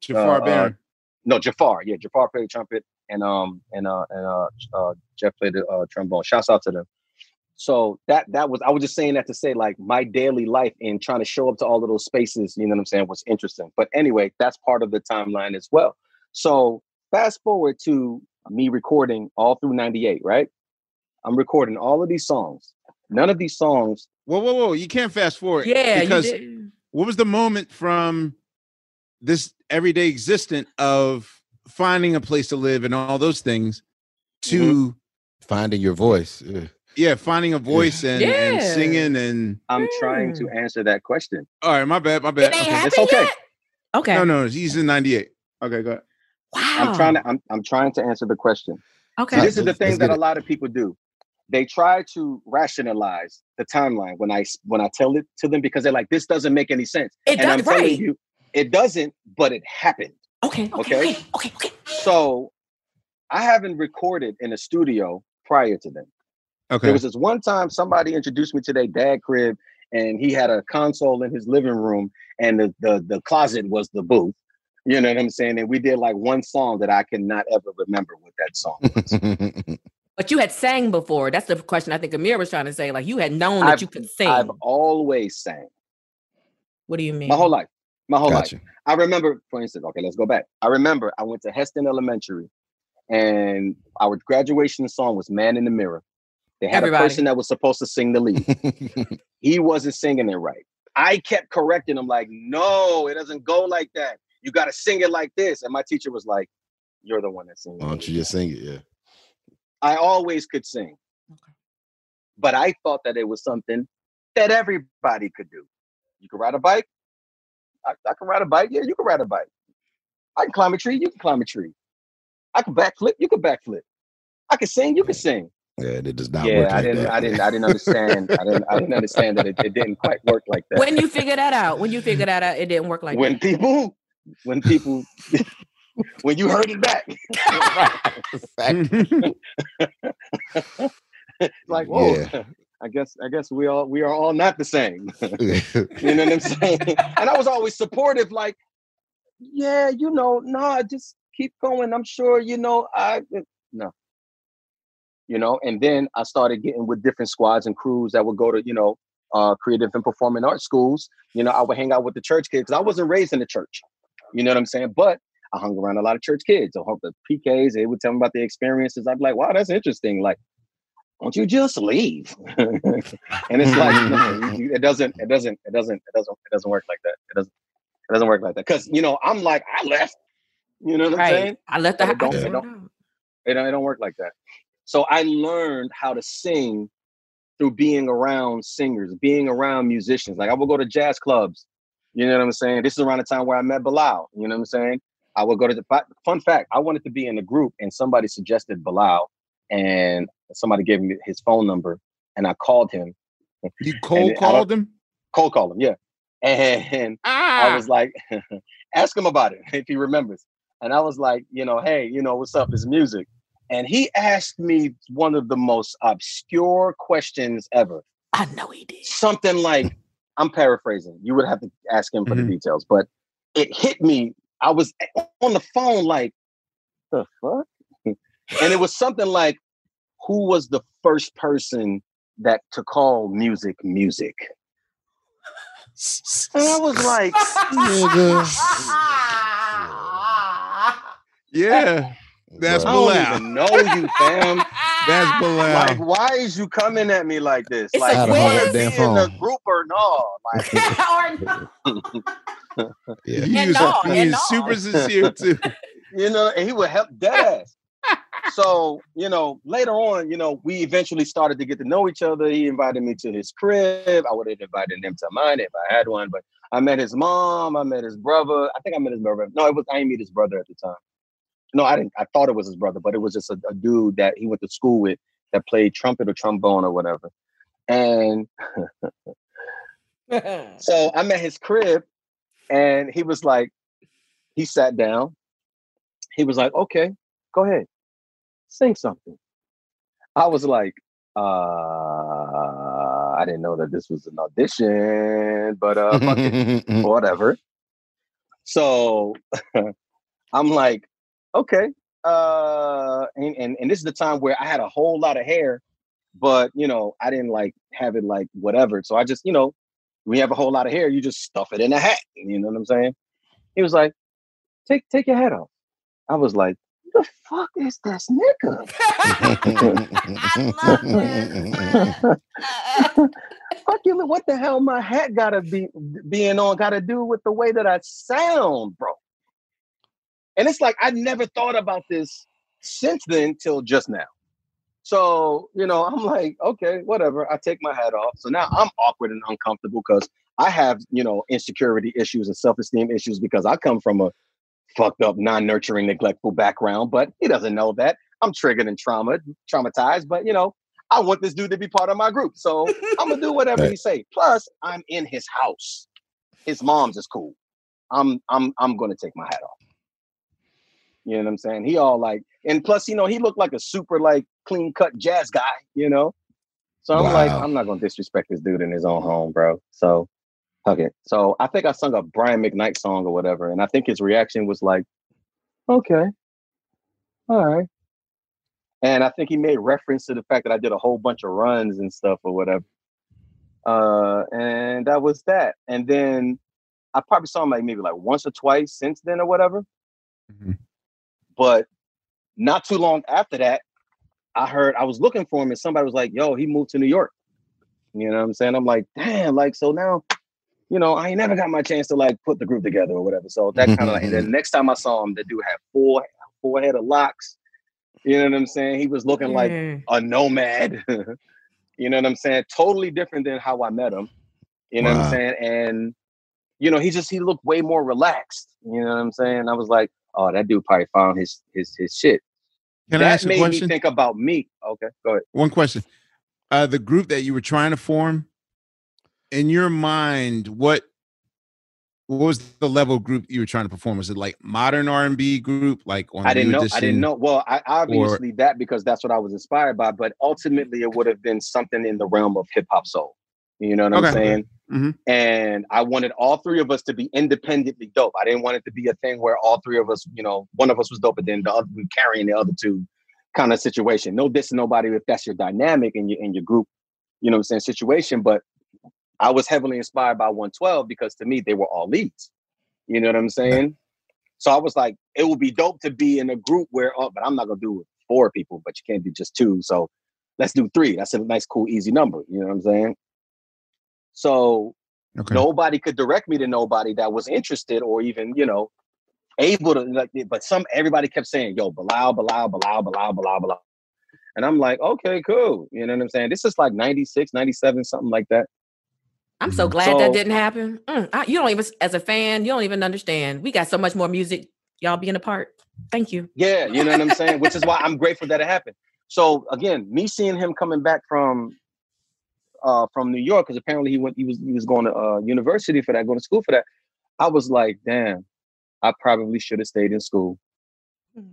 [SPEAKER 4] Jafar
[SPEAKER 6] uh,
[SPEAKER 4] Barron.
[SPEAKER 6] no, Jafar. Yeah, Jafar played the trumpet, and um, and uh, and uh, uh Jeff played the uh, trombone. Shouts out to them. So that that was I was just saying that to say like my daily life in trying to show up to all of those spaces, you know what I'm saying, was interesting. But anyway, that's part of the timeline as well. So fast forward to me recording all through 98, right? I'm recording all of these songs. None of these songs.
[SPEAKER 4] Whoa, whoa, whoa! You can't fast forward.
[SPEAKER 7] Yeah,
[SPEAKER 4] because
[SPEAKER 7] did.
[SPEAKER 4] what was the moment from this everyday existent of finding a place to live and all those things to mm-hmm.
[SPEAKER 8] finding your voice. Yeah.
[SPEAKER 4] yeah, finding a voice and, and
[SPEAKER 6] Yeah.
[SPEAKER 4] singing and
[SPEAKER 6] I'm trying to hmm. answer that question.
[SPEAKER 4] all right, my bad, my bad.
[SPEAKER 6] ain't
[SPEAKER 4] Okay.
[SPEAKER 6] It's okay. yet?
[SPEAKER 7] Okay.
[SPEAKER 4] No, no, he's in 98. Okay, go ahead. Wow.
[SPEAKER 6] I'm trying to I'm, I'm trying to answer the question.
[SPEAKER 7] Okay.
[SPEAKER 6] So this is the thing that a lot of people do. They try to rationalize the timeline when I when I tell it to them because they're like, this doesn't make any sense.
[SPEAKER 7] It
[SPEAKER 6] and I'm
[SPEAKER 7] does-
[SPEAKER 6] telling
[SPEAKER 7] right.
[SPEAKER 6] you, it doesn't, but it happened.
[SPEAKER 7] Okay.
[SPEAKER 6] Okay.
[SPEAKER 7] Okay. Okay. Okay.
[SPEAKER 6] So I haven't recorded in a studio prior to them.
[SPEAKER 4] Okay.
[SPEAKER 6] There was this one time somebody introduced me to their dad crib, and he had a console in his living room, and the the, the closet was the booth. You know what I'm saying? And we did like one song that I cannot ever remember what that song was.
[SPEAKER 7] But you had sang before. That's the question I think Amir was trying to say. Like you had known that
[SPEAKER 6] I've-
[SPEAKER 7] you could sing.
[SPEAKER 6] I've always sang
[SPEAKER 7] what do you mean?
[SPEAKER 6] my whole life. My whole
[SPEAKER 8] Gotcha.
[SPEAKER 6] life. I remember, for instance, okay, let's go back. I remember I went to Heston Elementary, and our graduation song was "Man in the Mirror." They had
[SPEAKER 7] Everybody.
[SPEAKER 6] a person that was supposed to sing the lead. he wasn't singing it right. I kept correcting him, like, "No, it doesn't go like that. You got to sing it like this." And my teacher was like, "You're the one that sings."
[SPEAKER 8] Why don't you just sing it? Yeah.
[SPEAKER 6] I always could sing. But I thought that it was something that everybody could do. You could ride a bike. I, I can ride a bike. Yeah, you can ride a bike. I can climb a tree. You can climb a tree. I can backflip. You can backflip. I can sing. You can sing.
[SPEAKER 8] Yeah, it does not
[SPEAKER 6] yeah,
[SPEAKER 8] work
[SPEAKER 6] I
[SPEAKER 8] like
[SPEAKER 6] didn't.
[SPEAKER 8] that.
[SPEAKER 6] I didn't. I didn't understand. I didn't. I didn't understand that it, it didn't quite work like that.
[SPEAKER 7] when you figure that out, when you figure that out, it didn't work like that.
[SPEAKER 6] when
[SPEAKER 7] that.
[SPEAKER 6] people, when people, when you heard it back, like, whoa.
[SPEAKER 8] Yeah.
[SPEAKER 6] I guess I guess we all we are all not the same. you know what I'm saying? And I was always supportive, like, yeah, you know, nah, just keep going. I'm sure, you know, I no. You know, and then I started getting with different squads and crews that would go to, you know, uh creative and performing arts schools. You know, I would hang out with the church kids because I wasn't raised in the church. You know what I'm saying? But I hung around a lot of church kids. I hope the PKs, they would tell me about their experiences. I'd be like, wow, that's interesting. Like, won't you just leave? and it's like, no, it doesn't, it doesn't, it doesn't, it doesn't, it doesn't work like that. It doesn't, it doesn't work like that. Cause you know, I'm like, I left. You know what I'm
[SPEAKER 7] Right.
[SPEAKER 6] saying?
[SPEAKER 7] I left the
[SPEAKER 6] But it don't,
[SPEAKER 7] house.
[SPEAKER 6] it don't, it don't, it don't work like that. So I learned how to sing through being around singers, being around musicians. Like I would go to jazz clubs. You know what I'm saying? This is around the time where I met Bilal. You know what I'm saying? I would go to the fun fact. I wanted to be in a group, and somebody suggested Bilal, and somebody gave me his phone number, and I called him.
[SPEAKER 4] You cold called him?
[SPEAKER 6] Cold called him, yeah. And ah! I was like, ask him about it if he remembers. And I was like, you know, hey, you know, what's up? It's music. And he asked me one of the most obscure questions ever.
[SPEAKER 1] I know he did.
[SPEAKER 6] Something like, I'm paraphrasing. You would have to ask him for the mm-hmm. details, but it hit me. I was eh, on the phone like, the fuck? and it was something like, who was the first person that to call music music? And I was like,
[SPEAKER 4] Yeah. That's
[SPEAKER 6] I don't
[SPEAKER 4] Bilal.
[SPEAKER 6] even know you, fam.
[SPEAKER 4] That's Bilal.
[SPEAKER 6] Like, why is you coming at me like this?
[SPEAKER 8] It's
[SPEAKER 6] like,
[SPEAKER 8] a
[SPEAKER 6] you wanna be in
[SPEAKER 8] Damn
[SPEAKER 6] the group or no? Like,
[SPEAKER 8] Yeah.
[SPEAKER 4] He
[SPEAKER 1] And
[SPEAKER 4] was,
[SPEAKER 1] no,
[SPEAKER 4] he
[SPEAKER 1] and
[SPEAKER 4] was
[SPEAKER 1] no.
[SPEAKER 4] super sincere too.
[SPEAKER 6] you know, and he would help dead ass. So, you know, later on, you know, we eventually started to get to know each other. He invited me to his crib. I would have invited him to mine if I had one, but I met his mom. I met his brother. I think I met his brother. No, it was I didn't meet his brother at the time. No, I didn't. I thought it was his brother, but it was just a, a dude that he went to school with that played trumpet or trombone or whatever. And so I met his crib, and he was like, he sat down. He was like, okay, go ahead, sing something. I was like, uh, I didn't know that this was an audition, but uh, it, whatever. So I'm like, okay. Uh, and, and and this is the time where I had a whole lot of hair, but you know, I didn't like have it like whatever. So I just, you know, we have a whole lot of hair, you just stuff it in a hat. You know what I'm saying? He was like, take take your hat off. I was like, the fuck is this nigga? Fucking what the hell my hat gotta be being on gotta do with the way that I sound, bro. And it's like I never thought about this since then till just now. So, you know, I'm like, okay, whatever. I take my hat off. So now I'm awkward and uncomfortable because I have, you know, insecurity issues and self-esteem issues because I come from a fucked up, non-nurturing, neglectful background, but he doesn't know that. I'm triggered and trauma, traumatized, but you know, I want this dude to be part of my group. So I'm gonna do whatever he say. Plus, I'm in his house. His mom's is cool. I'm I'm I'm gonna take my hat off. You know what I'm saying? He all like, and plus, you know, he looked like a super like clean cut jazz guy, you know. So I'm like, I'm not gonna disrespect this dude in his own home, bro. So it. So I think I sung a Brian McKnight song or whatever, and I think his reaction was like, okay, all right. And I think he made reference to the fact that I did a whole bunch of runs and stuff or whatever. Uh, and that was that. And then I probably saw him like maybe like once or twice since then or whatever. But not too long after that, I heard I was looking for him and somebody was like, yo, he moved to New York. You know what I'm saying? I'm like, damn, like so now, you know, I ain't never got my chance to like put the group together or whatever. So that kind of like, and then next time I saw him, the dude had four four head of locks. You know what I'm saying? He was looking like
[SPEAKER 1] Mm.
[SPEAKER 6] a nomad. you know what I'm saying? Totally different than how I met him. You know what I'm saying? And you know, he just he looked way more relaxed. You know what I'm saying? I was like, oh, that dude probably found his his his shit.
[SPEAKER 4] Can I
[SPEAKER 6] that
[SPEAKER 4] ask a
[SPEAKER 6] made
[SPEAKER 4] question?
[SPEAKER 6] me think about me. Okay, go ahead.
[SPEAKER 4] One question. Uh the group that you were trying to form, in your mind, what what was the level group you were trying to perform? Was it like modern R and B group, like on
[SPEAKER 6] I didn't know. I didn't know. Well, I obviously that because that's what I was inspired by. But ultimately, it would have been something in the realm of hip hop soul. You know what I'm
[SPEAKER 4] Okay.
[SPEAKER 6] saying?
[SPEAKER 4] Mhm.
[SPEAKER 6] And I wanted all three of us to be independently dope. I didn't want it to be a thing where all three of us, you know, one of us was dope, and then the other we carrying the other two kind of situation. No diss nobody if that's your dynamic in your in your group, you know what I'm saying, situation. But I was heavily inspired by 112 because to me they were all leads. You know what I'm saying? So I was like, it would be dope to be in a group where, oh, but I'm not gonna do it four people, but you can't do just two. So let's do three. That's a nice, cool, easy number. You know what I'm saying? So
[SPEAKER 4] Okay.
[SPEAKER 6] nobody could direct me to nobody that was interested or even, you know, able to like but some everybody kept saying, yo, Bilal, Bilal, Bilal, Bilal, Bilal, Bilal. And I'm like, okay, cool. You know what I'm saying? This is like 96, 97, something like that.
[SPEAKER 7] I'm so glad that didn't happen. Mm, I- you don't even, as a fan, you don't even understand. We got so much more music y'all being apart. Thank you.
[SPEAKER 6] Yeah, you know what I'm saying? Which is why I'm grateful that it happened. So again, me seeing him coming back from uh from New York, because apparently he went he was he was going to uh university for that, going to school for that. I was like, damn, I probably should have stayed in school.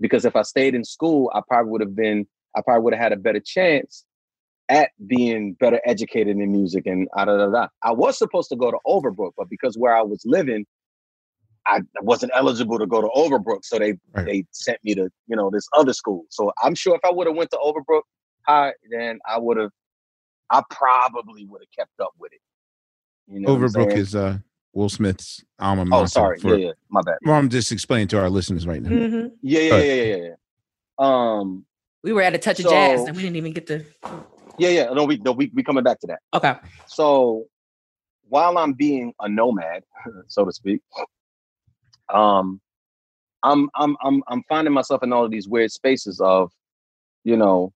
[SPEAKER 6] Because if I stayed in school, I probably would have been, I probably would have had a better chance at being better educated in music and da da da. da. I was supposed to go to Overbrook, but because where I was living, I wasn't eligible to go to Overbrook, so they they sent me to you know this other school. So I'm sure if I would have went to Overbrook High, then I would have, I probably would have kept up with it. You know
[SPEAKER 4] Overbrook is uh Will Smith's alma mater.
[SPEAKER 6] Oh, sorry.
[SPEAKER 4] for-
[SPEAKER 6] yeah, yeah. My bad.
[SPEAKER 4] Well, I'm just explaining to our listeners right now.
[SPEAKER 7] Mhm.
[SPEAKER 6] Yeah, yeah,
[SPEAKER 4] Go
[SPEAKER 6] yeah, yeah, yeah, yeah. Um,
[SPEAKER 7] We were at a touch of jazz and we didn't even get to.
[SPEAKER 6] Yeah, yeah. No, we no, we we coming back to that.
[SPEAKER 7] Okay.
[SPEAKER 6] So while I'm being a nomad, so to speak, um, I'm I'm I'm I'm finding myself in all of these weird spaces of, you know,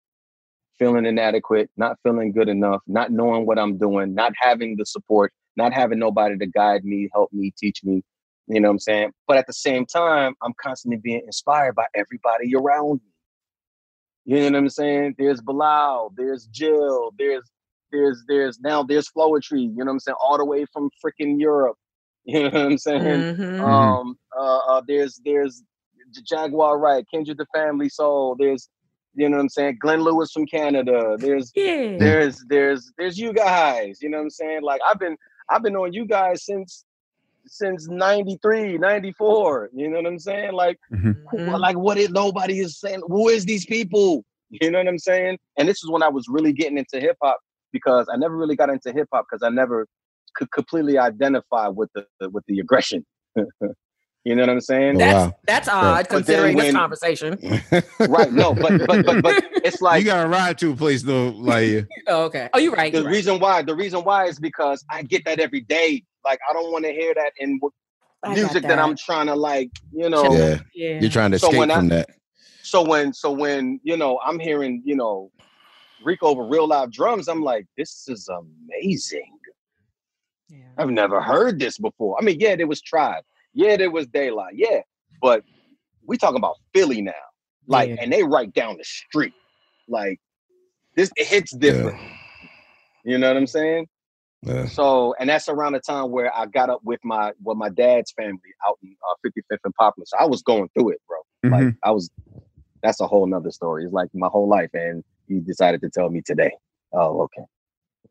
[SPEAKER 6] feeling inadequate, not feeling good enough, not knowing what I'm doing, not having the support, not having nobody to guide me, help me, teach me. You know what I'm saying? But at the same time, I'm constantly being inspired by everybody around me. You know what I'm saying? There's Bilal, there's Jill, there's there's there's now there's Flowetry, you know what I'm saying, all the way from freaking Europe. You know what I'm saying?
[SPEAKER 7] Mhm.
[SPEAKER 6] Um uh, uh there's there's Jaguar Wright, Kindred the Family Soul, there's you know what I'm saying, Glenn Lewis from Canada, there's
[SPEAKER 7] Yeah.
[SPEAKER 6] there's there's there's you guys, you know what I'm saying? Like I've been I've been on you guys since since 93, 94, you know what I'm saying? Like mm-hmm. who- mm-hmm. like what is nobody is saying who is these people you know what i'm saying and this is when i was really getting into hip-hop because i never really got into hip-hop because i never could completely identify with the with the aggression you know what i'm saying oh,
[SPEAKER 7] That's that's odd
[SPEAKER 6] But then
[SPEAKER 7] considering this conversation.
[SPEAKER 6] right no but but but, but it's like
[SPEAKER 4] you got to ride to a place though, like
[SPEAKER 7] Oh, okay. Oh, you're right.
[SPEAKER 6] the
[SPEAKER 7] you're right.
[SPEAKER 6] reason why the reason why is because i get that every day like i don't want to hear that in w-
[SPEAKER 7] I got
[SPEAKER 6] music that. i'm trying to like you know
[SPEAKER 8] Yeah.
[SPEAKER 7] Yeah.
[SPEAKER 8] You're trying to
[SPEAKER 6] So
[SPEAKER 8] escape
[SPEAKER 6] when I-
[SPEAKER 8] from that.
[SPEAKER 6] So when so when you know I'm hearing you know Rico over real live drums, I'm like, this is amazing. Yeah. I've never heard this before. I mean, yeah, there was Tribe, yeah, there was De La, yeah, but we talking about Philly now, like,
[SPEAKER 7] Yeah.
[SPEAKER 6] and they right down the street, like this it hits different. You know what I'm saying?
[SPEAKER 8] Yeah.
[SPEAKER 6] So, and that's around the time where I got up with my with my dad's family out in uh, 55th and Poplar. So I was going through it, bro. Like
[SPEAKER 4] Mhm.
[SPEAKER 6] I was. That's a whole nother story. It's like my whole life, and you decided to tell me today. Oh, okay.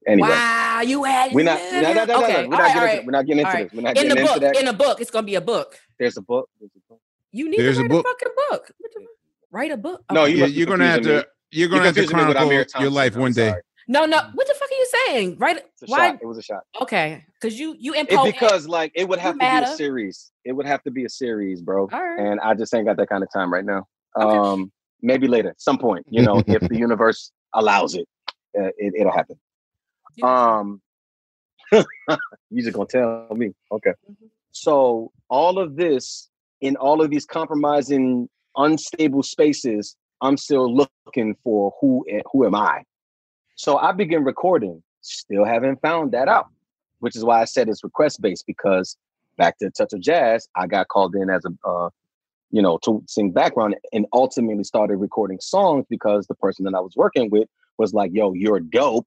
[SPEAKER 6] Anyway,
[SPEAKER 7] Wow, you had
[SPEAKER 6] we're not. No, no, no, no, no. We're
[SPEAKER 7] all
[SPEAKER 6] not
[SPEAKER 7] right,
[SPEAKER 6] getting
[SPEAKER 7] all
[SPEAKER 6] into.
[SPEAKER 7] right,
[SPEAKER 6] We're not getting into
[SPEAKER 7] right.
[SPEAKER 6] this. We're not
[SPEAKER 7] in the
[SPEAKER 6] getting into
[SPEAKER 7] book.
[SPEAKER 6] that.
[SPEAKER 7] In a book, it's gonna be a book.
[SPEAKER 6] There's a book. There's a book.
[SPEAKER 7] You need
[SPEAKER 4] There's
[SPEAKER 7] to
[SPEAKER 4] a
[SPEAKER 7] write
[SPEAKER 4] book.
[SPEAKER 7] a fucking book. Write a book.
[SPEAKER 6] No,
[SPEAKER 7] Okay.
[SPEAKER 6] you
[SPEAKER 4] yeah, you're gonna have
[SPEAKER 6] confusing
[SPEAKER 4] to.
[SPEAKER 6] me.
[SPEAKER 4] You're gonna
[SPEAKER 6] You're
[SPEAKER 4] have to
[SPEAKER 6] confusing me with
[SPEAKER 4] chronicle your life one day.
[SPEAKER 7] No, no. What the fuck are you saying? Right?
[SPEAKER 6] It's a
[SPEAKER 7] Why?
[SPEAKER 6] shot. It was a shot.
[SPEAKER 7] Okay, because you you
[SPEAKER 6] It,
[SPEAKER 7] impotent.
[SPEAKER 6] because like it would
[SPEAKER 7] You
[SPEAKER 6] have to be a series. It would have to be a series, bro.
[SPEAKER 7] All right.
[SPEAKER 6] And I just ain't got that kind of time right now. Um, maybe later, some point. You know, if the universe allows it, uh, it it'll happen. Um, you just gonna tell me, okay? So all of this in all of these compromising, unstable spaces, I'm still looking for who a- who am I? So I begin recording, still haven't found that out, which is why I said it's request based because back to Touch of Jazz, I got called in as a, uh, you know, to sing background and ultimately started recording songs because the person that I was working with was like, yo, you're dope.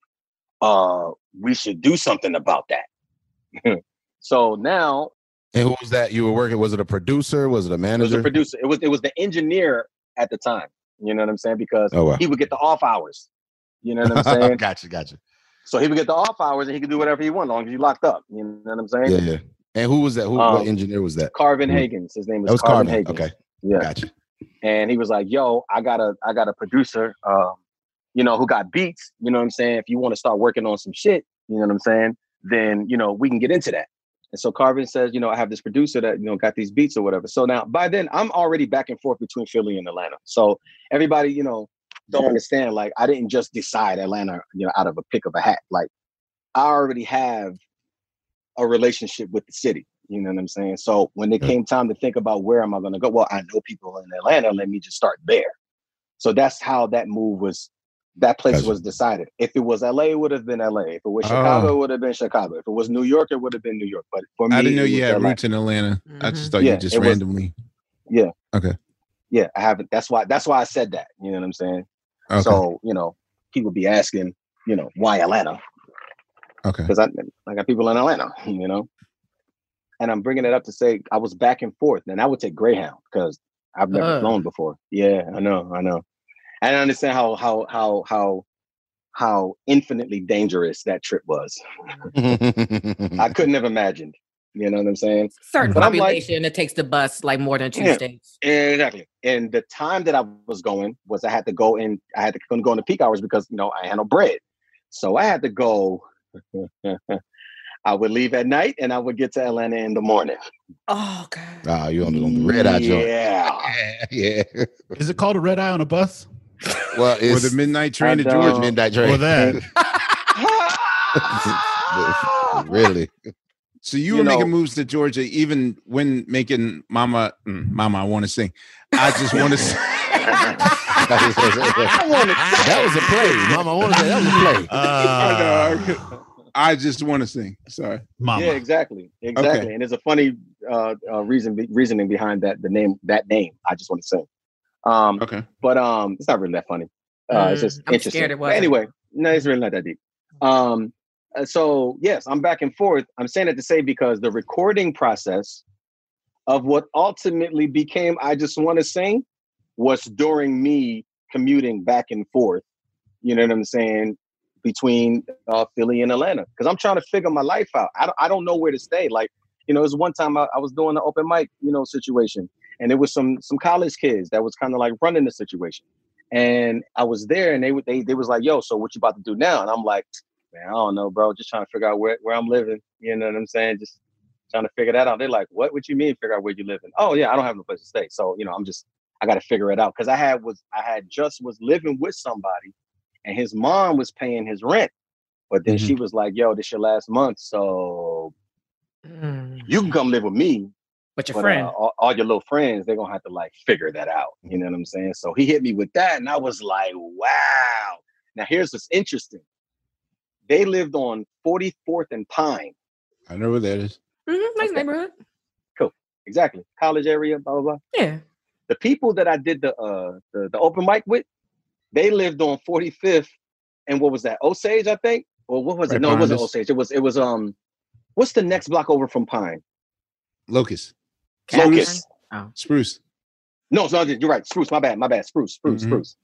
[SPEAKER 6] Uh, we should do something about that. so now
[SPEAKER 8] And who was that you were working? Was it a producer? Was it a
[SPEAKER 6] it was
[SPEAKER 8] manager?
[SPEAKER 6] a producer. It was it was the engineer at the time. You know what I'm saying? Because
[SPEAKER 8] Oh, wow.
[SPEAKER 6] he would get the off hours. You know what I'm saying?
[SPEAKER 8] gotcha, gotcha.
[SPEAKER 6] So he would get the off hours and he could do whatever he wanted, as long as you locked up. You know what I'm saying?
[SPEAKER 8] Yeah, yeah. And who was that? Who?
[SPEAKER 6] Um,
[SPEAKER 8] what engineer was that?
[SPEAKER 6] Carvin Haggins. His name was,
[SPEAKER 8] That was
[SPEAKER 6] Carvin,
[SPEAKER 8] Carvin.
[SPEAKER 6] Haggins.
[SPEAKER 8] Okay,
[SPEAKER 6] Yeah.
[SPEAKER 8] gotcha.
[SPEAKER 6] And he was like, yo, I got a I got a producer, um, you know, who got beats. You know what I'm saying? If you want to start working on some shit, you know what I'm saying? Then, you know, we can get into that. And so Carvin says, you know, I have this producer that, you know, got these beats or whatever. So now by then I'm already back and forth between Philly and Atlanta. So everybody, you know, don't understand. Like I didn't just decide Atlanta, you know, out of a pick of a hat. Like I already have a relationship with the city. You know what I'm saying? So when it came time to think about where am I going to go, well, I know people in Atlanta. Let me just start there. So that's how that move was. That place
[SPEAKER 8] Gotcha.
[SPEAKER 6] was decided. If it was LA, it would have been LA. If it was Chicago,
[SPEAKER 4] Oh.
[SPEAKER 6] it would have been Chicago. If it was New York, it would have been New York. But for me,
[SPEAKER 4] I didn't know
[SPEAKER 6] it
[SPEAKER 4] you had
[SPEAKER 6] LA.
[SPEAKER 4] roots in Atlanta. I mm-hmm. just thought
[SPEAKER 6] Yeah,
[SPEAKER 4] you just
[SPEAKER 6] it was-
[SPEAKER 4] randomly.
[SPEAKER 6] Yeah.
[SPEAKER 4] Okay.
[SPEAKER 6] Yeah, I haven't. That's why. That's why I said that. You know what I'm saying?
[SPEAKER 4] Okay.
[SPEAKER 6] So you know, people would be asking, you know, why Atlanta?
[SPEAKER 4] Okay.
[SPEAKER 6] Because I I got people in Atlanta. You know, and I'm bringing it up to say I was back and forth, and I would take Greyhound because I've never
[SPEAKER 7] Ugh.
[SPEAKER 6] flown before. Yeah, I know, I know. And I understand how how how how how infinitely dangerous that trip was. I couldn't have imagined. You know what I'm saying?
[SPEAKER 7] Certain
[SPEAKER 6] But I'm like-
[SPEAKER 7] population that takes the bus like more than two
[SPEAKER 6] Yeah.
[SPEAKER 7] states.
[SPEAKER 6] Exactly. And the time that I was going was I had to go in, I had to go in the peak hours because you know I had no bread. So I had to go. I would leave at night and I would get to Atlanta in the morning.
[SPEAKER 7] Oh god.
[SPEAKER 8] Ah, you on the, on the red eye joint.
[SPEAKER 6] Yeah.
[SPEAKER 8] Yeah.
[SPEAKER 5] Is it called a red eye on a bus?
[SPEAKER 8] Well,
[SPEAKER 4] Or the midnight train to
[SPEAKER 6] I
[SPEAKER 4] Georgia.
[SPEAKER 8] midnight train.
[SPEAKER 5] Or that.
[SPEAKER 8] really?
[SPEAKER 4] So you,
[SPEAKER 6] You
[SPEAKER 4] were
[SPEAKER 6] know-
[SPEAKER 4] making moves to Georgia even when making Mama, mm, Mama, I want to sing. I just want to sing.
[SPEAKER 8] that was a play. Mama, I want to say that was a play.
[SPEAKER 5] Uh,
[SPEAKER 4] I just want to sing. Sorry.
[SPEAKER 5] mama.
[SPEAKER 6] Yeah, exactly, exactly. And there's a funny uh, uh, reason reasoning behind that. The name that name. I just want to sing. Um,
[SPEAKER 4] Okay.
[SPEAKER 6] but um, it's not really that funny. Uh, it's
[SPEAKER 7] Mm,
[SPEAKER 6] just
[SPEAKER 7] I'm
[SPEAKER 6] interesting.
[SPEAKER 7] scared it
[SPEAKER 6] But
[SPEAKER 7] wasn't.
[SPEAKER 6] anyway, no, it's really not that deep. Um, uh, so yes, I'm back and forth. I'm saying it to say because the recording process of what ultimately became I just want to sing was during me commuting back and forth. You know what I'm saying? Between uh, Philly and Atlanta, because I'm trying to figure my life out. I don't, I don't know where to stay. Like, you know, it was one time I, I was doing the open mic, you know, situation, and there was some some college kids that was kind of like running the situation, and I was there, and they they they was like, "Yo, so what you about to do now?" And I'm like, "Man, I don't know, bro. Just trying to figure out where where I'm living. You know what I'm saying? Just trying to figure that out." They're like, "What? would you mean figure out where you living?" Oh yeah, I don't have no place to stay, so you know, I'm just I got to figure it out because I had was I had just was living with somebody, and his mom was paying his rent, but then she was like, "Yo, this your last month, so
[SPEAKER 7] Mm.
[SPEAKER 6] you can come live with me."
[SPEAKER 7] But your
[SPEAKER 6] But
[SPEAKER 7] friend.
[SPEAKER 6] uh, all, all your little friends, they're gonna have to like figure that out. You know what I'm saying? So he hit me with that, and I was like, "Wow!" Now here's what's interesting. They lived on 44th and Pine.
[SPEAKER 4] I know where that is.
[SPEAKER 7] Mm-hmm, nice neighborhood. Cool.
[SPEAKER 6] Exactly, college area. Blah blah blah.
[SPEAKER 7] Yeah.
[SPEAKER 6] the people that I did the uh the, the open mic with, they lived on 45th and what was that? Osage, I think? Or what was it?
[SPEAKER 4] Right,
[SPEAKER 6] No, it wasn't
[SPEAKER 4] Pines.
[SPEAKER 6] Osage. It was it was um what's the next block over from Pine?
[SPEAKER 4] Locust.
[SPEAKER 6] Locust.
[SPEAKER 4] Spruce.
[SPEAKER 6] No, it's not you're right. Spruce, my bad, my bad. Spruce, spruce,
[SPEAKER 4] Mhm.
[SPEAKER 6] spruce.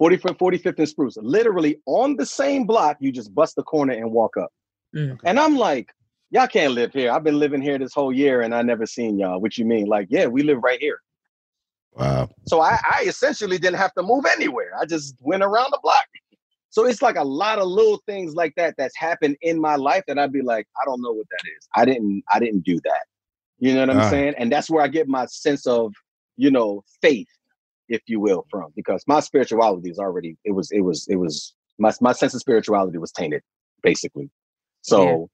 [SPEAKER 6] 45th, 45th and Spruce. Literally on the same block, you just bust the corner and walk up.
[SPEAKER 7] Mm.
[SPEAKER 6] And I'm like, y'all can't live here. I've been living here this whole year and I never seen y'all. What you mean? Like, yeah, we live right here.
[SPEAKER 8] Wow.
[SPEAKER 6] So I, I essentially didn't have to move anywhere. I just went around the block. So it's like a lot of little things like that that's happened in my life that I'd be like, I don't know what that is. I didn't I didn't do that. You know what I'm
[SPEAKER 4] Ah.
[SPEAKER 6] saying? And that's where I get my sense of, you know, faith, if you will, from because my spirituality is already it was it was it was my my sense of spirituality was tainted, basically. So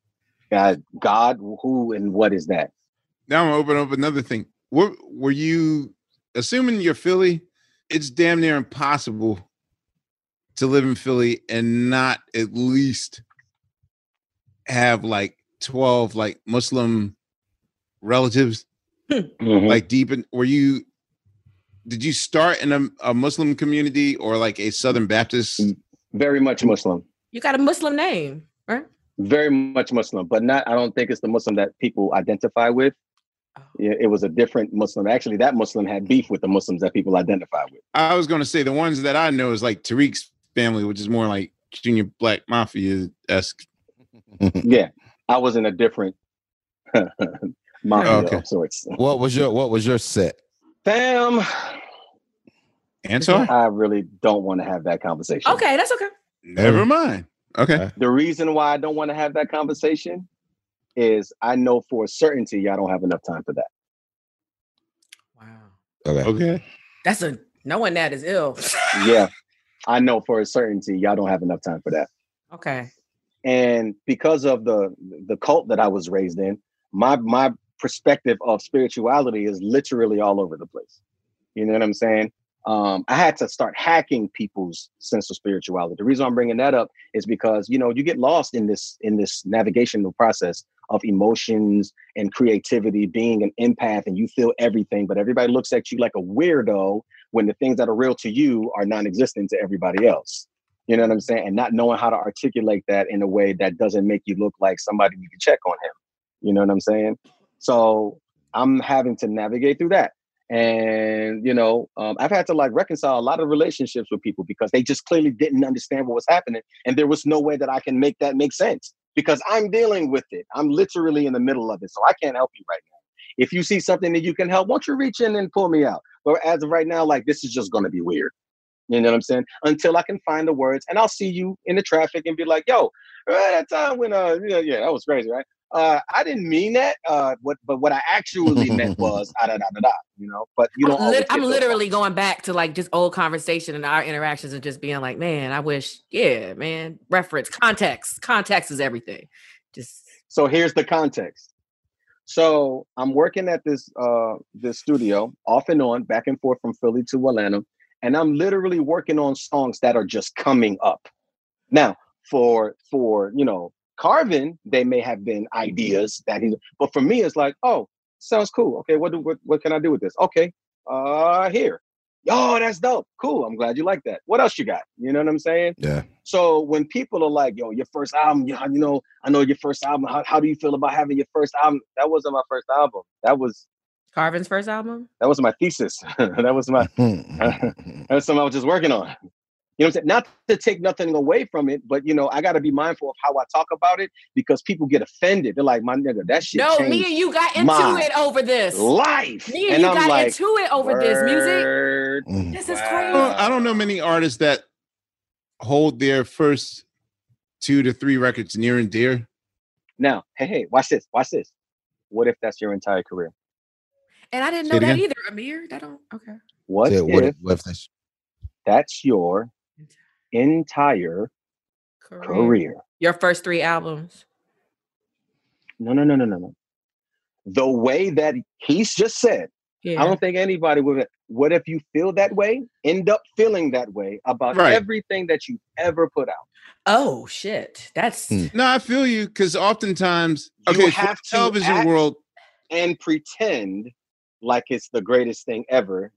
[SPEAKER 6] God, God, who and what is that?
[SPEAKER 4] Now I'm open up another thing. Were, were you assuming you're Philly? It's damn near impossible to live in Philly and not at least have like 12 like Muslim relatives
[SPEAKER 6] Mhm.
[SPEAKER 4] like deep in were you did you start in a, a Muslim community or like a Southern Baptist?
[SPEAKER 6] Mm, very much Muslim.
[SPEAKER 7] You got a Muslim name, right?
[SPEAKER 6] very much Muslim, but not. I don't think it's the Muslim that people identify with. Oh. Yeah, it was a different Muslim. Actually, that Muslim had beef with the Muslims that people identify with.
[SPEAKER 4] I was gonna say the ones that I know is like Tariq's family, which is more like Junior Black Mafia esque.
[SPEAKER 6] yeah, I was in a different mafia
[SPEAKER 8] Okay.
[SPEAKER 6] of sorts.
[SPEAKER 8] What was your What was your set?
[SPEAKER 6] Fam,
[SPEAKER 4] Answer?
[SPEAKER 6] I really don't want to have that conversation.
[SPEAKER 7] Okay, that's okay.
[SPEAKER 4] Never mind. Okay.
[SPEAKER 6] Uh, the reason why I don't want to have that conversation is I know for a certainty y'all don't have enough time for that. Wow.
[SPEAKER 8] Okay.
[SPEAKER 4] Okay.
[SPEAKER 7] That's a knowing that is ill.
[SPEAKER 6] Yeah, I know for a certainty y'all don't have enough time for that.
[SPEAKER 7] okay.
[SPEAKER 6] and because of the the cult that I was raised in, my my perspective of spirituality is literally all over the place. You know what I'm saying? Um, I had to start hacking people's sense of spirituality. The reason I'm bringing that up is because you know you get lost in this in this navigational process of emotions and creativity, being an empath and you feel everything, but everybody looks at you like a weirdo when the things that are real to you are non-existent to everybody else. You know what I'm saying? And not knowing how to articulate that in a way that doesn't make you look like somebody you can check on him. You know what I'm saying? So I'm having to navigate through that. And you know, um, I've had to like reconcile a lot of relationships with people because they just clearly didn't understand what was happening, and there was no way that I can make that make sense because I'm dealing with it. I'm literally in the middle of it, so I can't help you right now. If you see something that you can help, won't you reach in and pull me out? But as of right now, like this is just going to be weird. You know what I'm saying? Until I can find the words, and I'll see you in the traffic and be like, "Yo, that time when uh, yeah, yeah, that was crazy, right? Uh, I didn't mean that. Uh, what, but what I actually meant was ah, da da da da. You know, but you don't.
[SPEAKER 7] I'm,
[SPEAKER 6] always
[SPEAKER 7] lit- I'm
[SPEAKER 6] get those
[SPEAKER 7] literally going back to like just old conversation and our interactions and just being like, man, I wish, yeah, man, reference, context, context is everything. Just
[SPEAKER 6] So here's the context. So I'm working at this uh this studio off and on, back and forth from Philly to Atlanta, and I'm literally working on songs that are just coming up. Now, for for you know Carvin, they may have been ideas that he, but for me, it's like, oh, sounds cool. Okay, what do what, what can I do with this? Okay, uh, here. Oh, that's dope. Cool. I'm glad you like that. What else you got? You know what I'm saying?
[SPEAKER 3] Yeah.
[SPEAKER 6] So when people are like, "Yo, your first album," you you know, I know your first album. How, how do you feel about having your first album? That wasn't my first album. That was
[SPEAKER 7] Carvin's first album.
[SPEAKER 6] that was my thesis. that was my that was something I was just working on. You know what I'm saying? Not to take nothing away from it, but you know, I gotta be mindful of how I talk about it because people get offended. They're like, my nigga, that shit.
[SPEAKER 7] No,
[SPEAKER 6] changed
[SPEAKER 7] me and you got into it over this.
[SPEAKER 6] Life.
[SPEAKER 7] Me and,
[SPEAKER 6] And
[SPEAKER 7] you
[SPEAKER 6] I'm
[SPEAKER 7] got
[SPEAKER 6] like,
[SPEAKER 7] into it over this music.
[SPEAKER 6] Word. Mm.
[SPEAKER 7] This is
[SPEAKER 4] I
[SPEAKER 7] crazy.
[SPEAKER 4] don't, I don't know many artists that hold their first two to three records near and dear.
[SPEAKER 6] Now, hey, hey, watch this. Watch this. What if that's your entire career?
[SPEAKER 7] And I didn't know that
[SPEAKER 4] again.
[SPEAKER 7] either, Ahmir. That don't okay.
[SPEAKER 6] What
[SPEAKER 8] Yeah, what
[SPEAKER 6] if
[SPEAKER 8] if, what if that's
[SPEAKER 6] that's your entire career?
[SPEAKER 7] Your first three albums.
[SPEAKER 6] No, no, no, no, no, no. The way that he's just said,
[SPEAKER 7] Yeah.
[SPEAKER 6] I don't think anybody would. What if you feel that way? End up feeling that way about
[SPEAKER 4] Right.
[SPEAKER 6] everything that you ever put out.
[SPEAKER 7] Oh shit. That's hmm.
[SPEAKER 4] No, I feel you because oftentimes,
[SPEAKER 6] You
[SPEAKER 4] okay, for
[SPEAKER 6] have to
[SPEAKER 4] television
[SPEAKER 6] act
[SPEAKER 4] world,
[SPEAKER 6] and pretend like it's the greatest thing ever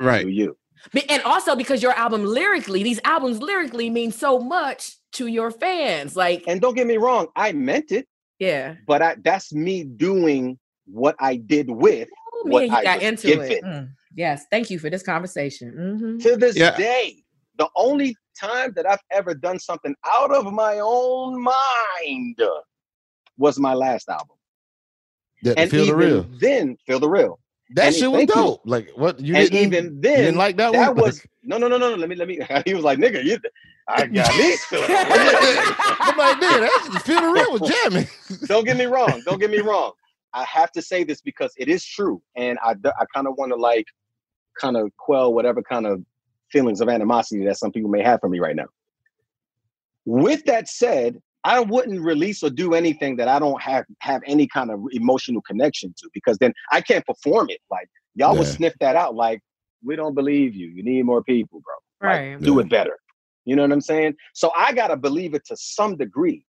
[SPEAKER 4] right?
[SPEAKER 6] to you.
[SPEAKER 7] Be- and also because your album lyrically, these albums lyrically mean so much to your fans. Like,
[SPEAKER 6] And don't get me wrong, I meant it,
[SPEAKER 7] yeah.
[SPEAKER 6] but I, that's me doing what I did with
[SPEAKER 7] Ooh,
[SPEAKER 6] what
[SPEAKER 7] and you
[SPEAKER 6] I
[SPEAKER 7] got
[SPEAKER 6] was
[SPEAKER 7] into
[SPEAKER 6] given.
[SPEAKER 7] it. Mm, Yes, thank you for this conversation. Mhm.
[SPEAKER 6] To this
[SPEAKER 4] Yeah.
[SPEAKER 6] day, the only time that I've ever done something out of my own mind was my last album.
[SPEAKER 8] that
[SPEAKER 6] And
[SPEAKER 8] feel the
[SPEAKER 6] even
[SPEAKER 8] real?
[SPEAKER 6] then, feel the real.
[SPEAKER 8] That shit was
[SPEAKER 6] thank you.
[SPEAKER 8] dope. Like what you
[SPEAKER 6] and
[SPEAKER 8] didn't
[SPEAKER 6] even then,
[SPEAKER 8] didn't like that,
[SPEAKER 6] that
[SPEAKER 8] one?
[SPEAKER 6] was no, no, no, no, no. Let me, let me. He was like, "Nigga, you, I got these feelings."
[SPEAKER 8] I'm like, nigga, that's feel the real was jamming.
[SPEAKER 6] don't get me wrong. Don't get me wrong. I have to say this because it is true, and I I kind of want to like, kind of quell whatever kind of feelings of animosity that some people may have for me right now. With that said, I wouldn't release or do anything that I don't have have any kind of emotional connection to, because then I can't perform it. Like y'all would sniff that out. Like we don't believe you. You need more people, bro. Like,
[SPEAKER 7] Right.
[SPEAKER 6] do it better. You know what I'm saying? So I gotta believe it to some degree.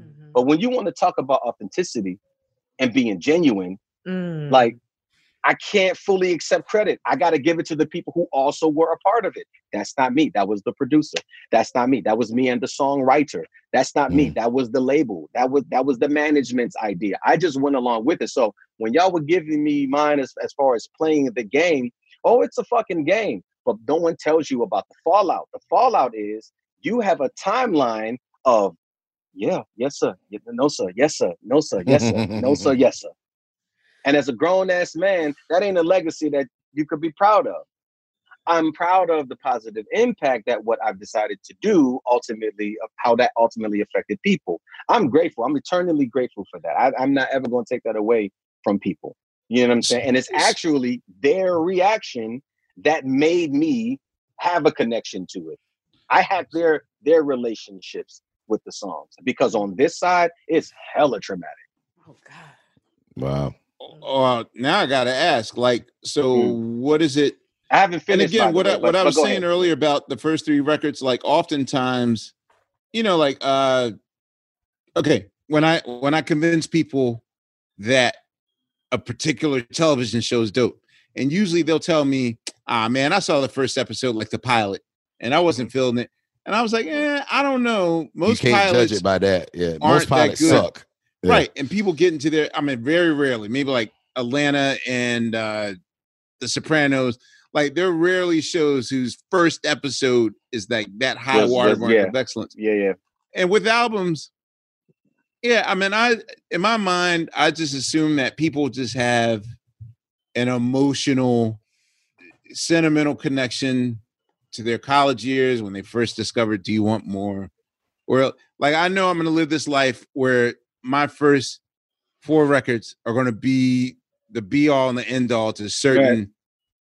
[SPEAKER 7] Mhm.
[SPEAKER 6] But when you want to talk about authenticity and being genuine,
[SPEAKER 7] Mm.
[SPEAKER 6] like I can't fully accept credit. I got to give it to the people who also were a part of it. That's not me. That was the producer. That's not me. That was me and the songwriter. That's not me. Mm. That was the label. That was that was the management's idea. I just went along with it. So when y'all were giving me mine as, as far as playing the game, oh, it's a fucking game. But no one tells you about the fallout. The fallout is you have a timeline of yeah, yes, sir. No, sir. Yes, sir. No, sir. Yes, sir. No, sir. Yes, sir. And as a grown ass man, that ain't a legacy that you could be proud of. I'm proud of the positive impact that what I've decided to do ultimately, of how that ultimately affected people. I'm grateful. I'm eternally grateful for that. I, I'm not ever going to take that away from people. You know what I'm saying? And it's actually their reaction that made me have a connection to it. I had their their relationships with the songs because on this side, it's hella traumatic.
[SPEAKER 7] Oh God.
[SPEAKER 8] Wow.
[SPEAKER 4] Uh, now I gotta ask, like, so what is it?
[SPEAKER 6] I haven't finished. And again,
[SPEAKER 4] what I, what I was saying
[SPEAKER 6] ahead.
[SPEAKER 4] earlier about the first three records, like, oftentimes, you know, like, uh, okay, when I when I convince people that a particular television show is dope, and usually they'll tell me, "Ah, man, I saw the first episode, like the pilot, and I wasn't feeling it." And I was like, "Eh, I don't know. Most
[SPEAKER 8] you can't
[SPEAKER 4] pilots
[SPEAKER 8] judge it by that. Yeah, most pilots suck. Yeah.
[SPEAKER 4] Right. And people get into their, I mean, very rarely, maybe like Atlanta and uh The Sopranos, like there are rarely shows whose first episode is like that high
[SPEAKER 6] just-
[SPEAKER 4] watermark
[SPEAKER 6] yeah.
[SPEAKER 4] of excellence.
[SPEAKER 6] Yeah, yeah.
[SPEAKER 4] And with albums, yeah, I mean, I in my mind, I just assume that people just have an emotional, sentimental connection to their college years when they first discovered Do You Want More? Or like I know I'm gonna live this life where my first four records are gonna be the be all and the end all to certain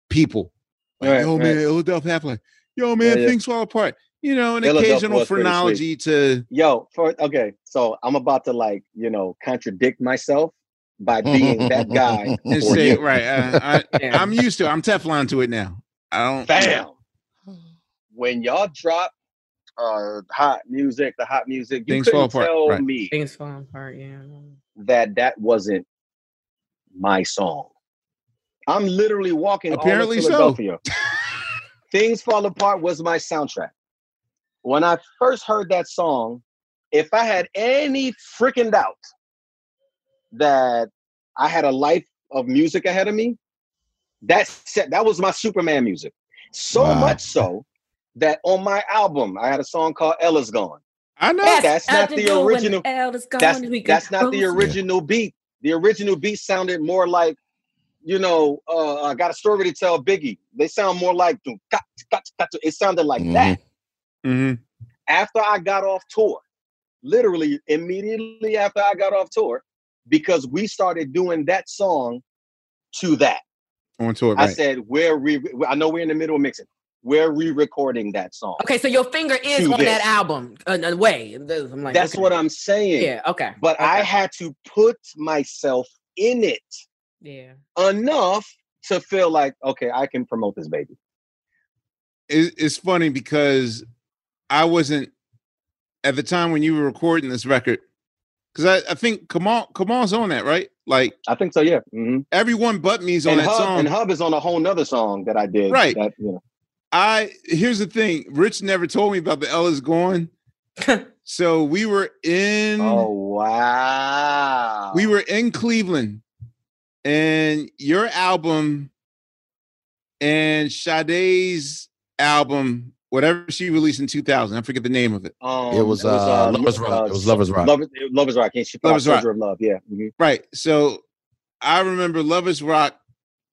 [SPEAKER 4] people. Like,
[SPEAKER 6] Right,
[SPEAKER 4] yo, man,
[SPEAKER 6] right.
[SPEAKER 4] Illadelph Halflife. Yo, man,
[SPEAKER 6] Yeah, yeah.
[SPEAKER 4] things fall apart. You know, an occasional
[SPEAKER 6] was pretty sweet.
[SPEAKER 4] phrenology to
[SPEAKER 6] Yo, for okay, so I'm about to like you know contradict myself by being that guy.
[SPEAKER 4] and say right. Uh, I, I'm used to. it. I'm Teflon to it now. I don't.
[SPEAKER 6] Bam. When y'all drop uh hot music, the hot music, you
[SPEAKER 4] Things fall
[SPEAKER 6] couldn't
[SPEAKER 4] apart,
[SPEAKER 6] tell
[SPEAKER 4] right.
[SPEAKER 6] me
[SPEAKER 7] Things fall apart. Yeah.
[SPEAKER 6] that that wasn't my song. I'm literally walking
[SPEAKER 4] Apparently
[SPEAKER 6] all
[SPEAKER 4] so.
[SPEAKER 6] of Philadelphia. Things Fall Apart was my soundtrack. When I first heard that song, if I had any freaking doubt that I had a life of music ahead of me, that set that was my Superman music. So
[SPEAKER 8] Wow.
[SPEAKER 6] much so that on my album, I had a song called Ella's Gone.
[SPEAKER 4] I know
[SPEAKER 6] that's not the original.
[SPEAKER 7] That's,
[SPEAKER 6] That's, that's not the original beat. The original beat sounded more like, you know, uh, I got a story to tell Biggie. They sound more like, it sounded like that.
[SPEAKER 4] Mhm.
[SPEAKER 6] After I got off tour, literally immediately after I got off tour, because we started doing that song to that.
[SPEAKER 4] on tour.
[SPEAKER 6] I
[SPEAKER 4] Right.
[SPEAKER 6] said, we're re- I know we're in the middle of mixing. We're re-recording that song.
[SPEAKER 7] Okay, so your finger is on
[SPEAKER 6] this.
[SPEAKER 7] that album. Uh, uh, way. I'm like,
[SPEAKER 6] That's
[SPEAKER 7] okay.
[SPEAKER 6] what I'm saying.
[SPEAKER 7] Yeah. Okay.
[SPEAKER 6] But I had to put myself in it
[SPEAKER 7] Yeah.
[SPEAKER 6] enough to feel like, okay, I can promote this baby.
[SPEAKER 4] it, it's funny because I wasn't at the time when you were recording this record. Because I, I think Kamal Kamal's on that, right? Like
[SPEAKER 6] I think so, yeah. hmm
[SPEAKER 4] everyone but me's on
[SPEAKER 6] And
[SPEAKER 4] that
[SPEAKER 6] Hub,
[SPEAKER 4] song.
[SPEAKER 6] and Hub is on a whole nother song that I did.
[SPEAKER 4] Right.
[SPEAKER 6] That, you know.
[SPEAKER 4] I here's the thing. Rich never told me about the Ella's going. so we were in
[SPEAKER 6] Oh wow.
[SPEAKER 4] we were in Cleveland, and your album and Sade's album, whatever she released in 2000, I forget the name of it.
[SPEAKER 6] Um,
[SPEAKER 8] It was, uh, Lovers Rock. It was Lovers Rock.
[SPEAKER 6] Lovers, Lovers Rock. And she
[SPEAKER 4] Lovers Rock.
[SPEAKER 6] Of Love. Yeah. mhm.
[SPEAKER 4] Right. So I remember Love is Rock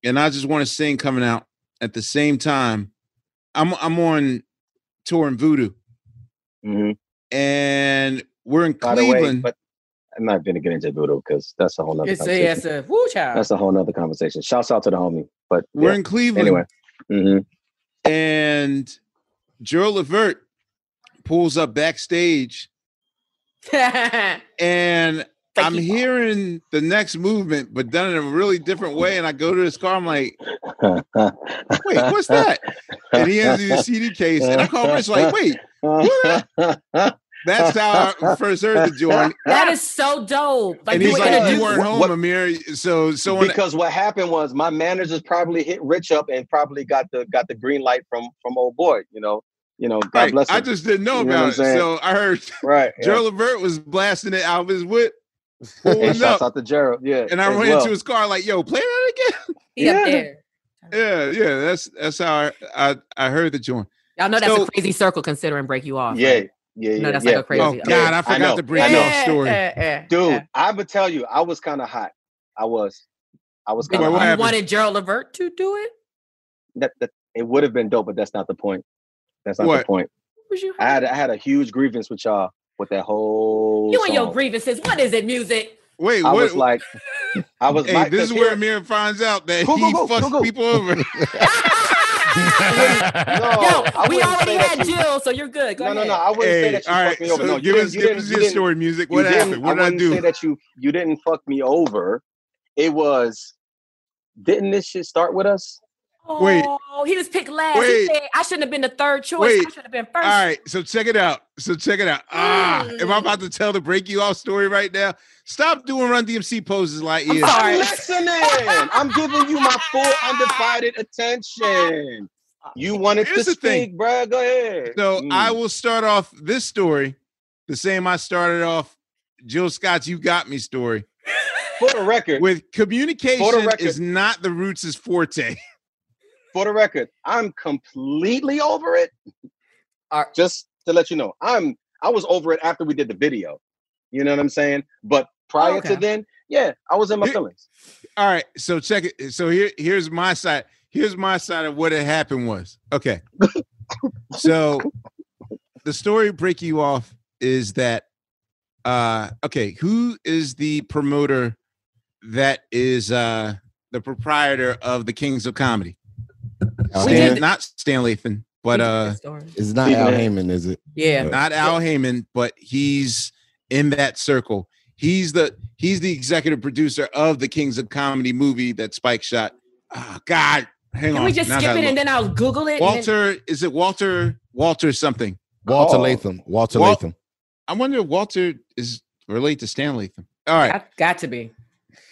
[SPEAKER 4] and I just want to sing coming out at the same time. I'm I'm on tour in Voodoo. And we're in
[SPEAKER 6] Mm-hmm. By the way,
[SPEAKER 4] Cleveland.
[SPEAKER 6] but I'm not going to get into Voodoo because that's a whole nother
[SPEAKER 7] It's a,
[SPEAKER 6] conversation.
[SPEAKER 7] it's a woo child.
[SPEAKER 6] That's a whole nother conversation. Shouts out to the homie. But
[SPEAKER 4] we're
[SPEAKER 6] yeah.
[SPEAKER 4] in Cleveland.
[SPEAKER 6] Anyway. Mhm.
[SPEAKER 4] And Joe Levert pulls up backstage and I'm hearing the next movement, but done in a really different way. And I go to his car, I'm like, wait, what's that? And he hands me the CD case, and I call Rich like, wait, what? That's how I first heard the joint.
[SPEAKER 7] that is so dope. Like
[SPEAKER 4] and
[SPEAKER 7] you
[SPEAKER 4] he's
[SPEAKER 7] were
[SPEAKER 4] like, you
[SPEAKER 7] introduced-
[SPEAKER 4] weren't home, Ahmir. So, so
[SPEAKER 6] because what happened was my managers probably hit Rich up and probably got the got the green light from from old boy. You know, you know. God
[SPEAKER 4] Right,
[SPEAKER 6] bless him.
[SPEAKER 4] I just didn't know
[SPEAKER 6] You
[SPEAKER 4] about
[SPEAKER 6] I'm
[SPEAKER 4] it.
[SPEAKER 6] saying?
[SPEAKER 4] So I heard
[SPEAKER 6] right. yeah.
[SPEAKER 4] Joe Levert was blasting it out of his whip,
[SPEAKER 6] And
[SPEAKER 4] pulling
[SPEAKER 6] shouts out to Gerald. Yeah.
[SPEAKER 4] And I ran
[SPEAKER 6] well.
[SPEAKER 4] into his car like, yo, play that again.
[SPEAKER 7] He up
[SPEAKER 6] Yeah.
[SPEAKER 7] there.
[SPEAKER 4] Yeah, yeah. That's that's how I I, I heard the joint.
[SPEAKER 7] Y'all know that's
[SPEAKER 4] So-
[SPEAKER 7] a crazy circle considering break you off.
[SPEAKER 6] Yeah.
[SPEAKER 7] right?
[SPEAKER 6] Yeah,
[SPEAKER 7] No,
[SPEAKER 6] yeah,
[SPEAKER 7] that's
[SPEAKER 6] yeah,
[SPEAKER 7] like a crazy.
[SPEAKER 4] Oh
[SPEAKER 7] okay.
[SPEAKER 4] God, I forgot
[SPEAKER 6] know,
[SPEAKER 4] to bring
[SPEAKER 6] I
[SPEAKER 4] it
[SPEAKER 6] know.
[SPEAKER 4] off story.
[SPEAKER 6] Dude,
[SPEAKER 7] eh.
[SPEAKER 6] I would tell you, I was kind of hot. I was. I was
[SPEAKER 7] Did
[SPEAKER 6] kind of.
[SPEAKER 4] what
[SPEAKER 6] hot.
[SPEAKER 4] happened?
[SPEAKER 7] wanted Gerald Levert to do it?
[SPEAKER 6] That, that it would have been dope, but that's not the point. That's not
[SPEAKER 4] What?
[SPEAKER 6] the point.
[SPEAKER 7] Was you?
[SPEAKER 6] I had I had a huge grievance with y'all with that whole.
[SPEAKER 7] You and your grievances. What is it? Music.
[SPEAKER 4] Wait,
[SPEAKER 6] I
[SPEAKER 4] what?
[SPEAKER 6] was like, I was.
[SPEAKER 4] hey,
[SPEAKER 6] my-
[SPEAKER 4] this is where
[SPEAKER 6] here-
[SPEAKER 4] Ahmir finds out that
[SPEAKER 6] Go, go,
[SPEAKER 4] he
[SPEAKER 6] go,
[SPEAKER 4] fucks
[SPEAKER 6] go, go.
[SPEAKER 4] people over.
[SPEAKER 6] No,
[SPEAKER 7] Yo, we already had
[SPEAKER 6] you-
[SPEAKER 7] Jill, so you're good. Go
[SPEAKER 6] No, no,
[SPEAKER 7] ahead.
[SPEAKER 6] no. I wouldn't say that you
[SPEAKER 4] all right.
[SPEAKER 6] fucked me over.
[SPEAKER 4] So
[SPEAKER 6] No, you
[SPEAKER 4] give
[SPEAKER 6] didn't-
[SPEAKER 4] us, give us your story, music. What happened? What did I
[SPEAKER 6] wouldn't
[SPEAKER 4] do?
[SPEAKER 6] Say that you you didn't fuck me over. It was. Didn't this shit start with us?
[SPEAKER 4] Wait.
[SPEAKER 7] Oh, he was picked last.
[SPEAKER 4] Wait.
[SPEAKER 7] He said I shouldn't have been the third choice.
[SPEAKER 4] Wait.
[SPEAKER 7] I should have been first.
[SPEAKER 4] All right, so check it out. So check it out. Ah, am I about to tell the break you off story right now? Stop doing Run DMC poses like
[SPEAKER 6] I'm
[SPEAKER 4] yeah.
[SPEAKER 6] sorry. listening. I'm giving you my full undivided attention. You wanted
[SPEAKER 4] Here's
[SPEAKER 6] to
[SPEAKER 4] the thing.
[SPEAKER 6] speak, bro. Go ahead.
[SPEAKER 4] So
[SPEAKER 6] Mm.
[SPEAKER 4] I will start off this story the same I started off Jill Scott's "You Got Me" story.
[SPEAKER 6] For the record,
[SPEAKER 4] with communication
[SPEAKER 6] record-
[SPEAKER 4] is not the Roots' forte.
[SPEAKER 6] for the record, I'm completely over it. Just to let you know, I'm I was over it after we did the video. You know what I'm saying? But prior
[SPEAKER 4] Okay.
[SPEAKER 6] to then, yeah, I was in my
[SPEAKER 4] Here-
[SPEAKER 6] feelings.
[SPEAKER 4] All right, so check it. So here, here's my side. Here's my side of what had happened was okay. so the story break you off is that uh okay, who is the promoter that is uh the proprietor of the Kings of Comedy?
[SPEAKER 8] Al
[SPEAKER 4] Stan,
[SPEAKER 8] Haymon?
[SPEAKER 4] not Stan Lathan, but uh
[SPEAKER 8] It's not Al Haymon, is it?
[SPEAKER 7] Yeah.
[SPEAKER 4] not Al Haymon, but he's in that circle. He's the he's the executive producer of the Kings of Comedy movie that Spike shot. Oh God, hang
[SPEAKER 7] Can
[SPEAKER 4] on.
[SPEAKER 7] Can we just
[SPEAKER 4] Now
[SPEAKER 7] skip
[SPEAKER 4] gotta
[SPEAKER 7] it and then I'll Google it? and then-
[SPEAKER 4] Walter? Is it Walter? Walter something?
[SPEAKER 8] Walter
[SPEAKER 4] Call.
[SPEAKER 8] Latham. Walter
[SPEAKER 4] Wal-
[SPEAKER 8] Latham.
[SPEAKER 4] I wonder if Walter is related to Stan Latham. All right.
[SPEAKER 7] Got, got to be.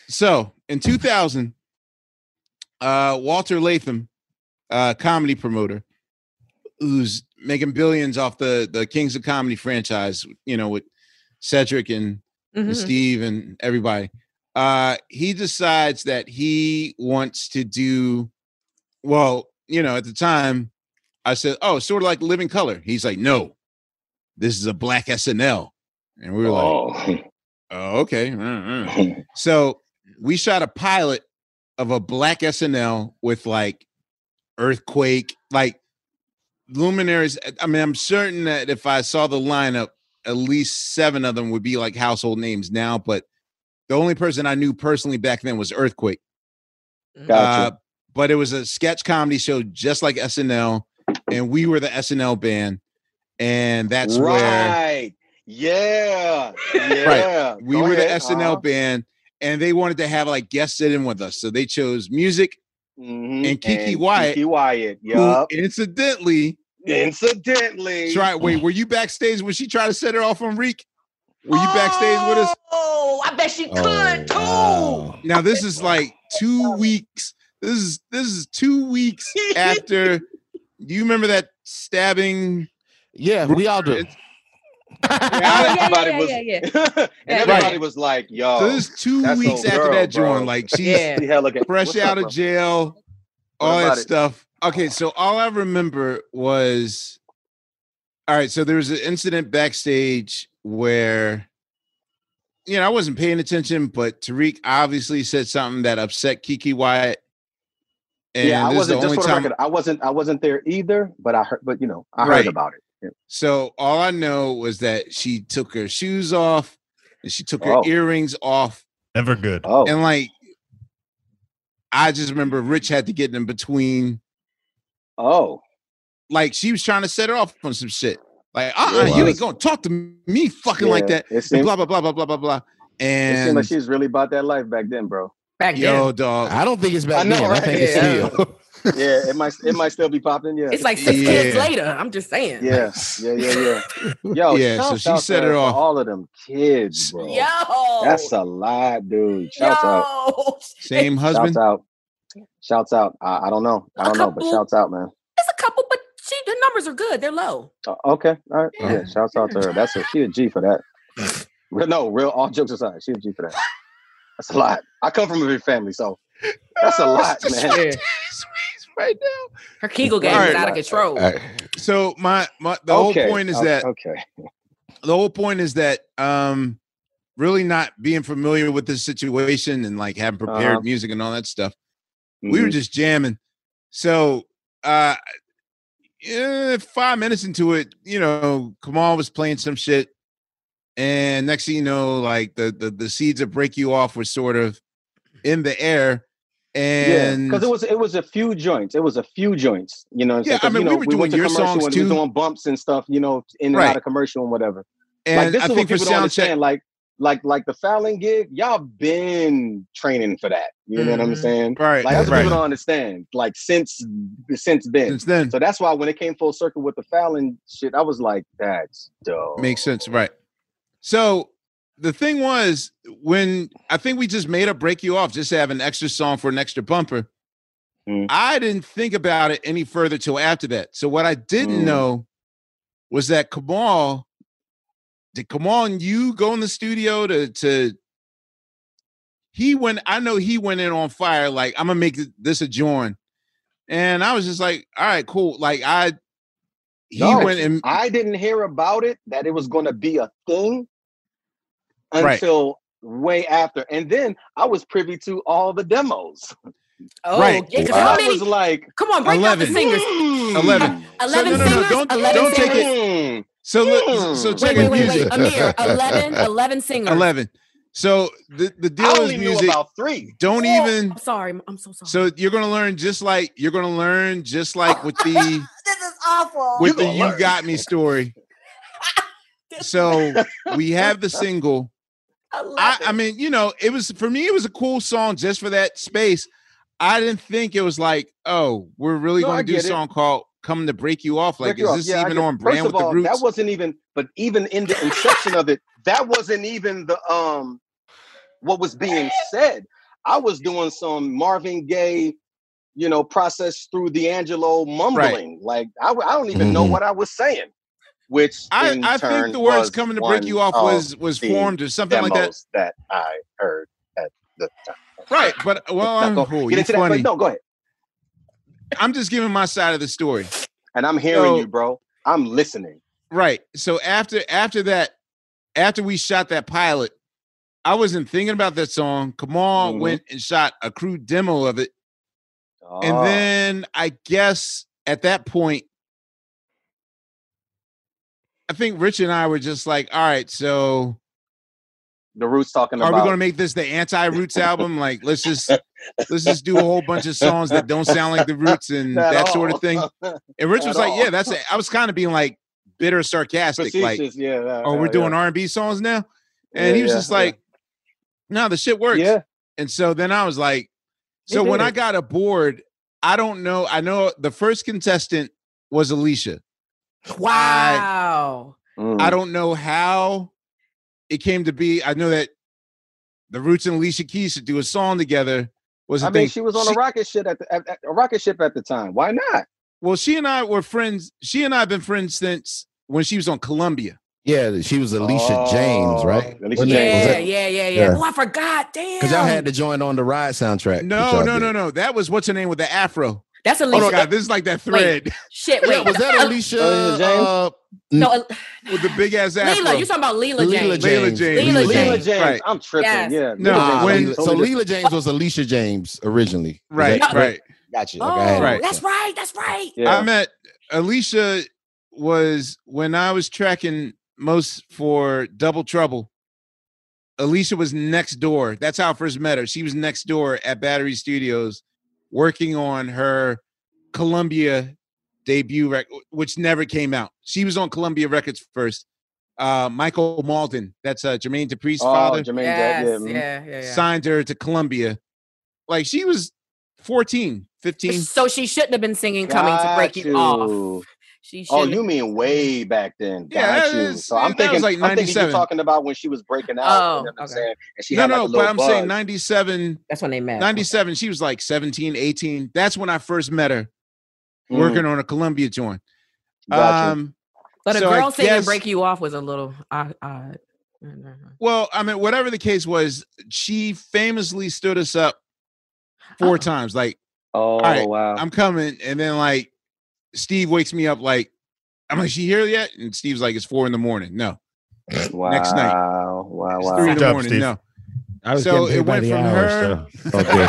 [SPEAKER 4] So in 2000, uh, Walter Latham, uh, comedy promoter, who's making billions off the the Kings of Comedy franchise, you know, with Cedric and, and
[SPEAKER 7] Mhm.
[SPEAKER 4] Steve and everybody. Uh, he decides that he wants to do well. You know, at the time, I said, "Oh, sort of like Living Color." He's like, "No, this is a black SNL," and we were like, "Oh, okay." mm, mm." so we shot a pilot of a black SNL with like earthquake, like luminaries. I mean, I'm certain that if I saw the lineup, at least seven of them would be like household names now. But the only person I knew personally back then was Earthquake.
[SPEAKER 6] Gotcha.
[SPEAKER 4] Uh, but it was a sketch comedy show just like SNL, and we were the SNL band, and that's where
[SPEAKER 6] right. Yeah. Yeah.
[SPEAKER 4] right. We
[SPEAKER 6] Go
[SPEAKER 4] were the. SNL
[SPEAKER 6] Uh-huh.
[SPEAKER 4] band, and they wanted to have like guests sit in with us. So they chose music
[SPEAKER 6] Mhm.
[SPEAKER 4] and Kiki
[SPEAKER 6] And
[SPEAKER 4] Wyatt.
[SPEAKER 6] Kiki Wyatt.
[SPEAKER 4] who
[SPEAKER 6] Yup.
[SPEAKER 4] incidentally,
[SPEAKER 6] Incidentally.
[SPEAKER 4] try wait, were you backstage when she tried to set her off on Reek? Were you backstage with us?
[SPEAKER 7] Oh, I bet she could too.
[SPEAKER 4] Now this is like two weeks. This is this is two weeks after. Do you remember that stabbing?
[SPEAKER 8] Yeah, we all do.
[SPEAKER 6] Oh, everybody
[SPEAKER 7] yeah,
[SPEAKER 6] was,
[SPEAKER 7] yeah, yeah.
[SPEAKER 6] and everybody
[SPEAKER 4] right.
[SPEAKER 6] was like, "Yo."
[SPEAKER 4] So this is two weeks
[SPEAKER 6] old
[SPEAKER 4] after
[SPEAKER 6] girl,
[SPEAKER 4] that
[SPEAKER 6] bro.
[SPEAKER 4] joint. Like she's
[SPEAKER 7] Yeah.
[SPEAKER 6] See how look at-
[SPEAKER 4] fresh
[SPEAKER 6] what's
[SPEAKER 4] out of
[SPEAKER 6] bro?
[SPEAKER 4] jail, all that
[SPEAKER 6] it?
[SPEAKER 4] stuff. Okay, so all I remember was all right. So there was an incident backstage where you know I wasn't paying attention, but Tariq obviously said something that upset Kiki Wyatt. And
[SPEAKER 6] yeah, I
[SPEAKER 4] this is the
[SPEAKER 6] wasn't just for the
[SPEAKER 4] time.
[SPEAKER 6] record. I wasn't. I wasn't there either. But I heard. But you know, I
[SPEAKER 4] Right.
[SPEAKER 6] heard about it. Yeah.
[SPEAKER 4] So all I know was that she took her shoes off and she took her
[SPEAKER 6] Oh.
[SPEAKER 4] earrings off.
[SPEAKER 5] Never good.
[SPEAKER 6] Oh,
[SPEAKER 4] And like I just remember Rich had to get in between.
[SPEAKER 6] oh,
[SPEAKER 4] Like she was trying to set her off on some shit. Like, uh,
[SPEAKER 6] Yeah, it
[SPEAKER 4] you ain't gonna talk to me fucking like that.
[SPEAKER 6] it
[SPEAKER 4] And
[SPEAKER 6] seemed-
[SPEAKER 4] blah blah blah blah blah blah blah.
[SPEAKER 6] it
[SPEAKER 4] And
[SPEAKER 6] seemed like she was really about that life back then, bro.
[SPEAKER 7] Back
[SPEAKER 4] yo,
[SPEAKER 7] then.
[SPEAKER 4] dog.
[SPEAKER 8] I don't think it's back
[SPEAKER 6] I know,
[SPEAKER 8] then. I
[SPEAKER 6] right?
[SPEAKER 8] think it's
[SPEAKER 7] Yeah.
[SPEAKER 8] still.
[SPEAKER 6] Yeah, it might. It might still be popping. Yeah.
[SPEAKER 7] It's like six kids later. I'm just saying.
[SPEAKER 6] Yeah, yeah, yeah, yeah. Yo,
[SPEAKER 4] Yeah, so she
[SPEAKER 6] out
[SPEAKER 4] set
[SPEAKER 6] to
[SPEAKER 4] her off.
[SPEAKER 6] All of them kids, bro.
[SPEAKER 7] Yo.
[SPEAKER 6] That's a lot, dude. Shouts out.
[SPEAKER 4] Same husband.
[SPEAKER 6] Shouts out. Shouts out. I, I don't know. I
[SPEAKER 7] A
[SPEAKER 6] don't know, but shouts out, man.
[SPEAKER 7] It's a couple, but she the numbers are good. They're low.
[SPEAKER 6] Uh, okay, all right. Yeah, shouts out to her. That's a she a G for that. No, real. All jokes aside, she a G for that. That's a lot. I come from a big family, so that's a lot, man.
[SPEAKER 7] Yeah.
[SPEAKER 4] right now.
[SPEAKER 7] Her Kegel game
[SPEAKER 4] All
[SPEAKER 7] is
[SPEAKER 4] right.
[SPEAKER 7] out of control.
[SPEAKER 8] All right.
[SPEAKER 4] So my my the
[SPEAKER 6] okay.
[SPEAKER 4] whole point is
[SPEAKER 6] o-
[SPEAKER 4] that
[SPEAKER 6] okay.
[SPEAKER 4] the whole point is that um really not being familiar with this situation and like having prepared
[SPEAKER 6] Uh-huh.
[SPEAKER 4] music and all that stuff. We were
[SPEAKER 6] Mhm.
[SPEAKER 4] just jamming. So uh yeah, five minutes into it, you know, Kamal was playing some shit. And next thing you know, like the the, the seeds that break you off were sort of in the air.
[SPEAKER 6] Yeah,
[SPEAKER 4] And
[SPEAKER 6] because it was it was a few joints. It was a few joints. You know,
[SPEAKER 4] Yeah, I mean,
[SPEAKER 6] you
[SPEAKER 4] we
[SPEAKER 6] know,
[SPEAKER 4] were doing your songs
[SPEAKER 6] and We doing bumps and stuff. You know, in and
[SPEAKER 4] Right.
[SPEAKER 6] out of commercial and whatever.
[SPEAKER 4] and
[SPEAKER 6] like this
[SPEAKER 4] I
[SPEAKER 6] is what
[SPEAKER 4] think for
[SPEAKER 6] people don't understand.
[SPEAKER 4] check,
[SPEAKER 6] Like like like the Fallon gig, y'all been training for that. You know what I'm
[SPEAKER 4] Mhm.
[SPEAKER 6] saying?
[SPEAKER 4] Right,
[SPEAKER 6] Like that's what
[SPEAKER 4] right.
[SPEAKER 6] people don't understand. Like since since then.
[SPEAKER 4] Since then.
[SPEAKER 6] So that's why when it came full circle with the Fallon shit, I was like, that's dope.
[SPEAKER 4] Makes sense, right? So the thing was when I think we just made up "Break You Off" just to have an extra song for an extra bumper. I didn't think about it any further till after that. So what I didn't
[SPEAKER 6] Mm.
[SPEAKER 4] know was that Kamal did Kamal and you go in the studio to to he went I know he went in on fire like I'm gonna make this a joint. And I was just like, all right, cool. Like I he
[SPEAKER 6] No,
[SPEAKER 4] went and
[SPEAKER 6] I didn't hear about it that it was to be a thing
[SPEAKER 4] Right.
[SPEAKER 6] until way after, and then I was privy to all the demos.
[SPEAKER 1] Oh,
[SPEAKER 4] Right.
[SPEAKER 1] yeah, 'cause
[SPEAKER 6] I
[SPEAKER 1] how many?
[SPEAKER 6] was like,
[SPEAKER 1] Come on, break down the
[SPEAKER 4] 11.
[SPEAKER 1] singers.
[SPEAKER 4] 11.
[SPEAKER 1] 11
[SPEAKER 4] no, no, no,
[SPEAKER 1] singers?
[SPEAKER 4] don't,
[SPEAKER 1] 11
[SPEAKER 4] don't take it.
[SPEAKER 6] Mm.
[SPEAKER 4] So, look, so check
[SPEAKER 1] Wait,
[SPEAKER 4] it.
[SPEAKER 1] wait, wait, wait. Ahmir, 11, 11 singers.
[SPEAKER 4] 11. So the, the deal
[SPEAKER 6] I
[SPEAKER 4] is
[SPEAKER 6] only knew
[SPEAKER 4] music.
[SPEAKER 6] about three.
[SPEAKER 4] Don't
[SPEAKER 1] Oh,
[SPEAKER 4] even.
[SPEAKER 1] I'm sorry. I'm so sorry.
[SPEAKER 4] So you're gonna learn just like you're gonna learn just like with the
[SPEAKER 1] this is awful.
[SPEAKER 4] with the
[SPEAKER 6] gonna
[SPEAKER 4] "You. Got Me" story. So we have the single. I, I mean, you know, it was for me. It was a cool song just for that space. I didn't think it was like, oh, we're really
[SPEAKER 6] No,
[SPEAKER 4] going to do a
[SPEAKER 6] get it.
[SPEAKER 4] song called "Come to Break You Off." Like,
[SPEAKER 6] Break
[SPEAKER 4] is this
[SPEAKER 6] Yeah,
[SPEAKER 4] even on brand with
[SPEAKER 6] all,
[SPEAKER 4] the roots?
[SPEAKER 6] That wasn't even, but even in the inception of it, that wasn't even the um what was being said. I was doing some Marvin Gaye, you know, process through D'Angelo mumbling. Like I, I don't even know
[SPEAKER 8] Mhm.
[SPEAKER 6] what I was saying. Which
[SPEAKER 4] I, I think the words "Coming to Break You Off"
[SPEAKER 6] of
[SPEAKER 4] was was formed or something like that.
[SPEAKER 6] that I heard at the time.
[SPEAKER 4] Right, but well,
[SPEAKER 6] go-
[SPEAKER 4] cool.
[SPEAKER 6] get into that, but
[SPEAKER 4] funny.
[SPEAKER 6] no, go ahead.
[SPEAKER 4] I'm just giving my side of the story.
[SPEAKER 6] And I'm hearing
[SPEAKER 4] So-
[SPEAKER 6] you, bro. I'm listening.
[SPEAKER 4] Right. So after after that, after we shot that pilot, I wasn't thinking about that song. Kamal
[SPEAKER 6] Mhm.
[SPEAKER 4] went and shot a crude demo of it.
[SPEAKER 6] Oh.
[SPEAKER 4] And then I guess at that point, I think Rich and I were just like, all right, so
[SPEAKER 6] the roots talking
[SPEAKER 4] are
[SPEAKER 6] about
[SPEAKER 4] we gonna make this the anti-roots album? Like, let's just let's just do a whole bunch of songs that don't sound like the roots and
[SPEAKER 6] At
[SPEAKER 4] that sort of thing. And Rich
[SPEAKER 6] At
[SPEAKER 4] was like,
[SPEAKER 6] all.
[SPEAKER 4] yeah, that's it. I was kind of being like bitter sarcastic, like,
[SPEAKER 6] yeah,
[SPEAKER 4] oh,
[SPEAKER 6] yeah,
[SPEAKER 4] we're doing
[SPEAKER 6] yeah.
[SPEAKER 4] R&B songs now. And
[SPEAKER 6] Yeah,
[SPEAKER 4] he was just like, no, the shit works.
[SPEAKER 6] Yeah.
[SPEAKER 4] And so then I was like, so when. I got aboard, I don't know. I know the first contestant was Alicia.
[SPEAKER 1] Wow.
[SPEAKER 6] Mm.
[SPEAKER 4] I don't know how it came to be. I know that the Roots and Alicia Keys should do a song together. Was
[SPEAKER 6] I mean,
[SPEAKER 4] thing.
[SPEAKER 6] she was on a rocket ship at, the, at, at a rocket ship at the time. Why not?
[SPEAKER 4] Well, she and I were friends. She and I have been friends since when she was on Columbia.
[SPEAKER 8] Yeah, she was Alicia James, right?
[SPEAKER 6] Oh, Alicia
[SPEAKER 8] Wasn't that-
[SPEAKER 1] Yeah, yeah, yeah, yeah. Oh, I forgot. Damn.
[SPEAKER 8] Because y'all had to join on the ride soundtrack. that
[SPEAKER 4] No, no,
[SPEAKER 8] did.
[SPEAKER 4] no, no. That was what's her name with the afro.
[SPEAKER 1] That's Alicia.
[SPEAKER 4] Oh
[SPEAKER 1] Alicia.
[SPEAKER 4] my god, this is like that thread
[SPEAKER 1] Wait, shit, wait.
[SPEAKER 8] was that Alicia?
[SPEAKER 6] Alicia James?
[SPEAKER 8] Uh,
[SPEAKER 1] No, uh,
[SPEAKER 4] with the big ass afro.
[SPEAKER 1] Leela. You're talking about Leela
[SPEAKER 8] Leela
[SPEAKER 1] James.
[SPEAKER 8] James.
[SPEAKER 4] Leela James.
[SPEAKER 1] Leela
[SPEAKER 6] Leela
[SPEAKER 1] James.
[SPEAKER 6] James.
[SPEAKER 4] Right.
[SPEAKER 6] I'm tripping.
[SPEAKER 1] Yes.
[SPEAKER 6] Yeah.
[SPEAKER 4] No,
[SPEAKER 6] James.
[SPEAKER 4] when-
[SPEAKER 8] so
[SPEAKER 6] different.
[SPEAKER 8] Leela James was Alicia James originally.
[SPEAKER 4] Right,
[SPEAKER 8] that
[SPEAKER 4] right.
[SPEAKER 8] Gotcha. you.
[SPEAKER 1] Oh,
[SPEAKER 8] Okay, I had it.
[SPEAKER 4] Right.
[SPEAKER 1] that's right. That's right.
[SPEAKER 6] Yeah.
[SPEAKER 4] I met Alicia was when I was tracking Mos for Double Trouble. Alicia was next door. That's how I first met her. She was next door at Battery Studios working on her Columbia debut record, which never came out. She was on Columbia Records first. Uh, Michael Mauldin, that's uh, Jermaine Dupri's
[SPEAKER 6] oh,
[SPEAKER 4] father,
[SPEAKER 6] Jermaine
[SPEAKER 1] Yes,
[SPEAKER 6] Dad, yeah.
[SPEAKER 1] yeah, yeah, yeah.
[SPEAKER 4] signed her to Columbia. Like she was 14, 15.
[SPEAKER 1] So she shouldn't have been singing "Coming to Break
[SPEAKER 6] Got
[SPEAKER 1] You Off."
[SPEAKER 6] You.
[SPEAKER 1] She
[SPEAKER 6] Oh, you mean way back then? Got
[SPEAKER 4] Yeah, that
[SPEAKER 6] you.
[SPEAKER 4] is-
[SPEAKER 6] so I'm
[SPEAKER 4] that was
[SPEAKER 6] thinking,
[SPEAKER 4] like
[SPEAKER 6] I'm thinking
[SPEAKER 4] 97.
[SPEAKER 6] you're talking about when she was breaking out.
[SPEAKER 1] Oh,
[SPEAKER 6] you know what I'm
[SPEAKER 1] okay.
[SPEAKER 6] saying? And she
[SPEAKER 4] no,
[SPEAKER 6] had like
[SPEAKER 4] no,
[SPEAKER 6] a
[SPEAKER 4] but I'm saying 97.
[SPEAKER 1] That's when they met.
[SPEAKER 4] 97 she was like 17 18 that's when i first met her
[SPEAKER 6] Mm,
[SPEAKER 4] working on a columbia joint
[SPEAKER 6] got you.
[SPEAKER 4] um
[SPEAKER 1] But a
[SPEAKER 4] so I
[SPEAKER 1] girl singing
[SPEAKER 4] guess-
[SPEAKER 1] "Break You Off" was a little odd. odd.
[SPEAKER 4] well i mean whatever the case was she famously stood us up four
[SPEAKER 1] Oh.
[SPEAKER 4] times like
[SPEAKER 6] Oh
[SPEAKER 4] right,
[SPEAKER 6] wow.
[SPEAKER 4] i'm coming and then like steve wakes me up like i'm like she here yet and steve's like it's four in the morning no
[SPEAKER 6] wow.
[SPEAKER 4] next night.
[SPEAKER 6] Wow. Wow.
[SPEAKER 4] it's three in the
[SPEAKER 5] job,
[SPEAKER 4] morning
[SPEAKER 5] Steve.
[SPEAKER 4] no
[SPEAKER 5] I was
[SPEAKER 4] So it went from
[SPEAKER 5] hour,
[SPEAKER 4] her-
[SPEAKER 5] so okay.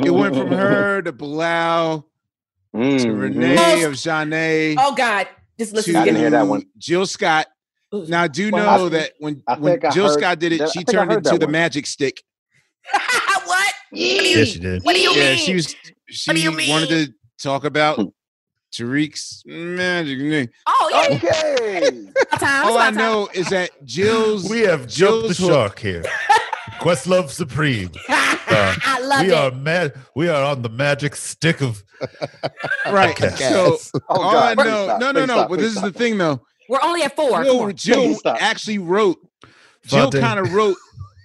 [SPEAKER 4] it went from her to Bilal to
[SPEAKER 6] Mhm.
[SPEAKER 4] renee of Zhané
[SPEAKER 1] Oh God! Just listen.
[SPEAKER 4] to
[SPEAKER 6] I didn't hear that one.
[SPEAKER 4] Jill Scott. Now, I do
[SPEAKER 6] Well,
[SPEAKER 4] know
[SPEAKER 6] I-
[SPEAKER 4] that when
[SPEAKER 6] I
[SPEAKER 4] when Jill
[SPEAKER 6] heard
[SPEAKER 4] Scott did it, she turned
[SPEAKER 6] heard
[SPEAKER 4] into the
[SPEAKER 6] one.
[SPEAKER 4] magic stick.
[SPEAKER 1] what?
[SPEAKER 5] yes, you did.
[SPEAKER 1] What do you
[SPEAKER 4] yeah,
[SPEAKER 1] mean?
[SPEAKER 4] she was.
[SPEAKER 1] What do
[SPEAKER 4] She
[SPEAKER 1] you
[SPEAKER 4] wanted to talk about Tariq's magic name.
[SPEAKER 7] Oh yeah.
[SPEAKER 6] Okay.
[SPEAKER 4] All I know is that Jill's.
[SPEAKER 9] We have jumped the shark here. Questlove Supreme. Uh,
[SPEAKER 7] I love
[SPEAKER 9] we
[SPEAKER 7] it.
[SPEAKER 9] are mad. We are on the magic stick of
[SPEAKER 4] Right.
[SPEAKER 9] podcasts.
[SPEAKER 4] So
[SPEAKER 6] Oh,
[SPEAKER 4] all I know, no, no, no.
[SPEAKER 6] stop,
[SPEAKER 4] but
[SPEAKER 6] please
[SPEAKER 4] this is the thing, though.
[SPEAKER 7] We're only at four. Come
[SPEAKER 4] Jill. Jill actually wrote. Jill kind of wrote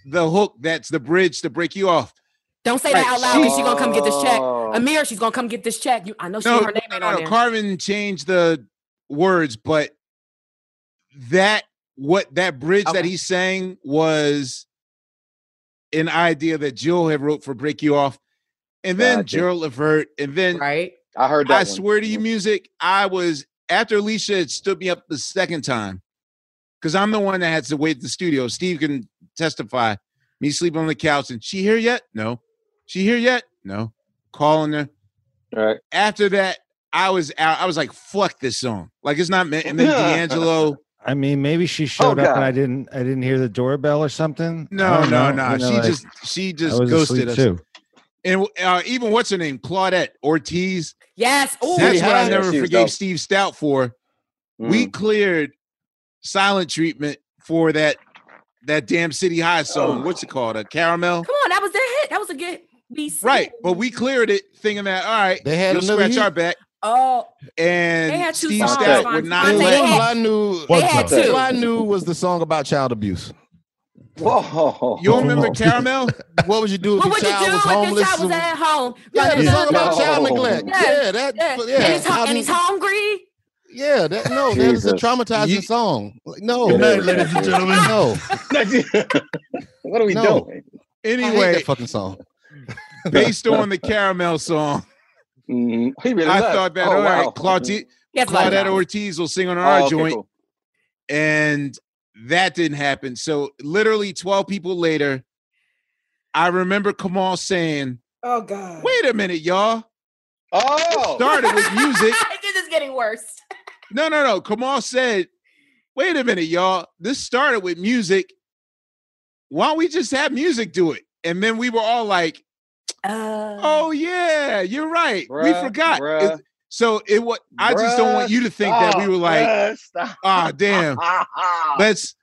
[SPEAKER 4] the hook. That's the bridge to break you off.
[SPEAKER 7] Don't say that out loud because she's gonna come get this check.
[SPEAKER 6] Oh.
[SPEAKER 7] Ahmir, she's gonna come get this check. You, I know she
[SPEAKER 4] No,
[SPEAKER 7] her name
[SPEAKER 4] no,
[SPEAKER 7] ain't
[SPEAKER 4] no,
[SPEAKER 7] on
[SPEAKER 4] no.
[SPEAKER 7] there.
[SPEAKER 4] Carmen changed the words, but that what that bridge that he sang was an idea that Jill had wrote for "Break You Off," and then
[SPEAKER 6] Gotcha.
[SPEAKER 4] Gerald Levert, and then
[SPEAKER 7] right?
[SPEAKER 6] I heard that.
[SPEAKER 4] I
[SPEAKER 6] one.
[SPEAKER 4] swear to you, music. I was after Alicia had stood me up the second time because I'm the one that had to wait at the studio. Steve can testify. Me sleeping on the couch, and she here yet? No. She here yet? No. Calling her.
[SPEAKER 6] All right.
[SPEAKER 4] After that, I was out. I was like, "Fuck this song!" Like it's not meant. And then D'Angelo.
[SPEAKER 10] I mean, maybe she showed up and I didn't. I didn't hear the doorbell or something.
[SPEAKER 4] No, no,
[SPEAKER 10] know,
[SPEAKER 4] no.
[SPEAKER 10] you know,
[SPEAKER 4] She
[SPEAKER 10] like,
[SPEAKER 4] just she
[SPEAKER 10] I
[SPEAKER 4] just
[SPEAKER 10] was
[SPEAKER 4] ghosted us.
[SPEAKER 10] too.
[SPEAKER 4] And uh, even what's her name? Claudette Ortiz.
[SPEAKER 7] Yes. Ooh,
[SPEAKER 4] That's what I never
[SPEAKER 6] she
[SPEAKER 4] forgave
[SPEAKER 6] dope.
[SPEAKER 4] Steve Stoute for. We
[SPEAKER 6] Mm.
[SPEAKER 4] cleared silent treatment for that that damn City High song. What's it called? A caramel?
[SPEAKER 7] Come on, that was their hit. That was a good BC.
[SPEAKER 4] Right. But we cleared it thinking that all right,
[SPEAKER 8] They had
[SPEAKER 4] you'll scratch
[SPEAKER 8] hit?
[SPEAKER 4] our back.
[SPEAKER 7] Oh, They
[SPEAKER 4] And
[SPEAKER 7] had two
[SPEAKER 4] Steve
[SPEAKER 6] songs,
[SPEAKER 4] Stoute
[SPEAKER 6] Phonte.
[SPEAKER 4] would not
[SPEAKER 7] they
[SPEAKER 4] let
[SPEAKER 8] one
[SPEAKER 7] had-
[SPEAKER 8] I knew,
[SPEAKER 7] they had two.
[SPEAKER 8] all I knew was the song about child abuse.
[SPEAKER 6] Whoa.
[SPEAKER 4] You don't remember Caramel?
[SPEAKER 8] What would you do if
[SPEAKER 7] What
[SPEAKER 8] your
[SPEAKER 7] would you
[SPEAKER 8] child
[SPEAKER 7] do
[SPEAKER 8] was
[SPEAKER 7] if your
[SPEAKER 8] homeless?
[SPEAKER 7] child was at home?
[SPEAKER 8] yeah,
[SPEAKER 7] running
[SPEAKER 8] the song about
[SPEAKER 7] down?
[SPEAKER 8] child neglect.
[SPEAKER 7] Yeah.
[SPEAKER 8] Yeah, that.
[SPEAKER 7] Yeah.
[SPEAKER 8] yeah.
[SPEAKER 7] And he's, and he's hungry.
[SPEAKER 8] Yeah, that no, that is a traumatizing
[SPEAKER 4] You-
[SPEAKER 8] song. Like, no,
[SPEAKER 9] Good night, ladies and gentlemen.
[SPEAKER 8] no,
[SPEAKER 6] what are we
[SPEAKER 8] No.
[SPEAKER 6] doing?
[SPEAKER 8] I hate
[SPEAKER 4] Anyway,
[SPEAKER 8] that fucking song.
[SPEAKER 4] based on the Caramel song,
[SPEAKER 6] Mhm. He really
[SPEAKER 4] I
[SPEAKER 6] left.
[SPEAKER 4] thought that
[SPEAKER 6] Oh,
[SPEAKER 4] all right,
[SPEAKER 6] wow.
[SPEAKER 4] Claudette,
[SPEAKER 7] Yes, like
[SPEAKER 4] Claudette. Ortiz will sing on
[SPEAKER 6] Oh,
[SPEAKER 4] our
[SPEAKER 6] okay,
[SPEAKER 4] joint.
[SPEAKER 6] cool.
[SPEAKER 4] and that didn't happen. So literally 12 people later, I remember Kamal saying,
[SPEAKER 7] Oh God.
[SPEAKER 4] wait a minute, y'all.
[SPEAKER 6] Oh.
[SPEAKER 4] Started with music.
[SPEAKER 7] this is getting worse.
[SPEAKER 4] No, no, no. Kamal said, wait a minute, y'all. This started with music. Why don't we just have music do it? And then we were all like,
[SPEAKER 7] Uh,
[SPEAKER 4] oh yeah, you're right. we forgot. It- so it was I just don't want you to think that we were like,
[SPEAKER 6] bruh, stop.
[SPEAKER 4] ah, damn. let's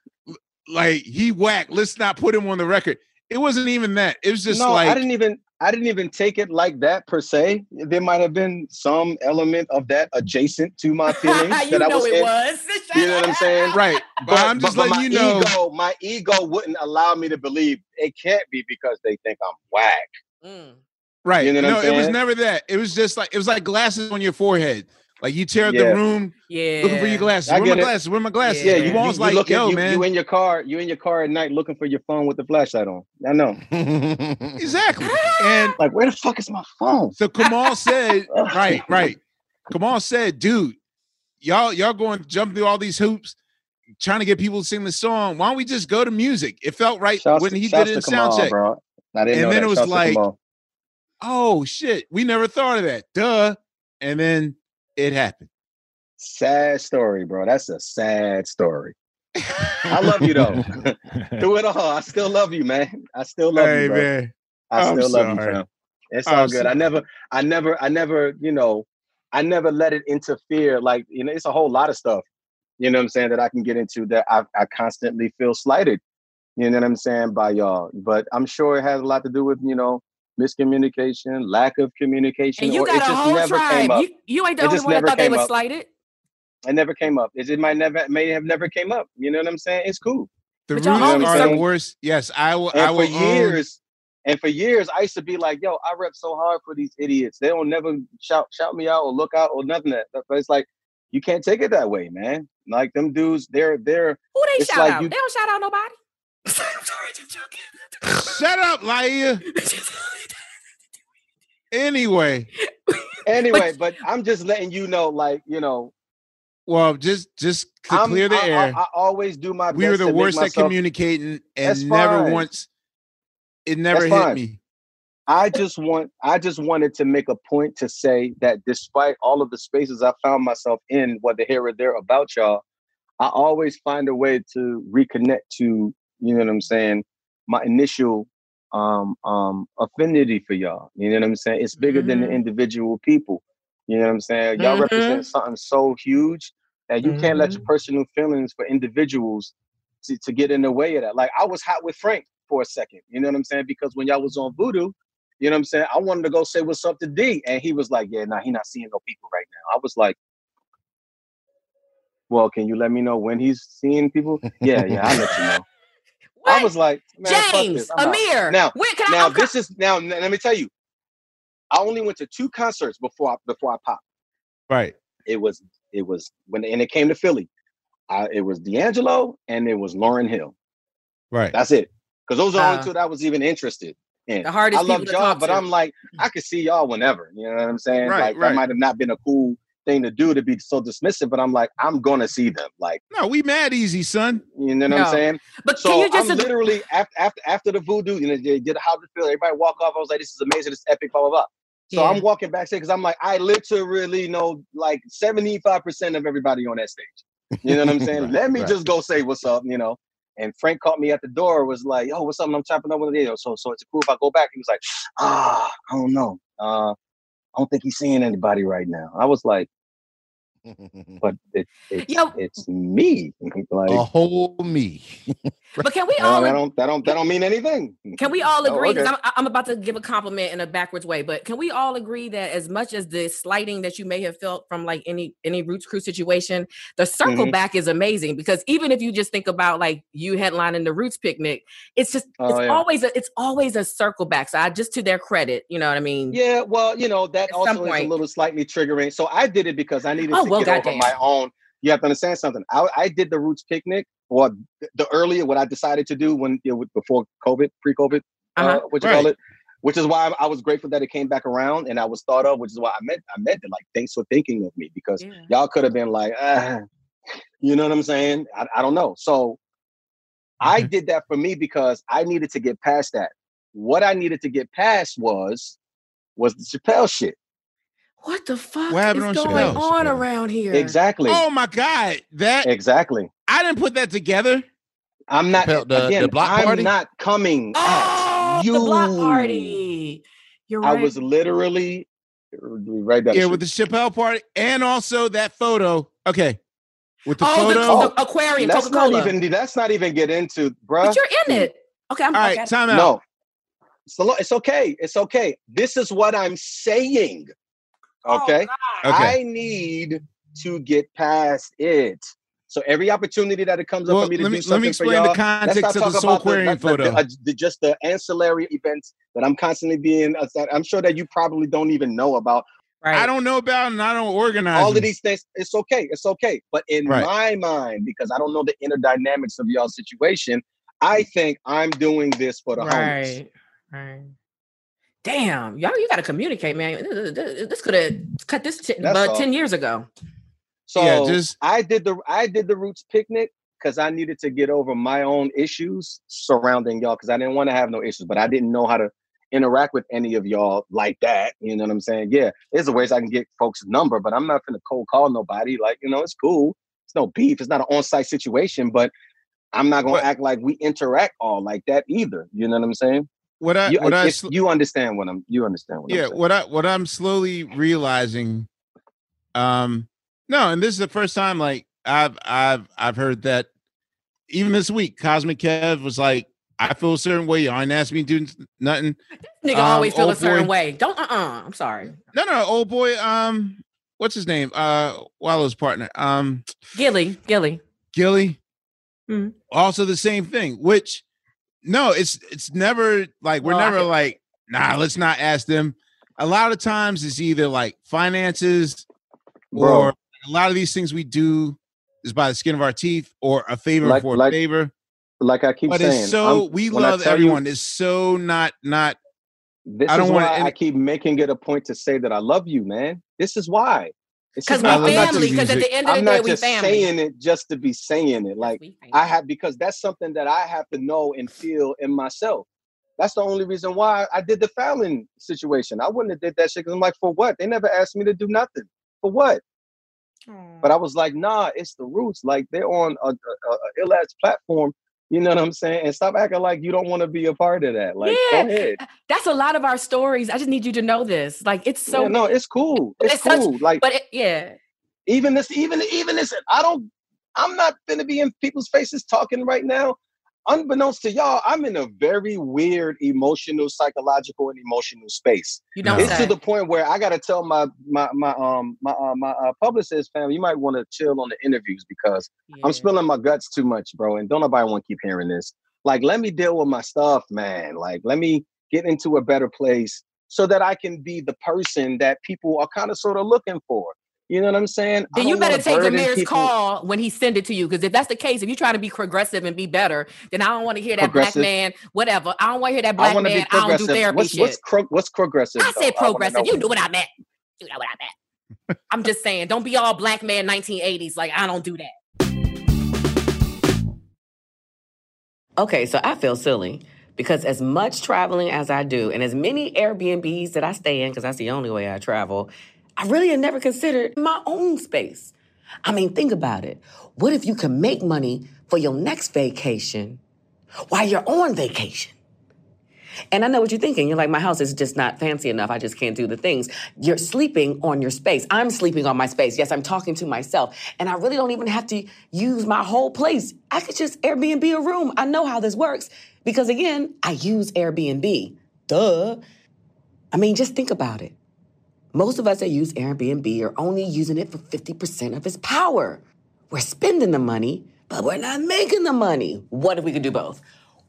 [SPEAKER 4] like he whacked. Let's not put him on the record. It wasn't even that. It was just
[SPEAKER 6] no,
[SPEAKER 4] like
[SPEAKER 6] I didn't even I didn't even take it like that per se. There might have been some element of that adjacent to my feelings
[SPEAKER 7] you
[SPEAKER 6] that I
[SPEAKER 7] know
[SPEAKER 6] was
[SPEAKER 7] it
[SPEAKER 6] in.
[SPEAKER 7] was.
[SPEAKER 6] You know what I'm saying?
[SPEAKER 4] right. But, I'm just letting
[SPEAKER 6] my
[SPEAKER 4] you know.
[SPEAKER 6] Ego, my ego wouldn't allow me to believe it can't be because they think I'm whack.
[SPEAKER 7] Mm.
[SPEAKER 4] Right.
[SPEAKER 6] You know what
[SPEAKER 4] no,
[SPEAKER 6] I'm
[SPEAKER 4] it was never that. It was just like it was like glasses on your forehead. Like you tear up
[SPEAKER 6] Yeah.
[SPEAKER 4] the room
[SPEAKER 7] Yeah.
[SPEAKER 4] looking for your glasses.
[SPEAKER 6] I
[SPEAKER 4] Where my
[SPEAKER 6] it.
[SPEAKER 4] glasses? Where my glasses?
[SPEAKER 6] Yeah,
[SPEAKER 4] you
[SPEAKER 6] you, you,
[SPEAKER 4] almost
[SPEAKER 6] you
[SPEAKER 4] like,
[SPEAKER 6] looking,
[SPEAKER 4] yo,
[SPEAKER 6] you,
[SPEAKER 4] man.
[SPEAKER 6] you in your car, you in your car at night looking for your phone with the flashlight on. I know.
[SPEAKER 4] exactly. And
[SPEAKER 6] Like, where the fuck is my phone?
[SPEAKER 4] so Kamal said, right, right. Kamal said, dude, y'all, y'all going to jump through all these hoops, trying to get people to sing the song. Why don't we just go to music? It felt right
[SPEAKER 6] Shouts
[SPEAKER 4] when
[SPEAKER 6] to-
[SPEAKER 4] he
[SPEAKER 6] shouts
[SPEAKER 4] did it in
[SPEAKER 6] to Kamal,
[SPEAKER 4] sound check.
[SPEAKER 6] bro. I didn't
[SPEAKER 4] And
[SPEAKER 6] know
[SPEAKER 4] then
[SPEAKER 6] that.
[SPEAKER 4] it was
[SPEAKER 6] Shouts
[SPEAKER 4] like, Oh shit, we never thought of that. Duh. And then it happened.
[SPEAKER 6] sad story, bro. That's a sad story. I love you though. Through it all, I still love you, man. I still love
[SPEAKER 4] hey
[SPEAKER 6] you, bro.
[SPEAKER 4] man.
[SPEAKER 6] I
[SPEAKER 4] I'm
[SPEAKER 6] still love you,
[SPEAKER 4] sorry.
[SPEAKER 6] fam. It's
[SPEAKER 4] I'm
[SPEAKER 6] all good. I never, I never, I never, you know, I never let it interfere. Like, you know, it's a whole lot of stuff, you know what I'm saying, that I can get into that I, I constantly feel slighted, you know what I'm saying, by y'all. But I'm sure it has a lot to do with, you know, miscommunication, lack of communication,
[SPEAKER 7] And you
[SPEAKER 6] or it
[SPEAKER 7] got a
[SPEAKER 6] just
[SPEAKER 7] whole
[SPEAKER 6] never
[SPEAKER 7] tribe.
[SPEAKER 6] came up.
[SPEAKER 7] You, you ain't the
[SPEAKER 6] It
[SPEAKER 7] only one that thought they
[SPEAKER 6] came
[SPEAKER 7] was
[SPEAKER 6] up.
[SPEAKER 7] slighted.
[SPEAKER 6] It never came up. It, it might never, may have never came up. You know what I'm saying? It's cool.
[SPEAKER 4] The
[SPEAKER 7] But
[SPEAKER 4] roots are the worst. Yes, I will.
[SPEAKER 6] And
[SPEAKER 4] I
[SPEAKER 6] for
[SPEAKER 4] will. own-
[SPEAKER 6] years, and for years, I used to be like, "Yo, I rep so hard for these idiots. They don't never shout shout me out or look out or nothing." That, but it's like you can't take it that way, man. Like them dudes, they're they're.
[SPEAKER 7] Who they shout
[SPEAKER 6] like
[SPEAKER 7] out?
[SPEAKER 6] you-
[SPEAKER 7] They don't shout out nobody. I'm sorry, just joking.
[SPEAKER 4] Shut up, Laia. Anyway,
[SPEAKER 6] Anyway, but I'm just letting you know, like you know,
[SPEAKER 4] well, just just to
[SPEAKER 6] I'm,
[SPEAKER 4] clear the
[SPEAKER 6] I, I-
[SPEAKER 4] air,
[SPEAKER 6] I, always do my
[SPEAKER 4] we were the
[SPEAKER 6] to make
[SPEAKER 4] worst at communicating,
[SPEAKER 6] That's
[SPEAKER 4] and never
[SPEAKER 6] fine.
[SPEAKER 4] once. It never
[SPEAKER 6] That's
[SPEAKER 4] hit
[SPEAKER 6] fine.
[SPEAKER 4] me.
[SPEAKER 6] I just want I just wanted to make a point to say that despite all of the spaces I found myself in, whether here or there about y'all, I always find a way to reconnect to, you know what I'm saying, my initial um um affinity for y'all. You know what I'm saying? It's bigger than the
[SPEAKER 7] Mhm.
[SPEAKER 6] individual people. You know what I'm saying? Y'all
[SPEAKER 7] Mhm.
[SPEAKER 6] represent something so huge that you can't let your
[SPEAKER 7] Mhm.
[SPEAKER 6] personal feelings for individuals to, to get in the way of that. Like I was hot with Frank for a second. You know what I'm saying? Because when y'all was on Voodoo, you know what I'm saying? I wanted to go say what's up to D. And he was like, Yeah, nah, he not seeing no people right now. I was like, Well, can you let me know when he's seeing people? Yeah, yeah, I'll let you know. I was like, man,
[SPEAKER 7] James,
[SPEAKER 6] this. Out."
[SPEAKER 7] Ahmir,
[SPEAKER 6] Now,
[SPEAKER 7] when can I-
[SPEAKER 6] now
[SPEAKER 7] I'm
[SPEAKER 6] this is now. Let me tell you, I only went to two concerts before I before I popped.
[SPEAKER 4] Right.
[SPEAKER 6] It was it was when and it came to Philly. I, it was D'Angelo and it was Lauryn Hill.
[SPEAKER 4] Right.
[SPEAKER 6] That's it. Because those are the
[SPEAKER 7] Uh,
[SPEAKER 6] only two that I was even interested in.
[SPEAKER 7] The hardest
[SPEAKER 6] I love
[SPEAKER 7] people
[SPEAKER 6] y'all, but
[SPEAKER 7] to.
[SPEAKER 6] I'm like, I could see y'all whenever. You know what I'm saying?
[SPEAKER 4] Right,
[SPEAKER 6] like
[SPEAKER 4] right.
[SPEAKER 6] that might have not been a cool thing to do to be so dismissive, but I'm like, I'm gonna see them. Like,
[SPEAKER 4] No, we mad easy, son.
[SPEAKER 6] you know what
[SPEAKER 7] No.
[SPEAKER 6] I'm saying?
[SPEAKER 7] But
[SPEAKER 6] so
[SPEAKER 7] can you just
[SPEAKER 6] I'm literally after after after the voodoo, you know, they did how to feel. Everybody walk off. I was like, this is amazing. This is epic. Blah blah blah. So
[SPEAKER 7] Yeah.
[SPEAKER 6] I'm walking backstage because I'm like, I literally know like 75% of everybody on that stage. You know what I'm saying?
[SPEAKER 8] Right,
[SPEAKER 6] Let me
[SPEAKER 8] right.
[SPEAKER 6] just go say what's up, you know. And Frank caught me at the door, was like, yo, what's up? And I'm chopping up with the So so it's cool if I go back. He was like, ah, I don't know. Uh, I don't think he's seeing anybody right now. I was like, but it, it's,
[SPEAKER 7] Yo.
[SPEAKER 6] it's me. like
[SPEAKER 8] a whole me.
[SPEAKER 7] But can we
[SPEAKER 6] no,
[SPEAKER 7] all
[SPEAKER 6] that don't that don't that don't mean anything.
[SPEAKER 7] Can we all
[SPEAKER 6] Oh,
[SPEAKER 7] agree? 'cause
[SPEAKER 6] okay.
[SPEAKER 7] I'm, I'm about to give a compliment in a backwards way, but can we all agree that as much as the slighting that you may have felt from like any any Roots Crew situation, the circle
[SPEAKER 6] Mhm.
[SPEAKER 7] back is amazing because even if you just think about like you headlining the Roots picnic, it's just
[SPEAKER 6] Oh,
[SPEAKER 7] it's
[SPEAKER 6] yeah.
[SPEAKER 7] always a it's always a circle back. So I just to their credit, you know what I mean?
[SPEAKER 6] Yeah, well, you know, that
[SPEAKER 7] At
[SPEAKER 6] also is a little slightly triggering. So I did it because I needed
[SPEAKER 7] Oh,
[SPEAKER 6] to
[SPEAKER 7] well,
[SPEAKER 6] get over my own. You have to understand something. I, I did the Roots picnic, or the earlier what I decided to do when you know, before COVID, pre-COVID, uh
[SPEAKER 7] Uh-huh.
[SPEAKER 6] what you call it, which is why I was grateful that it came back around and I was thought of, which is why I meant I meant it. Like, thanks for thinking of me because
[SPEAKER 7] Yeah.
[SPEAKER 6] y'all could have been like, ah, you know what I'm saying? I, I don't know. So I did that for me because I needed to get past that. What I needed to get past was was the Chappelle shit.
[SPEAKER 7] What the fuck
[SPEAKER 4] What happened
[SPEAKER 7] is
[SPEAKER 4] on
[SPEAKER 7] going
[SPEAKER 4] Chappelle?
[SPEAKER 7] on around here?
[SPEAKER 6] Exactly.
[SPEAKER 4] Oh my God. That
[SPEAKER 6] Exactly.
[SPEAKER 4] I didn't put that together.
[SPEAKER 6] I'm not
[SPEAKER 8] Chappelle, the-
[SPEAKER 6] again.
[SPEAKER 8] the block
[SPEAKER 6] I'm
[SPEAKER 8] party?
[SPEAKER 6] not coming
[SPEAKER 7] Oh,
[SPEAKER 6] at you.
[SPEAKER 7] the block party. You're
[SPEAKER 6] I was literally right down
[SPEAKER 4] Yeah, with the. Chappelle party, and also that photo. Okay, with the
[SPEAKER 7] oh,
[SPEAKER 4] photo.
[SPEAKER 7] Oh, the aquarium,
[SPEAKER 6] Let's
[SPEAKER 7] Coca Cola.
[SPEAKER 6] not even. Let's not even get into, bro.
[SPEAKER 7] But you're in it. Okay, I'm
[SPEAKER 4] All right,
[SPEAKER 7] okay.
[SPEAKER 4] time out.
[SPEAKER 6] No, so it's okay. It's okay. This is what I'm saying.
[SPEAKER 7] Oh,
[SPEAKER 6] Okay.
[SPEAKER 7] God.
[SPEAKER 4] Okay.
[SPEAKER 6] I need to get past it. So every opportunity that it comes up
[SPEAKER 4] Well,
[SPEAKER 6] for me to
[SPEAKER 4] let
[SPEAKER 6] do
[SPEAKER 4] me- let
[SPEAKER 6] something
[SPEAKER 4] me
[SPEAKER 6] for
[SPEAKER 4] explain the
[SPEAKER 6] y'all, let's
[SPEAKER 4] context
[SPEAKER 6] not
[SPEAKER 4] of
[SPEAKER 6] talk
[SPEAKER 4] the Soul
[SPEAKER 6] about the-
[SPEAKER 4] Aquarium
[SPEAKER 6] the- the-
[SPEAKER 4] photo.
[SPEAKER 6] the- just the ancillary events that I'm constantly being. uh, I'm sure that you probably don't even know about.
[SPEAKER 7] Right.
[SPEAKER 4] I don't know about and I don't organize.
[SPEAKER 6] All of these things, it's okay. It's okay. But in
[SPEAKER 4] Right.
[SPEAKER 6] my mind, because I don't know the inner dynamics of y'all situation, I think I'm doing this for the homies.
[SPEAKER 7] Right. Right. Damn, y'all, you got to communicate, man. This- This this could have cut this t-
[SPEAKER 6] That's
[SPEAKER 7] but
[SPEAKER 6] all.
[SPEAKER 7] 10 years ago.
[SPEAKER 6] So
[SPEAKER 4] Yeah, just-
[SPEAKER 6] I did the I did the roots picnic because I needed to get over my own issues surrounding y'all because I didn't want to have no issues, but I didn't know how to interact with any of y'all like that. You know what I'm saying? Yeah, there's a ways I can get folks' number, but I'm not gonna cold call nobody. Like, you know, it's cool. It's no beef. It's not an on-site situation, but I'm not gonna
[SPEAKER 4] But-
[SPEAKER 6] act like we interact all like that either. You know what I'm saying?
[SPEAKER 4] What I
[SPEAKER 6] You,
[SPEAKER 4] what I sl-
[SPEAKER 6] you understand what I'm you understand what I'm
[SPEAKER 4] yeah what i what i'm slowly realizing um no and this is the first time like i've i've i've heard that even this week cosmic kev was like i feel a certain way y'all ain't asked me to do nothing
[SPEAKER 7] Nigga
[SPEAKER 4] Um,
[SPEAKER 7] always feel a certain
[SPEAKER 4] boy-
[SPEAKER 7] way. Don't uh uh-uh. I'm sorry.
[SPEAKER 4] no no old boy um what's his name uh wallo's partner um
[SPEAKER 7] Gillie, Gillie.
[SPEAKER 4] gillie
[SPEAKER 7] Mhm.
[SPEAKER 4] also the same thing which no it's it's never like we're
[SPEAKER 7] Well,
[SPEAKER 4] never
[SPEAKER 7] could-
[SPEAKER 4] like nah let's not ask them a lot of times it's either like finances
[SPEAKER 6] Bro.
[SPEAKER 4] or a lot of these things we do is by the skin of our teeth or a favor
[SPEAKER 6] Like-
[SPEAKER 4] for
[SPEAKER 6] like-
[SPEAKER 4] a favor
[SPEAKER 6] Like I keep
[SPEAKER 4] but
[SPEAKER 6] saying,
[SPEAKER 4] it's so
[SPEAKER 6] I'm-
[SPEAKER 4] we love
[SPEAKER 6] tell you-
[SPEAKER 4] everyone it's so not not
[SPEAKER 6] This
[SPEAKER 4] I don't
[SPEAKER 6] is
[SPEAKER 4] wanna
[SPEAKER 6] why
[SPEAKER 4] any-
[SPEAKER 6] I keep making it a point to say that I love you, man. This is why.
[SPEAKER 7] Because
[SPEAKER 6] just
[SPEAKER 7] we
[SPEAKER 6] not- I'm not
[SPEAKER 7] family. Because at the end of the
[SPEAKER 6] I'm
[SPEAKER 7] day,
[SPEAKER 6] not
[SPEAKER 7] we
[SPEAKER 6] just
[SPEAKER 7] family.
[SPEAKER 6] saying it just to be saying it. Like. I have because that's something that I have to know and feel in myself. That's the only reason why I did the Fallon situation. I wouldn't have did that shit because I'm like, for what? They never asked me to do nothing. For what? But I was like, nah, it's the roots. Like they're on a, a, a ill ass platform You know what I'm saying? And stop acting like you don't want to be a part of that. Like,
[SPEAKER 7] yeah,
[SPEAKER 6] go ahead.
[SPEAKER 7] that's a lot of our stories. I just need you to know this. Like, it's so
[SPEAKER 6] Yeah, no, it's cool. It's,
[SPEAKER 7] It's such-
[SPEAKER 6] cool. like,
[SPEAKER 7] but it, yeah,
[SPEAKER 6] even this, even even this, I don't. I'm not gonna be in people's faces talking right now. Unbeknownst to y'all, I'm in a very weird emotional, psychological, and emotional space.
[SPEAKER 7] You don't
[SPEAKER 6] It's
[SPEAKER 7] say.
[SPEAKER 6] to the point where I gotta tell my my my um my uh, my uh, publicist family, you might want to chill on the interviews because I'm spilling my guts too much, bro. And don't nobody want to keep hearing this. Like, let me deal with my stuff, man. Like, let me get into a better place so that I can be the person that people are kind of sort of looking for. You know what I'm saying?
[SPEAKER 7] Then you better take
[SPEAKER 6] burden
[SPEAKER 7] Ahmir's
[SPEAKER 6] people-
[SPEAKER 7] call when he send it to you. Because if that's the case, if you're trying to be progressive and be better, then I don't want to hear that black man, whatever. I don't want to hear that black
[SPEAKER 6] want to
[SPEAKER 7] man. I don't do therapy
[SPEAKER 6] what's,
[SPEAKER 7] shit.
[SPEAKER 6] what's, cro- what's progressive?
[SPEAKER 7] I
[SPEAKER 6] though?
[SPEAKER 7] said progressive.
[SPEAKER 6] know.
[SPEAKER 7] You knew what I meant. You know what I meant. I'm just saying, don't be all black man 1980s. Like I don't do that.
[SPEAKER 1] Okay, so I feel silly because as much traveling as I do and as many Airbnbs that I stay in, because that's the only way I travel, I really had never considered my own space. I mean, think about it. What if you can make money for your next vacation while you're on vacation? And I know what you're thinking. You're like, my house is just not fancy enough. I just can't do the things. You're sleeping on your space. I'm sleeping on my space. Yes, I'm talking to myself. And I really don't even have to use my whole place. I could just Airbnb a room. I know how this works because, again, I use Airbnb. Duh. I mean, just think about it. Most of us that use Airbnb are only using it for 50% of its power. We're spending the money, but we're not making the money. What if we could do both?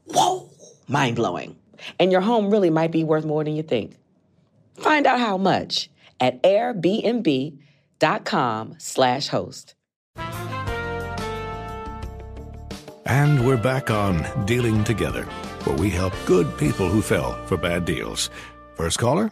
[SPEAKER 1] Whoa, mind blowing. And your home really might be worth more than you think. Find out how much at airbnb.com slash host.
[SPEAKER 11] And we're back on Dealing Together, where we help good people who fell for bad deals. First caller?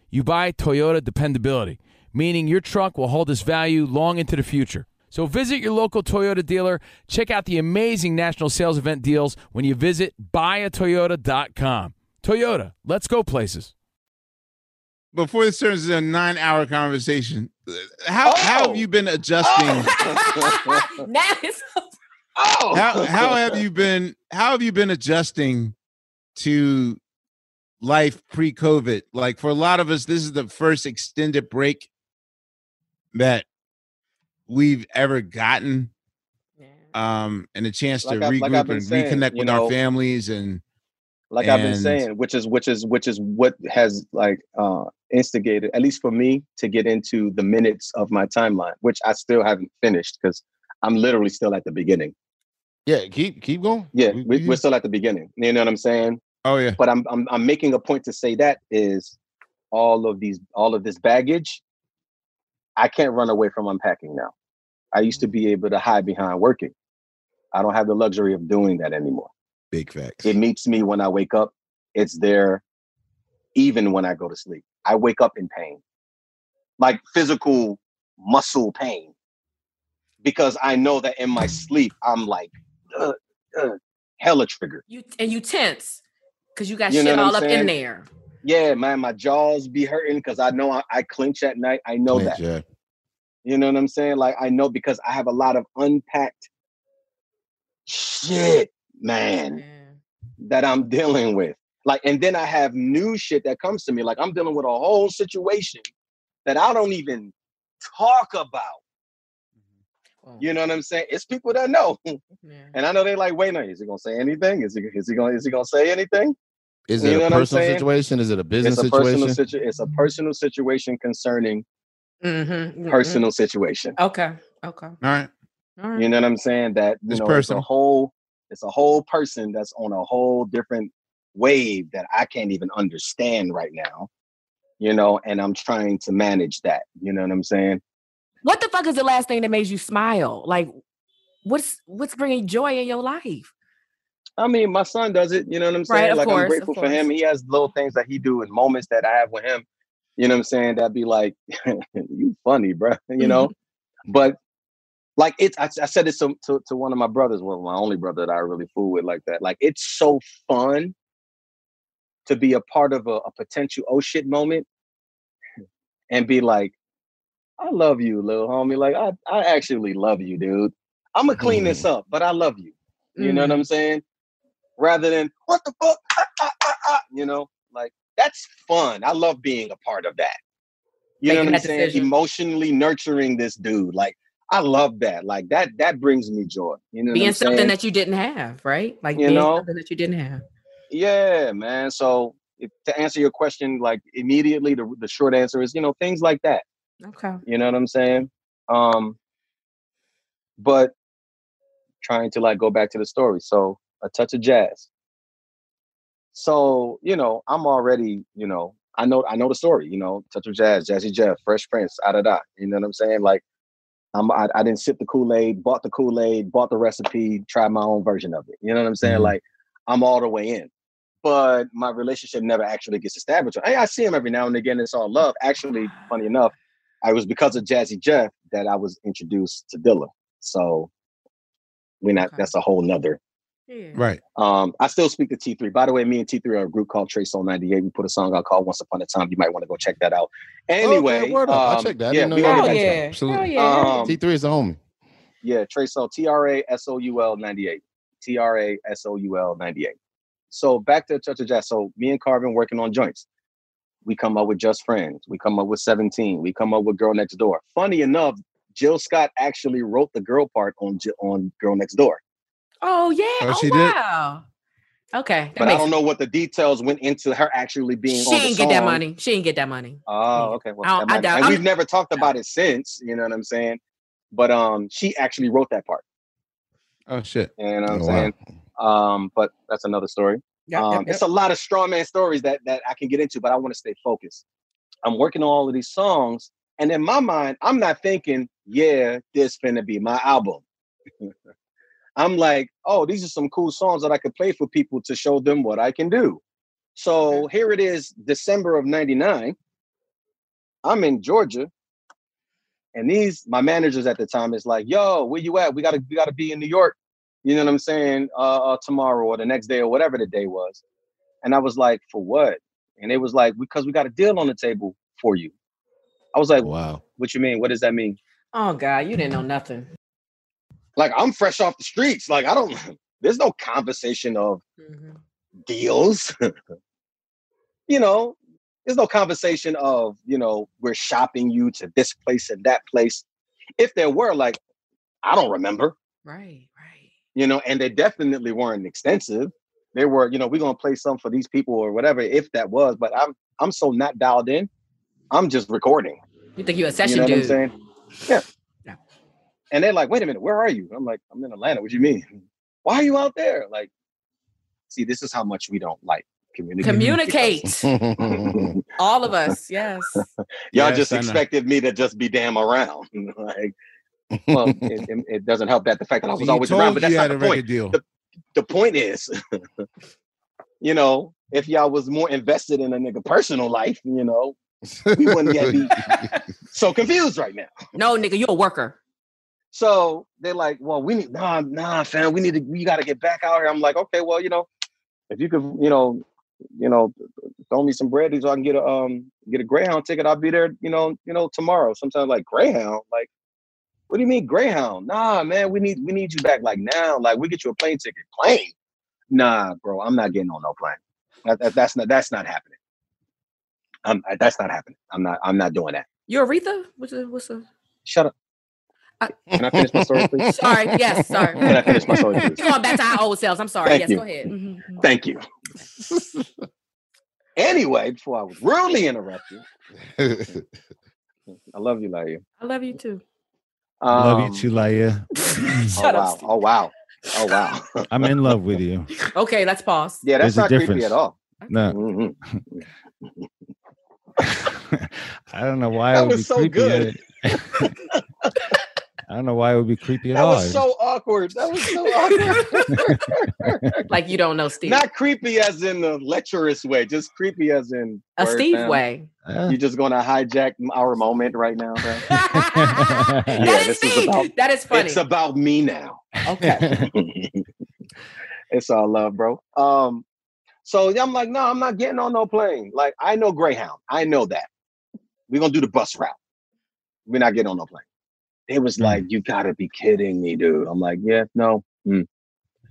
[SPEAKER 12] you buy Toyota dependability, meaning your truck will hold its value long into the future. So visit your local Toyota dealer. Check out the amazing national sales event deals when you visit buyatoyota.com. Toyota, let's go places.
[SPEAKER 4] Before this turns into a nine-hour conversation, how oh! how have you been adjusting?
[SPEAKER 7] now it's
[SPEAKER 6] Oh.
[SPEAKER 4] how how have you been how have you been adjusting to life pre-COVID? Like for a lot of us, this is the first extended break that we've ever gotten. Um, and a chance to
[SPEAKER 6] I-
[SPEAKER 4] regroup
[SPEAKER 6] like
[SPEAKER 4] and
[SPEAKER 6] saying,
[SPEAKER 4] reconnect with
[SPEAKER 6] know,
[SPEAKER 4] our families and
[SPEAKER 6] like I've been saying, which is which is which is what has like uh instigated, at least for me, to get into the minutes of my timeline, which I still haven't finished because I'm literally still at the beginning.
[SPEAKER 8] Yeah, keep keep going.
[SPEAKER 6] Yeah, we, we're still at the beginning. You know what I'm saying?
[SPEAKER 4] Oh yeah.
[SPEAKER 6] But I'm I'm I'm making a point to say that is all of these all of this baggage, I can't run away from unpacking now. I used to be able to hide behind working. I don't have the luxury of doing that anymore.
[SPEAKER 4] Big facts.
[SPEAKER 6] It meets me when I wake up. It's there even when I go to sleep. I wake up in pain. Like physical muscle pain. because I know that in my sleep I'm like uh, uh, hella triggered.
[SPEAKER 7] You and you tense because you got
[SPEAKER 6] You
[SPEAKER 7] shit all up in there.
[SPEAKER 6] Yeah, man, my jaws be hurting because I know I, I clinch at night. I know
[SPEAKER 8] Clinch,
[SPEAKER 6] that.
[SPEAKER 8] yeah.
[SPEAKER 6] You know what I'm saying? Like I know because I have a lot of unpacked shit, man, that I'm dealing with. Like, and then I have new shit that comes to me. Like I'm dealing with a whole situation that I don't even talk about. You know what I'm saying? It's people that know, and I know they like, wait, no, is he gonna say anything? Is he is he gonna is he gonna say anything?
[SPEAKER 8] Is
[SPEAKER 6] You
[SPEAKER 8] it a personal situation? Is it a business
[SPEAKER 6] it's a personal
[SPEAKER 8] situation?
[SPEAKER 6] situ- It's a personal situation concerning
[SPEAKER 7] Mm-hmm.
[SPEAKER 6] personal situation.
[SPEAKER 7] Okay. Okay.
[SPEAKER 4] All right.
[SPEAKER 7] All right.
[SPEAKER 6] You know what I'm saying? That you
[SPEAKER 4] It's
[SPEAKER 6] know, it's a whole, it's a whole person that's on a whole different wave that I can't even understand right now. You know, and I'm trying to manage that. You know what I'm saying?
[SPEAKER 7] What the fuck is the last thing that made you smile? Like, what's what's bringing joy in your life?
[SPEAKER 6] I mean, my son does it. You know what I'm saying?
[SPEAKER 7] Right, of
[SPEAKER 6] like
[SPEAKER 7] course,
[SPEAKER 6] I'm grateful for him. He has little things that he do and moments that I have with him. You know what I'm saying? That'd be like, you funny, bro. You know,
[SPEAKER 7] Mm-hmm.
[SPEAKER 6] but like it's. I, I said this to, to to one of my brothers, well, my only brother that I really fool with like that. Like it's so fun to be a part of a, a potential oh shit moment and be like, I love you, little homie. Like I, I actually love you, dude. I'm gonna clean this up, but I love you. You know what I'm saying? Rather than what the fuck, Ah, ah, ah, ah," you know, like that's fun. I love being a part of that. You know what I'm saying?
[SPEAKER 7] decision.
[SPEAKER 6] Emotionally nurturing this dude, like I love that. Like that, that brings me joy. You know, what
[SPEAKER 7] being something
[SPEAKER 6] saying?
[SPEAKER 7] that you didn't have, right? Like
[SPEAKER 6] You
[SPEAKER 7] being
[SPEAKER 6] know?
[SPEAKER 7] something that you didn't have.
[SPEAKER 6] Yeah, man. So if, to answer your question, like immediately, the the short answer is, you know, things like that.
[SPEAKER 7] Okay.
[SPEAKER 6] You know what I'm saying? Um, but trying to like go back to the story. So a touch of jazz. So, you know, I'm already, you know, I know I know the story, you know, touch of jazz, Jazzy Jeff, Fresh Prince, da da da. You know what I'm saying? Like I'm I, I didn't sip the Kool-Aid, bought the Kool-Aid, bought the recipe, tried my own version of it. You know what I'm saying?
[SPEAKER 8] Mhm.
[SPEAKER 6] Like I'm all the way in. But my relationship never actually gets established. Hey, I see him every now and again. It's all love. Actually, funny enough, I was because of Jazzy Jeff that I was introduced to Dilla. So we're not. That's a whole nother.
[SPEAKER 4] Right.
[SPEAKER 6] Um, I still speak to T3. By the way, me and T3 are a group called Trasoul 98. We put a song out called Once Upon a Time. You might want to go check that out. Anyway,
[SPEAKER 8] word up. I'll
[SPEAKER 6] um,
[SPEAKER 8] check that. I
[SPEAKER 6] Yeah,
[SPEAKER 8] didn't know
[SPEAKER 6] we
[SPEAKER 8] you
[SPEAKER 6] on
[SPEAKER 8] had
[SPEAKER 6] the
[SPEAKER 8] that. Yeah.
[SPEAKER 6] Um,
[SPEAKER 8] T3 is a homie.
[SPEAKER 6] yeah, Trasoul, T R A S O U L 98. T R A S O U L 98. So back to Touch of Jazz. So me and Carvin working on joints. We come up with Just Friends. We come up with 17. We come up with Girl Next Door. Funny enough, Jill Scott actually wrote the girl part on on Girl Next Door.
[SPEAKER 7] Oh yeah.
[SPEAKER 6] Oh,
[SPEAKER 7] Oh,
[SPEAKER 6] she did?
[SPEAKER 7] wow. Okay.
[SPEAKER 6] But I don't know what the details went into her actually being
[SPEAKER 7] She
[SPEAKER 6] on
[SPEAKER 7] didn't get that money. She didn't get that money.
[SPEAKER 6] Oh, okay. Well,
[SPEAKER 7] I I doubt-
[SPEAKER 6] and
[SPEAKER 7] I'm-
[SPEAKER 6] we've never talked about it since. You know what I'm saying? But um, she actually wrote that part.
[SPEAKER 4] Oh shit.
[SPEAKER 6] You know what I'm
[SPEAKER 4] Oh, wow.
[SPEAKER 6] saying? Um, but that's another story.
[SPEAKER 4] Yep,
[SPEAKER 6] um,
[SPEAKER 4] yep,
[SPEAKER 6] It's a lot of straw man stories that that I can get into, but I want to stay focused. I'm working on all of these songs, and in my mind, I'm not thinking, yeah, this finna be my album. I'm like, oh, these are some cool songs that I could play for people to show them what I can do. So here it is, December of '99. I'm in Georgia, and these my managers at the time is like, "Yo, where you at? We gotta we gotta be in New York." You know what I'm saying? Uh, uh, tomorrow or the next day or whatever the day was. And I was like, "For what?" And it was like, "Because we got a deal on the table for you." I was like,
[SPEAKER 8] "Wow,
[SPEAKER 6] what you mean? What does that mean?"
[SPEAKER 7] Oh God, you didn't know nothing.
[SPEAKER 6] Like I'm fresh off the streets. Like I don't. There's no conversation of
[SPEAKER 7] Mm-hmm.
[SPEAKER 6] deals. you know, there's no conversation of, you know, we're shopping you to this place and that place. If there were, like, I don't remember,
[SPEAKER 7] Right.
[SPEAKER 6] You know, and they definitely weren't extensive. They were, you know, we're gonna play some for these people or whatever, if that was, but I'm I'm so not dialed in. I'm just recording.
[SPEAKER 7] You think you a
[SPEAKER 6] You
[SPEAKER 7] session
[SPEAKER 6] know what I'm
[SPEAKER 7] dude?
[SPEAKER 6] saying? Yeah. yeah. And they're like, wait a minute, where are you? I'm like, I'm in Atlanta. What do you mean? Why are you out there? Like, see, this is how much we don't like communicate.
[SPEAKER 7] Communicate. All of us. Yes.
[SPEAKER 6] Y'all
[SPEAKER 4] Yes,
[SPEAKER 6] just expected me to just be damn around. like, well, it, it- it doesn't help that the fact that I was
[SPEAKER 4] You
[SPEAKER 6] always
[SPEAKER 4] told
[SPEAKER 6] around, but that's
[SPEAKER 4] you
[SPEAKER 6] not
[SPEAKER 4] had
[SPEAKER 6] the
[SPEAKER 4] a
[SPEAKER 6] point.
[SPEAKER 4] deal.
[SPEAKER 6] The, the point is, you know, if y'all was more invested in a nigga personal life, you know, we wouldn't yet be so confused right now.
[SPEAKER 7] No, nigga, you're a worker.
[SPEAKER 6] So they're like, well, we need nah, nah, fam, we need to, we got to get back out here. I'm like, okay, well, you know, if you could, you know, you know, throw me some bread so I can get a um get a Greyhound ticket. I'll be there, you know, you know, tomorrow. Sometimes like Greyhound, like, what do you mean Greyhound? Nah, man, we need we need you back like now. Like we get you a plane ticket. Plane? Nah, bro, I'm not getting on no plane. That, that- that's not that's not happening. I'm that's not happening. I'm not I'm not doing that.
[SPEAKER 7] You Aretha? What's the what's the
[SPEAKER 6] Shut up. Can I finish my story, please?
[SPEAKER 7] sorry, yes, sorry.
[SPEAKER 6] Can I finish my story, please?
[SPEAKER 7] Going back to our old selves. I'm sorry.
[SPEAKER 6] Thank
[SPEAKER 7] yes,
[SPEAKER 6] you.
[SPEAKER 7] go ahead. Mhm.
[SPEAKER 6] Thank you. anyway, before I was rudely interrupted, I love you, Laiya.
[SPEAKER 7] I love you too.
[SPEAKER 10] Love
[SPEAKER 6] Um,
[SPEAKER 10] you too, Laiya.
[SPEAKER 6] Oh wow! Oh wow! Oh wow!
[SPEAKER 10] I'm in love with you.
[SPEAKER 7] Okay, let's pause.
[SPEAKER 6] Yeah, that's
[SPEAKER 10] There's
[SPEAKER 6] not creepy at all.
[SPEAKER 10] No,
[SPEAKER 6] Mhm.
[SPEAKER 10] I don't know why
[SPEAKER 6] That
[SPEAKER 10] it would
[SPEAKER 6] was
[SPEAKER 10] be
[SPEAKER 6] so
[SPEAKER 10] creepy.
[SPEAKER 6] good.
[SPEAKER 10] At- I don't know why it would be creepy at
[SPEAKER 6] That
[SPEAKER 10] all.
[SPEAKER 6] was so awkward. That was so awkward.
[SPEAKER 7] Like you don't know Steve.
[SPEAKER 6] Not creepy as in the lecherous way, just creepy as in
[SPEAKER 7] A Steve
[SPEAKER 6] fam.
[SPEAKER 7] way.
[SPEAKER 6] You're just gonna hijack our moment right now. bro. yeah,
[SPEAKER 7] that is
[SPEAKER 6] this is
[SPEAKER 7] Steve.
[SPEAKER 6] about
[SPEAKER 7] that is funny.
[SPEAKER 6] It's about me now.
[SPEAKER 7] okay.
[SPEAKER 6] it's all love, bro. Um, so I'm like, no, I'm not getting on no plane. Like, I know Greyhound. I know that. We're gonna do the bus route. We're not getting on no plane. It was like, you gotta be kidding me, dude. I'm like, yeah, no. mm."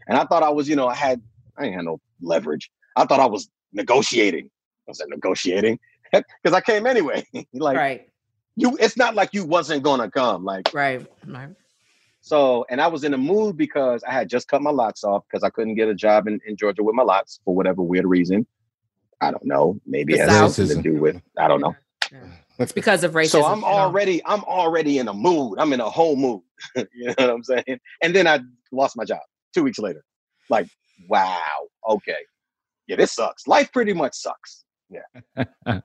[SPEAKER 6] And I thought I was, you know, I had I ain't had no leverage. I thought I was negotiating. I was like negotiating. Because I came anyway. like
[SPEAKER 7] right.
[SPEAKER 6] you it's not like you wasn't gonna come. Like
[SPEAKER 7] Right. Right.
[SPEAKER 6] so, and I was in a mood because I had just cut my locks off because I couldn't get a job in, in Georgia with my locks for whatever weird reason. I don't know. Maybe
[SPEAKER 7] The
[SPEAKER 6] it has
[SPEAKER 7] South?
[SPEAKER 6] something to do with I don't know.
[SPEAKER 7] It's because of racism.
[SPEAKER 6] So I'm already I'm already in a mood. I'm in a whole mood. you know what I'm saying? And then I lost my job two weeks later. Like, wow, okay. Yeah, this sucks. Life pretty much sucks. Yeah.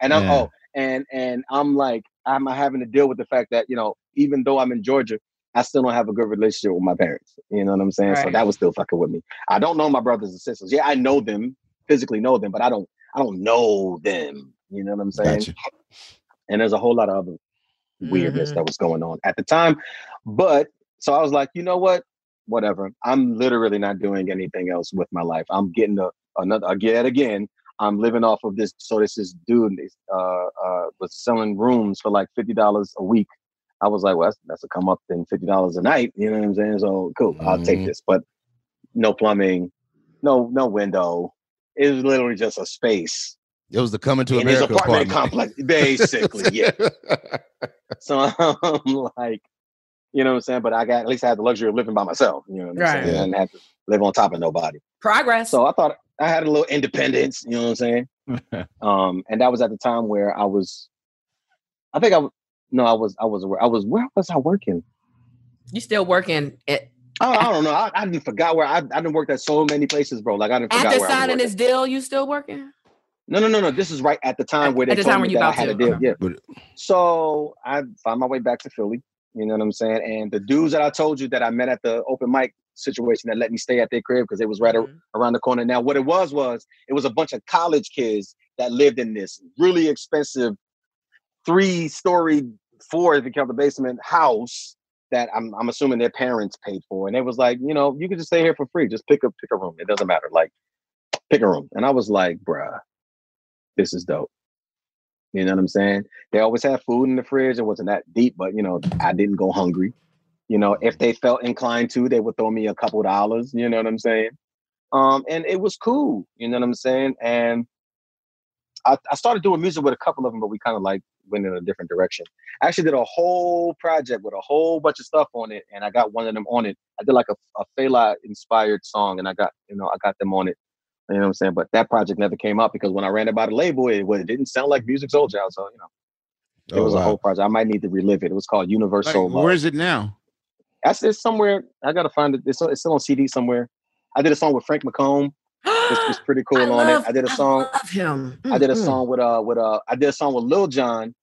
[SPEAKER 6] And I'm oh, and and I'm like, I'm having to deal with the fact that, you know, even though I'm in Georgia, I still don't have a good relationship with my parents. You know what I'm saying? So that was still fucking with me. I don't know my brothers and sisters. Yeah, I know them, physically know them, but I don't I don't know them. You know what I'm saying?
[SPEAKER 8] Gotcha.
[SPEAKER 6] And there's a whole lot of other weirdness
[SPEAKER 7] Mhm.
[SPEAKER 6] that was going on at the time. But so I was like, you know what? Whatever. I'm literally not doing anything else with my life. I'm getting a, another again again. I'm living off of this. So this is dude uh uh was selling rooms for like fifty dollars a week. I was like, well, that's, that's a come up then fifty dollars a night. You know what I'm saying? So cool, I'll take
[SPEAKER 8] Mhm.
[SPEAKER 6] this. But no plumbing, no no window. It was literally just a space
[SPEAKER 8] It was the coming to
[SPEAKER 6] in his
[SPEAKER 8] America
[SPEAKER 6] apartment
[SPEAKER 8] apartment.
[SPEAKER 6] complex, basically. Yeah. So I'm like, you know what I'm saying? But I got at least I had the luxury of living by myself. You know what I'm
[SPEAKER 7] Right.
[SPEAKER 6] saying? I didn't have to live on top of nobody.
[SPEAKER 7] Progress.
[SPEAKER 6] So I thought I had a little independence, you know what I'm saying? um, and that was at the time where I was I think I was no, I was I was I was where was I working?
[SPEAKER 7] you still working at,
[SPEAKER 6] I, I don't know. I, I didn't forgot where I I didn't work at so many places, bro. Like I didn't forgot
[SPEAKER 7] after
[SPEAKER 6] where I was
[SPEAKER 7] signing this deal? You still working?
[SPEAKER 6] No, no, no, no. This is right at the time where they
[SPEAKER 7] at the
[SPEAKER 6] told
[SPEAKER 7] time
[SPEAKER 6] me
[SPEAKER 7] when you
[SPEAKER 6] that I had
[SPEAKER 7] to,
[SPEAKER 6] a deal.
[SPEAKER 7] okay.
[SPEAKER 6] Yeah. So I found my way back to Philly. You know what I'm saying? And the dudes that I told you that I met at the open mic situation that let me stay at their crib because it was right a-
[SPEAKER 7] Mhm.
[SPEAKER 6] around the corner. Now, what it was was it was a bunch of college kids that lived in this really expensive three-story, four if you count the basement house that I'm I'm assuming their parents paid for. And it was like, you know, you can just stay here for free. Just pick a pick a room. It doesn't matter. Like pick a room. And I was like, bruh, this is dope. You know what I'm saying? They always had food in the fridge. It wasn't that deep, but you know, I didn't go hungry. You know, if they felt inclined to, they would throw me a couple dollars. You know what I'm saying? Um, and it was cool. You know what I'm saying? And I, I started doing music with a couple of them, but we kind of like went in a different direction. I actually did a whole project with a whole bunch of stuff on it, and I got one of them on it. I did like a, a Fela inspired song, and I got you know I got them on it. You know what I'm saying? But that project never came up because when I ran it by the label, it, it didn't sound like Musiq Soulchild. So you know, it
[SPEAKER 8] Oh,
[SPEAKER 6] was a whole project. I might need to relive it. It was called Universal. Love.
[SPEAKER 4] where is it now?
[SPEAKER 6] That's it's somewhere. I gotta find it. It's, it's still on CD somewhere. I did a song with Frank McComb. It's, it's pretty cool
[SPEAKER 7] I
[SPEAKER 6] on
[SPEAKER 7] love,
[SPEAKER 6] it. I did a song.
[SPEAKER 7] I love him.
[SPEAKER 6] I did a song with uh with uh I did a song with Lil Jon.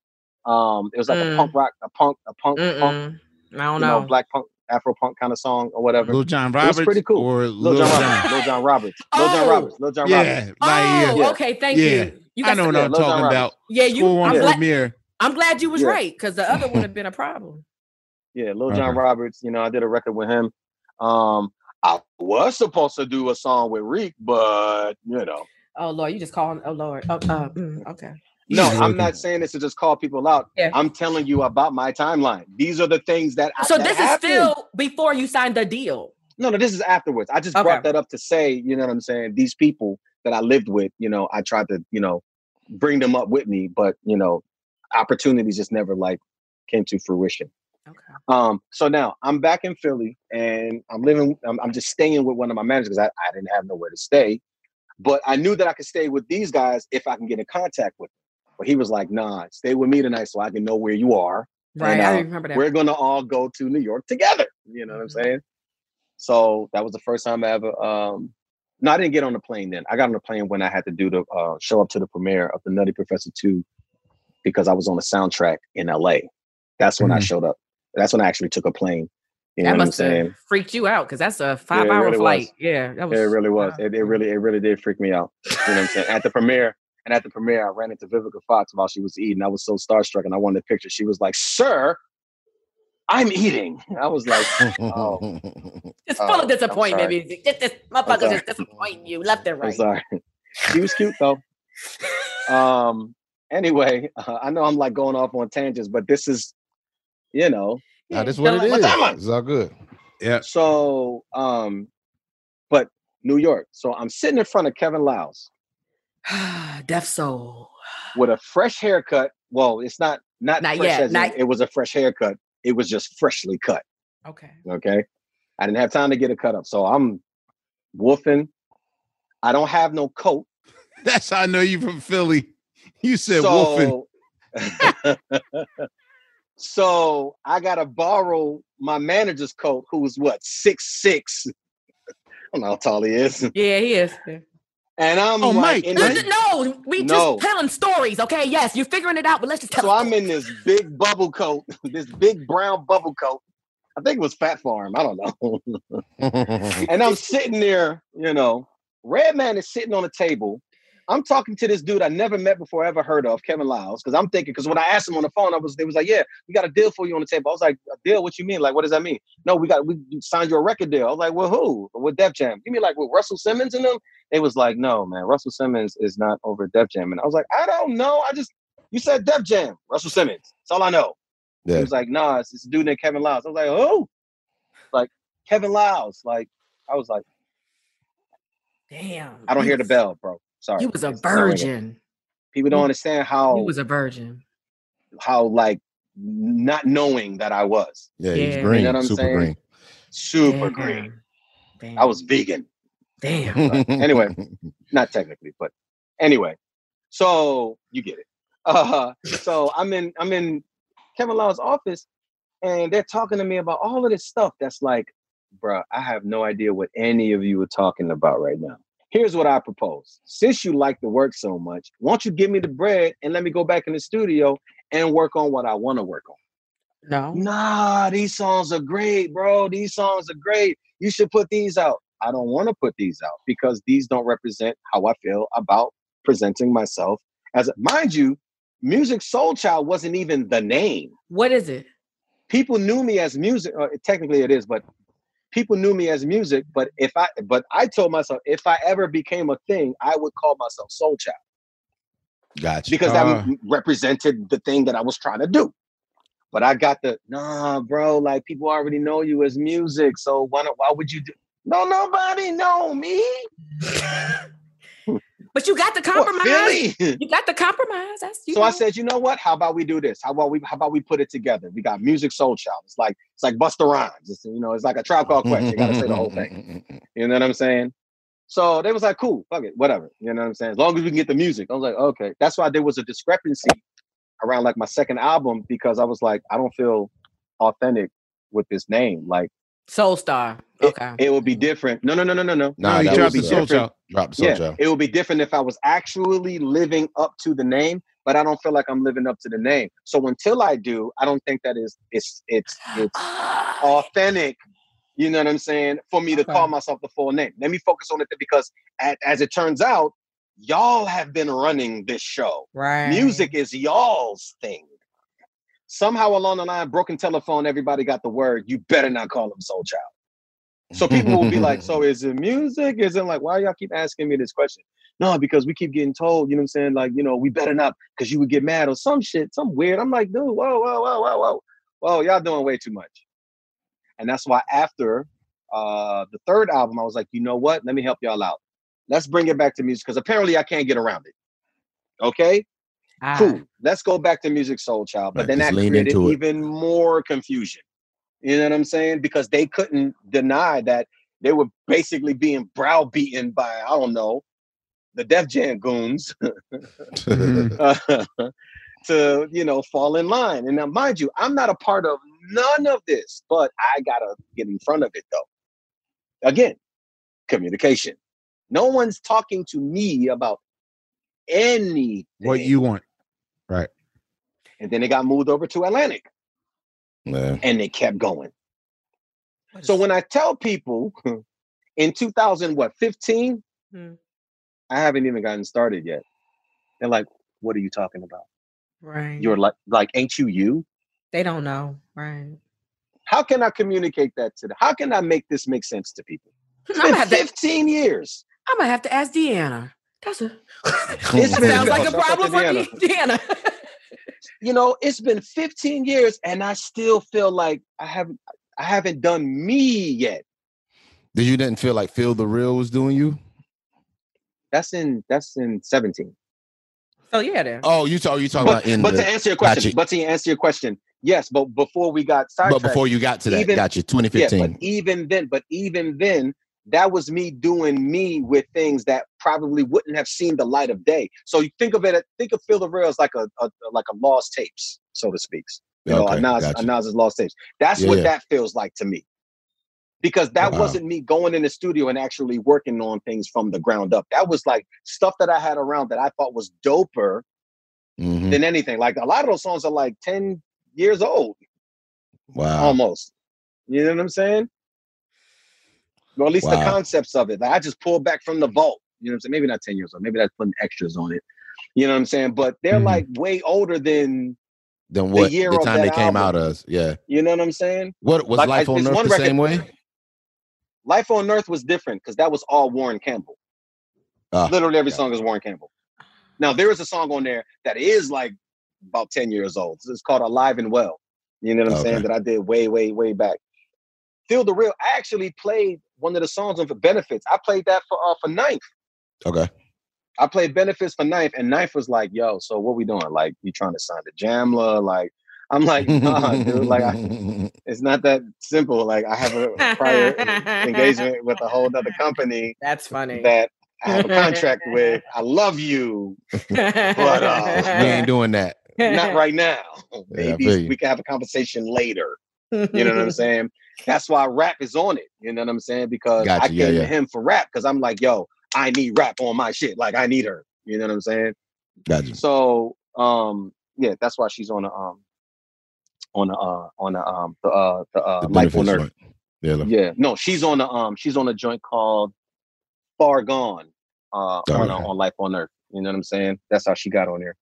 [SPEAKER 6] Um, it was like a
[SPEAKER 7] Mm.
[SPEAKER 6] punk rock, a punk, a punk, punk,
[SPEAKER 7] Mm-mm. I don't
[SPEAKER 6] you
[SPEAKER 7] know.
[SPEAKER 6] know, black punk, Afro punk kind of song or whatever.
[SPEAKER 4] Lil John
[SPEAKER 6] It was
[SPEAKER 4] Roberts
[SPEAKER 6] pretty cool.
[SPEAKER 4] or
[SPEAKER 6] Lil
[SPEAKER 4] Lil
[SPEAKER 6] John
[SPEAKER 4] John?
[SPEAKER 6] Roberts. Lil John Roberts. Lil John
[SPEAKER 7] Oh.
[SPEAKER 6] Roberts. Lil John
[SPEAKER 4] Yeah,
[SPEAKER 6] Roberts.
[SPEAKER 4] like
[SPEAKER 7] oh,
[SPEAKER 4] yeah.
[SPEAKER 7] okay. Thank
[SPEAKER 4] Yeah.
[SPEAKER 7] you. You
[SPEAKER 4] I
[SPEAKER 7] got
[SPEAKER 4] know what I'm
[SPEAKER 6] Lil
[SPEAKER 4] talking
[SPEAKER 6] Roberts.
[SPEAKER 4] about.
[SPEAKER 7] Yeah, you.
[SPEAKER 4] School
[SPEAKER 7] I'm
[SPEAKER 4] for
[SPEAKER 7] glad,
[SPEAKER 4] Ahmir.
[SPEAKER 7] I'm glad you was
[SPEAKER 6] Yeah.
[SPEAKER 7] right because the other would have been a problem.
[SPEAKER 6] Yeah, Lil John Roberts. You know, I did a record with him. Um, I was supposed to do a song with Reek, but you know,
[SPEAKER 7] Oh Lord, you just calling. Oh Lord. Oh, uh, mm, okay.
[SPEAKER 6] no, I'm not saying this to just call people out.
[SPEAKER 7] Yeah.
[SPEAKER 6] I'm telling you about my timeline. These are the things that. I-
[SPEAKER 7] So
[SPEAKER 6] that
[SPEAKER 7] this
[SPEAKER 6] happened.
[SPEAKER 7] is still before you signed the deal.
[SPEAKER 6] No, no, this is afterwards. I just
[SPEAKER 7] Okay.
[SPEAKER 6] brought that up to say, you know what I'm saying? These people that I lived with, you know, I tried to, you know, bring them up with me, but you know, opportunities just never like came to fruition.
[SPEAKER 7] Okay.
[SPEAKER 6] Um, so now I'm back in Philly and I'm living, I'm, I'm just staying with one of my managers because I, I didn't have nowhere to stay. But I knew that I could stay with these guys if I can get in contact with them. But he was like, nah, stay with me tonight so I can know where you are.
[SPEAKER 7] Right,
[SPEAKER 6] And,
[SPEAKER 7] I
[SPEAKER 6] uh,
[SPEAKER 7] remember that.
[SPEAKER 6] We're gonna all go to New York together. You know what I'm saying? So that was the first time I ever um no, I didn't get on the plane then. I got on the plane when I had to do the uh show up to the premiere of the Nutty Professor 2 because I was on the soundtrack in LA. That's when I
[SPEAKER 7] Mhm.
[SPEAKER 6] showed up. That's when I actually took a plane. You know
[SPEAKER 7] that
[SPEAKER 6] what I'm
[SPEAKER 7] must have
[SPEAKER 6] saying?
[SPEAKER 7] freaked you out because that's a five
[SPEAKER 6] it
[SPEAKER 7] hour
[SPEAKER 6] really
[SPEAKER 7] flight.
[SPEAKER 6] was.
[SPEAKER 7] Yeah, that was.
[SPEAKER 6] it really was. It, it really, it really did freak me out. You know what I'm saying? At the premiere, and at the premiere, I ran into Vivica Fox while she was eating. I was so starstruck, and I wanted a picture. She was like, "Sir, I'm eating." I was like, "Oh,
[SPEAKER 7] It's
[SPEAKER 6] Oh,
[SPEAKER 7] full of disappointment.
[SPEAKER 6] sorry.
[SPEAKER 7] music. Just this motherfucker just disappointing you left and
[SPEAKER 6] I'm
[SPEAKER 7] right.
[SPEAKER 6] sorry." She was cute though. Um. Anyway, uh, I know I'm like going off on tangents, but this is, you know,
[SPEAKER 8] Nah, this what it
[SPEAKER 6] my
[SPEAKER 8] is. It's all good.
[SPEAKER 4] Yeah.
[SPEAKER 6] So, um, but New York. So I'm sitting in front of Kevin Liles
[SPEAKER 7] Def Soul.
[SPEAKER 6] with a fresh haircut. Well, it's not not,
[SPEAKER 7] Not
[SPEAKER 6] fresh
[SPEAKER 7] yet,
[SPEAKER 6] as
[SPEAKER 7] not-
[SPEAKER 6] it was a fresh haircut. It was just freshly cut.
[SPEAKER 7] Okay.
[SPEAKER 6] Okay. I didn't have time to get a cut up. So I'm woofing. I don't have no coat.
[SPEAKER 4] That's how I know you from Philly. You said woofing.
[SPEAKER 6] so, so I gotta borrow my manager's coat, who's what, six six. I don't know how tall he is.
[SPEAKER 7] Yeah, he is.
[SPEAKER 6] And I'm
[SPEAKER 4] Oh,
[SPEAKER 6] like
[SPEAKER 4] Mike,
[SPEAKER 6] in
[SPEAKER 7] No, no, we
[SPEAKER 6] No.
[SPEAKER 7] just telling stories, okay? Yes, you're figuring it out, but let's just tell.
[SPEAKER 6] So I'm in this big bubble coat, this big brown bubble coat. I think it was Phat Farm. I don't know. and I'm sitting there, you know, Redman is sitting on a table. I'm talking to this dude I never met before, ever heard of, Kevin Liles. Because I'm thinking, because when I asked him on the phone, I was, they was like, "Yeah, we got a deal for you on the table." I was like, "A deal? What you mean? Like, what does that mean?" No, we got we signed you a record deal. I was like, "Well, who? With Def Jam? You mean like with Russell Simmons and them?" They was like, "No, man, Russell Simmons is not over at Def Jam." And I was like, "I don't know. I just you said Def Jam, Russell Simmons. That's all I know." He was like, "Nah, it's this dude named Kevin Liles." I was like, who? like Kevin Liles." Like, I was like,
[SPEAKER 7] Damn.
[SPEAKER 6] "I don't hear the bell, bro. Sorry."
[SPEAKER 7] You was a
[SPEAKER 6] It's not ringing.
[SPEAKER 7] virgin.
[SPEAKER 6] People don't understand how
[SPEAKER 7] he was a virgin.
[SPEAKER 6] how like not knowing that I was.
[SPEAKER 8] Yeah, he's green,
[SPEAKER 6] You know what I'm
[SPEAKER 8] super
[SPEAKER 6] saying?
[SPEAKER 8] green.
[SPEAKER 6] Super
[SPEAKER 7] Damn.
[SPEAKER 6] green.
[SPEAKER 7] Damn.
[SPEAKER 6] I was vegan.
[SPEAKER 7] Damn.
[SPEAKER 6] But anyway, not technically, but anyway. So you get it. Uh, so I'm in I'm in Kevin Liles' office, and they're talking to me about all of this stuff. That's like, bruh, I have no idea what any of you are talking about right now. Here's what I propose. Since you like the work so much, why don't you give me the bread and let me go back in the studio and work on what I want to work on?
[SPEAKER 7] No.
[SPEAKER 6] Nah, these songs are great, bro. These songs are great. You should put these out. I don't want to put these out because these don't represent how I feel about presenting myself as a, mind you, Musiq Soulchild wasn't even the name.
[SPEAKER 7] What is it?
[SPEAKER 6] People knew me as music. Uh, technically, it is, but people knew me as music. But if I, but I told myself if I ever became a thing, I would call myself Soul Child
[SPEAKER 8] Gotcha.
[SPEAKER 6] because that
[SPEAKER 4] Uh.
[SPEAKER 6] represented the thing that I was trying to do. But I got the nah, bro. Like people already know you as music, so why not, why would you do? No, nobody know me.
[SPEAKER 7] But you got the
[SPEAKER 6] What,
[SPEAKER 7] compromise. You got the compromise. That's you.
[SPEAKER 6] so I said, you know what? How about we do this? How about we how about we put it together? We got Musiq Soulchild. It's like it's like Busta Rhymes. It's, you know, it's like a Tribe Called Quest. You gotta say the whole thing. You know what I'm saying? So they was like, cool, fuck it, whatever. You know what I'm saying? As long as we can get the music. I was like, okay. That's why there was a discrepancy around like my second album because I was like, I don't feel authentic with this name. Like
[SPEAKER 7] Soul Star. Okay.
[SPEAKER 6] it would be different. No, no, no, no, no, no.
[SPEAKER 8] Nah,
[SPEAKER 4] he
[SPEAKER 8] that
[SPEAKER 4] dropped
[SPEAKER 8] was
[SPEAKER 4] the Soul Child.
[SPEAKER 8] Drop the Soul
[SPEAKER 6] yeah,
[SPEAKER 8] Child.
[SPEAKER 6] it would be different if I was actually living up to the name, but I don't feel like I'm living up to the name. So until I do, I don't think that is it's it's it's authentic. You know what I'm saying? For me to
[SPEAKER 7] Okay.
[SPEAKER 6] call myself the full name. Let me focus on it because as, as it turns out, y'all have been running this show.
[SPEAKER 7] Right.
[SPEAKER 6] Music is y'all's thing. Somehow along the line, broken telephone, everybody got the word, you better not call him Soul Child. So people will be like, so is it music? Is it like, why y'all keep asking me this question? No, because we keep getting told, you know what I'm saying? Like, you know, we better not, because you would get mad or some shit, some weird. I'm like, dude, whoa, whoa, whoa, whoa, whoa. Whoa, y'all doing way too much. And that's why after uh the third album, I was like, you know what? Let me help y'all out. Let's bring it back to music because apparently I can't get around it. Okay?
[SPEAKER 7] Ah.
[SPEAKER 6] Cool. Let's go back to Musiq Soulchild. But
[SPEAKER 8] Right,
[SPEAKER 6] then that
[SPEAKER 8] lean
[SPEAKER 6] created
[SPEAKER 8] into
[SPEAKER 6] even more confusion. You know what I'm saying? Because they couldn't deny that they were basically being browbeaten by, I don't know, the Def Jam goons to, you know, fall in line. And now, mind you, I'm not a part of none of this, but I gotta get in front of it though. Again, communication. No one's talking to me about anything.
[SPEAKER 4] What you want. Right.
[SPEAKER 6] And then it got moved over to Atlantic
[SPEAKER 8] Yeah.
[SPEAKER 6] and they kept going. So when I tell people in 2000, what, 15,
[SPEAKER 7] Hmm.
[SPEAKER 6] I haven't even gotten started yet. They're like, what are you talking about?
[SPEAKER 7] Right.
[SPEAKER 6] You're like, like, ain't you you?
[SPEAKER 7] They don't know. Right.
[SPEAKER 6] How can I communicate that to them? How can I make this make sense to people? It's
[SPEAKER 7] I'm gonna
[SPEAKER 6] been
[SPEAKER 7] have to-
[SPEAKER 6] years.
[SPEAKER 7] I might have to ask Deanna. That's a
[SPEAKER 6] It's
[SPEAKER 7] that sounds like a
[SPEAKER 6] Shout out to
[SPEAKER 7] problem for
[SPEAKER 6] Deanna.
[SPEAKER 7] De- Deanna.
[SPEAKER 6] you know, it's been 15 years and I still feel like I haven't I haven't done me yet.
[SPEAKER 8] Did you didn't feel like Feel the Real was doing you?
[SPEAKER 6] That's in that's in 17.
[SPEAKER 7] Oh yeah, then.
[SPEAKER 8] Oh, you talk you talking
[SPEAKER 6] But,
[SPEAKER 8] about in
[SPEAKER 6] but
[SPEAKER 8] the,
[SPEAKER 6] to answer your question,
[SPEAKER 8] Gotcha.
[SPEAKER 6] but to answer your question, yes, but before we got
[SPEAKER 8] but before you got to that,
[SPEAKER 6] even-
[SPEAKER 8] got you
[SPEAKER 6] yeah,
[SPEAKER 8] 2015.
[SPEAKER 6] but even then, but even then, that was me doing me with things that probably wouldn't have seen the light of day. So you think of it, think of Feel the Real as like a, a like a lost tapes, so to speak. You know,
[SPEAKER 8] Okay,
[SPEAKER 6] a Nas,
[SPEAKER 8] gotcha.
[SPEAKER 6] Nas's lost tapes. That's
[SPEAKER 8] Yeah,
[SPEAKER 6] what that feels like to me. Because that
[SPEAKER 8] Wow.
[SPEAKER 6] wasn't me going in the studio and actually working on things from the ground up. That was like stuff that I had around that I thought was doper
[SPEAKER 8] Mhm.
[SPEAKER 6] than anything. Like a lot of those songs are like 10 years old
[SPEAKER 8] Wow.
[SPEAKER 6] almost. You know what I'm saying? Or at least the concepts of it. Like I just pulled back from the vault. You know what I'm saying? Maybe not 10 years old. Maybe that's putting extras on it. You know what I'm saying? But they're
[SPEAKER 8] Mhm.
[SPEAKER 6] like way older than the
[SPEAKER 8] what the,
[SPEAKER 6] year of
[SPEAKER 8] time they came out
[SPEAKER 6] album.
[SPEAKER 8] as? Yeah.
[SPEAKER 6] you know what I'm saying?
[SPEAKER 8] What was
[SPEAKER 6] Like,
[SPEAKER 8] Life on Earth the
[SPEAKER 6] record-
[SPEAKER 8] same way?
[SPEAKER 6] Life on Earth was different because that was all Warren Campbell.
[SPEAKER 8] Ah,
[SPEAKER 6] Literally every song is Warren Campbell. Now there is a song on there that is like about 10 years old. It's called Alive and Well. You know what I'm saying? That I did way, way, way back. Feel the real. I actually played one of the songs on for benefits. I played that for uh, for Ninth.
[SPEAKER 8] Okay.
[SPEAKER 6] I played benefits for Ninth, and Ninth was like, "Yo, so what we doing? Like, you trying to sign the Jamla? Like, I'm like, nah, dude. Like, I, it's not that simple. Like, I have a prior engagement with a whole other company
[SPEAKER 7] That's funny.
[SPEAKER 6] that I have a contract with. I love you, but uh,
[SPEAKER 8] we ain't doing that.
[SPEAKER 6] not right now. Maybe
[SPEAKER 8] feel you.
[SPEAKER 6] we can have a conversation later. You know what I'm saying? That's why rap is on it. You know what I'm saying? Because I
[SPEAKER 8] Gotcha,
[SPEAKER 6] came
[SPEAKER 8] yeah,
[SPEAKER 6] to him for rap because I'm like, yo, I need rap on my shit. Like I need her. You know what I'm saying?
[SPEAKER 8] Gotcha.
[SPEAKER 6] So um yeah, that's why she's on the um on the uh on the um the uh the uh
[SPEAKER 8] The
[SPEAKER 6] life on earth.
[SPEAKER 8] Yeah. look.
[SPEAKER 6] Yeah, no, she's on the um she's on a joint called Far Gone uh
[SPEAKER 8] Oh,
[SPEAKER 6] on uh, on Life on Earth. You know what I'm saying? That's how she got on there.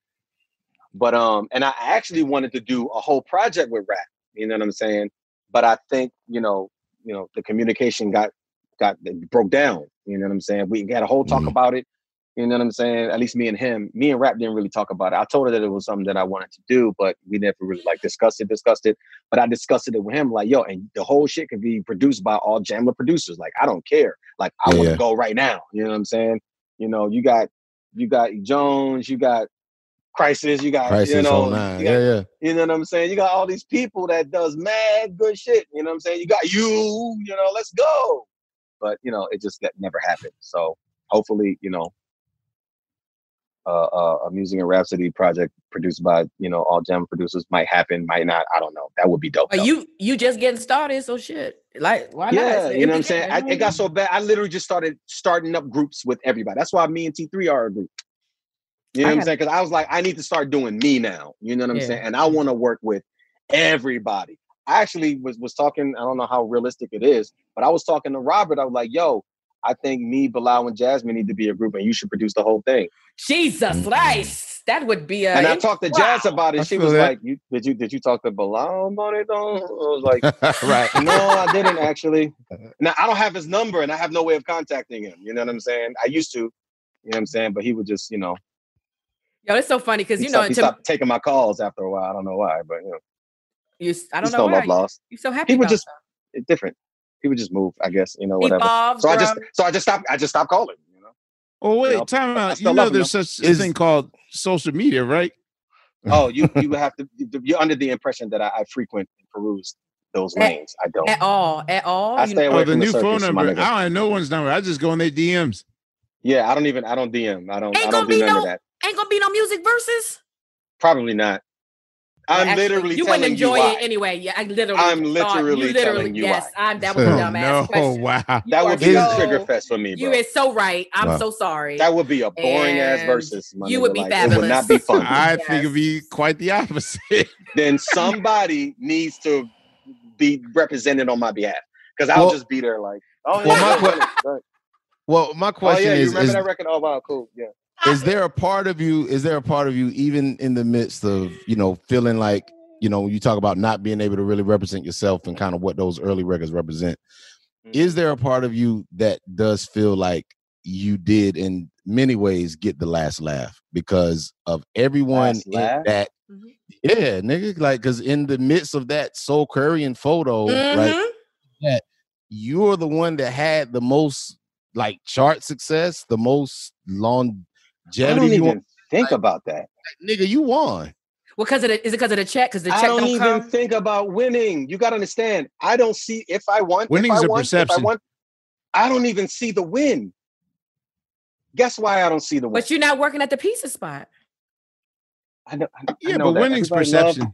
[SPEAKER 6] But um and I actually wanted to do a whole project with rap. You know what I'm saying? But I think, you know, you know, the communication got got broke down. You know what I'm saying? We had a whole talk
[SPEAKER 8] Mhm.
[SPEAKER 6] about it. You know what I'm saying? At least me and him, me and Rap didn't really talk about it. I told her that it was something that I wanted to do, but we never really like discussed it, discussed it. But I discussed it with him, like, yo, and the whole shit could be produced by all Jamla producers. Like, I don't care. Like, I
[SPEAKER 8] Yeah,
[SPEAKER 6] want to go right now. You know what I'm saying? You know, you got you got Jones, you got Khrysis, you got
[SPEAKER 8] Khrysis
[SPEAKER 6] you know, you got-
[SPEAKER 8] Yeah, yeah.
[SPEAKER 6] you know what I'm saying? You got all these people that does mad good shit. You know what I'm saying? You got you, you know, let's go. But you know, it just got, never happened. So hopefully, you know, uh, uh, a music and Rapsody project produced by you know all jam producers might happen, might not. I don't know. That would be dope.
[SPEAKER 7] But
[SPEAKER 6] though.
[SPEAKER 7] you you just getting started, so shit. Like why not?
[SPEAKER 6] yeah, you know what I'm saying. I, it got so bad. I literally just started starting up groups with everybody. That's why me and T3 are a group. You know what I'm saying? Because I was like, I need to start doing me now. You know what I'm
[SPEAKER 7] Yeah.
[SPEAKER 6] saying? And I want to work with everybody. I actually was was talking. I don't know how realistic it is, but I was talking to Robert. I was like, "Yo, I think me, Bilal, and Jasmine need to be a group, and you should produce the whole thing."
[SPEAKER 7] Jesus Christ. that would be a.
[SPEAKER 6] and I talked to Jazz
[SPEAKER 7] wow.
[SPEAKER 6] about
[SPEAKER 8] I
[SPEAKER 6] it. She was
[SPEAKER 8] that.
[SPEAKER 6] like, "You did you did you talk to Bilal about it?" Though I was like,
[SPEAKER 8] right.
[SPEAKER 6] "No, I didn't actually." Now I don't have his number, and I have no way of contacting him. You know what I'm saying? I used to, you know what I'm saying, but he would just, you know,
[SPEAKER 7] Yo, it's so funny because
[SPEAKER 6] he,
[SPEAKER 7] you know,
[SPEAKER 6] stopped, he
[SPEAKER 7] to,
[SPEAKER 6] stopped taking my calls after a while. I don't know why, but you know,
[SPEAKER 7] you, I don't
[SPEAKER 6] There's
[SPEAKER 7] know
[SPEAKER 6] no
[SPEAKER 7] why.
[SPEAKER 6] love lost.
[SPEAKER 7] You so happy
[SPEAKER 6] People just it's different. People just move, I guess. You know, whatever.
[SPEAKER 7] Evolves,
[SPEAKER 6] so I just so I just stopped. I just stopped calling. You know.
[SPEAKER 4] Oh wait,
[SPEAKER 6] know,
[SPEAKER 4] time out. You know, there's
[SPEAKER 6] though.
[SPEAKER 4] such a thing called social media, right?
[SPEAKER 6] Oh, you you have to. You're under the impression that I, I frequent and peruse those
[SPEAKER 7] At-
[SPEAKER 6] lanes. I don't.
[SPEAKER 7] at all, at all.
[SPEAKER 6] I stay
[SPEAKER 7] know-
[SPEAKER 6] away
[SPEAKER 4] Oh, the
[SPEAKER 6] from the
[SPEAKER 4] new phone
[SPEAKER 6] circus, my
[SPEAKER 4] number. I don't have no one's number. I just go in their DMs.
[SPEAKER 6] Yeah, I don't even. I don't DM. I don't.
[SPEAKER 7] Ain't
[SPEAKER 6] I
[SPEAKER 7] gonna
[SPEAKER 6] don't do
[SPEAKER 7] be
[SPEAKER 6] none
[SPEAKER 7] no,
[SPEAKER 6] of that.
[SPEAKER 7] Ain't gonna be no music verses.
[SPEAKER 6] Probably not. I'm
[SPEAKER 7] Actually,
[SPEAKER 6] literally
[SPEAKER 7] you
[SPEAKER 6] telling
[SPEAKER 7] wouldn't
[SPEAKER 6] you
[SPEAKER 7] enjoy
[SPEAKER 6] why.
[SPEAKER 7] it anyway. Yeah, I literally.
[SPEAKER 6] I'm literally
[SPEAKER 7] you literally,
[SPEAKER 6] telling you
[SPEAKER 7] yes,
[SPEAKER 6] why.
[SPEAKER 7] I'm, that was a
[SPEAKER 4] Oh,
[SPEAKER 7] dumbass
[SPEAKER 4] no,
[SPEAKER 7] question.
[SPEAKER 4] wow.
[SPEAKER 6] That
[SPEAKER 7] You
[SPEAKER 6] would
[SPEAKER 7] are
[SPEAKER 6] be a
[SPEAKER 7] so-
[SPEAKER 6] trigger fest for me,
[SPEAKER 7] You
[SPEAKER 6] bro.
[SPEAKER 7] is so right. I'm
[SPEAKER 8] Wow.
[SPEAKER 7] so sorry.
[SPEAKER 6] That would be a boring ass
[SPEAKER 7] And
[SPEAKER 6] versus. My
[SPEAKER 7] you would be
[SPEAKER 6] like, It would not be fun.
[SPEAKER 4] I think it'd be quite the opposite.
[SPEAKER 6] then somebody needs to be represented on my behalf because I'll
[SPEAKER 8] Well-
[SPEAKER 6] just be there like, oh,
[SPEAKER 8] well,
[SPEAKER 6] yeah,
[SPEAKER 8] my
[SPEAKER 6] yeah,
[SPEAKER 8] que- Well, my
[SPEAKER 6] oh
[SPEAKER 8] question
[SPEAKER 6] yeah, you
[SPEAKER 8] is,
[SPEAKER 6] remember
[SPEAKER 8] is,
[SPEAKER 6] that record? Oh wow, cool, yeah.
[SPEAKER 8] Is there a part of you, is there a part of you, even in the midst of, you know, feeling like, you know, you talk about not being able to really represent yourself and kind of what those early records represent.
[SPEAKER 6] Mm.
[SPEAKER 8] Is there a part of you that does feel like you did in many ways get the last laugh because of everyone
[SPEAKER 6] Last
[SPEAKER 8] in
[SPEAKER 6] laugh?
[SPEAKER 8] that yeah nigga like because in the midst of that Soulquarian photo right
[SPEAKER 7] Mhm.
[SPEAKER 8] that you're the one that had the most like chart success the most
[SPEAKER 6] I don't even
[SPEAKER 8] won.
[SPEAKER 6] think about that.
[SPEAKER 8] nigga you won
[SPEAKER 7] Well, because of the, is it because of the check? Because the
[SPEAKER 6] I
[SPEAKER 7] check
[SPEAKER 6] don't,
[SPEAKER 7] don't,
[SPEAKER 6] even
[SPEAKER 7] come.
[SPEAKER 6] think about winning. You got to understand. I don't see if I want.
[SPEAKER 4] Winning's
[SPEAKER 6] if I
[SPEAKER 4] a
[SPEAKER 6] want,
[SPEAKER 4] perception.
[SPEAKER 6] If I want, I don't even see the win. Guess why I don't see the win?
[SPEAKER 7] But you're not working at the pizza spot.
[SPEAKER 6] I know, I, I
[SPEAKER 4] Yeah,
[SPEAKER 6] know
[SPEAKER 4] but
[SPEAKER 6] that.
[SPEAKER 4] winning's
[SPEAKER 6] Everybody love-
[SPEAKER 4] perception.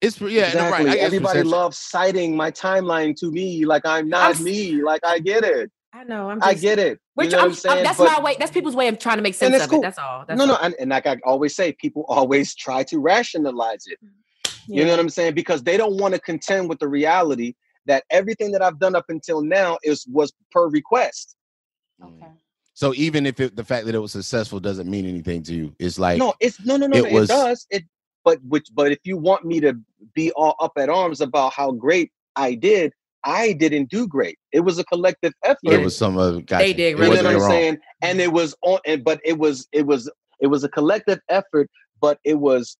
[SPEAKER 8] it's yeah no,
[SPEAKER 6] exactly.
[SPEAKER 8] right I
[SPEAKER 6] Everybody
[SPEAKER 8] perception.
[SPEAKER 6] loves citing my timeline to me like I'm not
[SPEAKER 7] s-
[SPEAKER 6] me. Like I get it.
[SPEAKER 7] I know. I'm. Just,
[SPEAKER 6] I get it.
[SPEAKER 7] Which
[SPEAKER 6] you know
[SPEAKER 7] I'm,
[SPEAKER 6] what I'm um, saying?
[SPEAKER 7] that's
[SPEAKER 6] But-
[SPEAKER 7] my way. That's people's way of trying to make sense of
[SPEAKER 6] cool.
[SPEAKER 7] it. That's all. That's
[SPEAKER 6] no, no, and, and like I always say, people always try to rationalize it. Mm. You know what I'm saying? Because they don't want to contend with the reality that everything that I've done up until now is was per request. Mm.
[SPEAKER 7] Okay.
[SPEAKER 8] so even if it, the fact that it was successful doesn't mean anything to you it's like
[SPEAKER 6] no, it's no, no, no.
[SPEAKER 8] it
[SPEAKER 6] no, It,
[SPEAKER 8] was-
[SPEAKER 6] does. It, but which, but if you want me to be all up at arms about how great I did, I didn't do great. It was a collective effort.
[SPEAKER 8] it was some of gotcha.
[SPEAKER 7] They did
[SPEAKER 8] It
[SPEAKER 6] you know what I'm
[SPEAKER 8] your
[SPEAKER 6] saying? And it was on, and but it was, it was, it was a collective effort, but it was,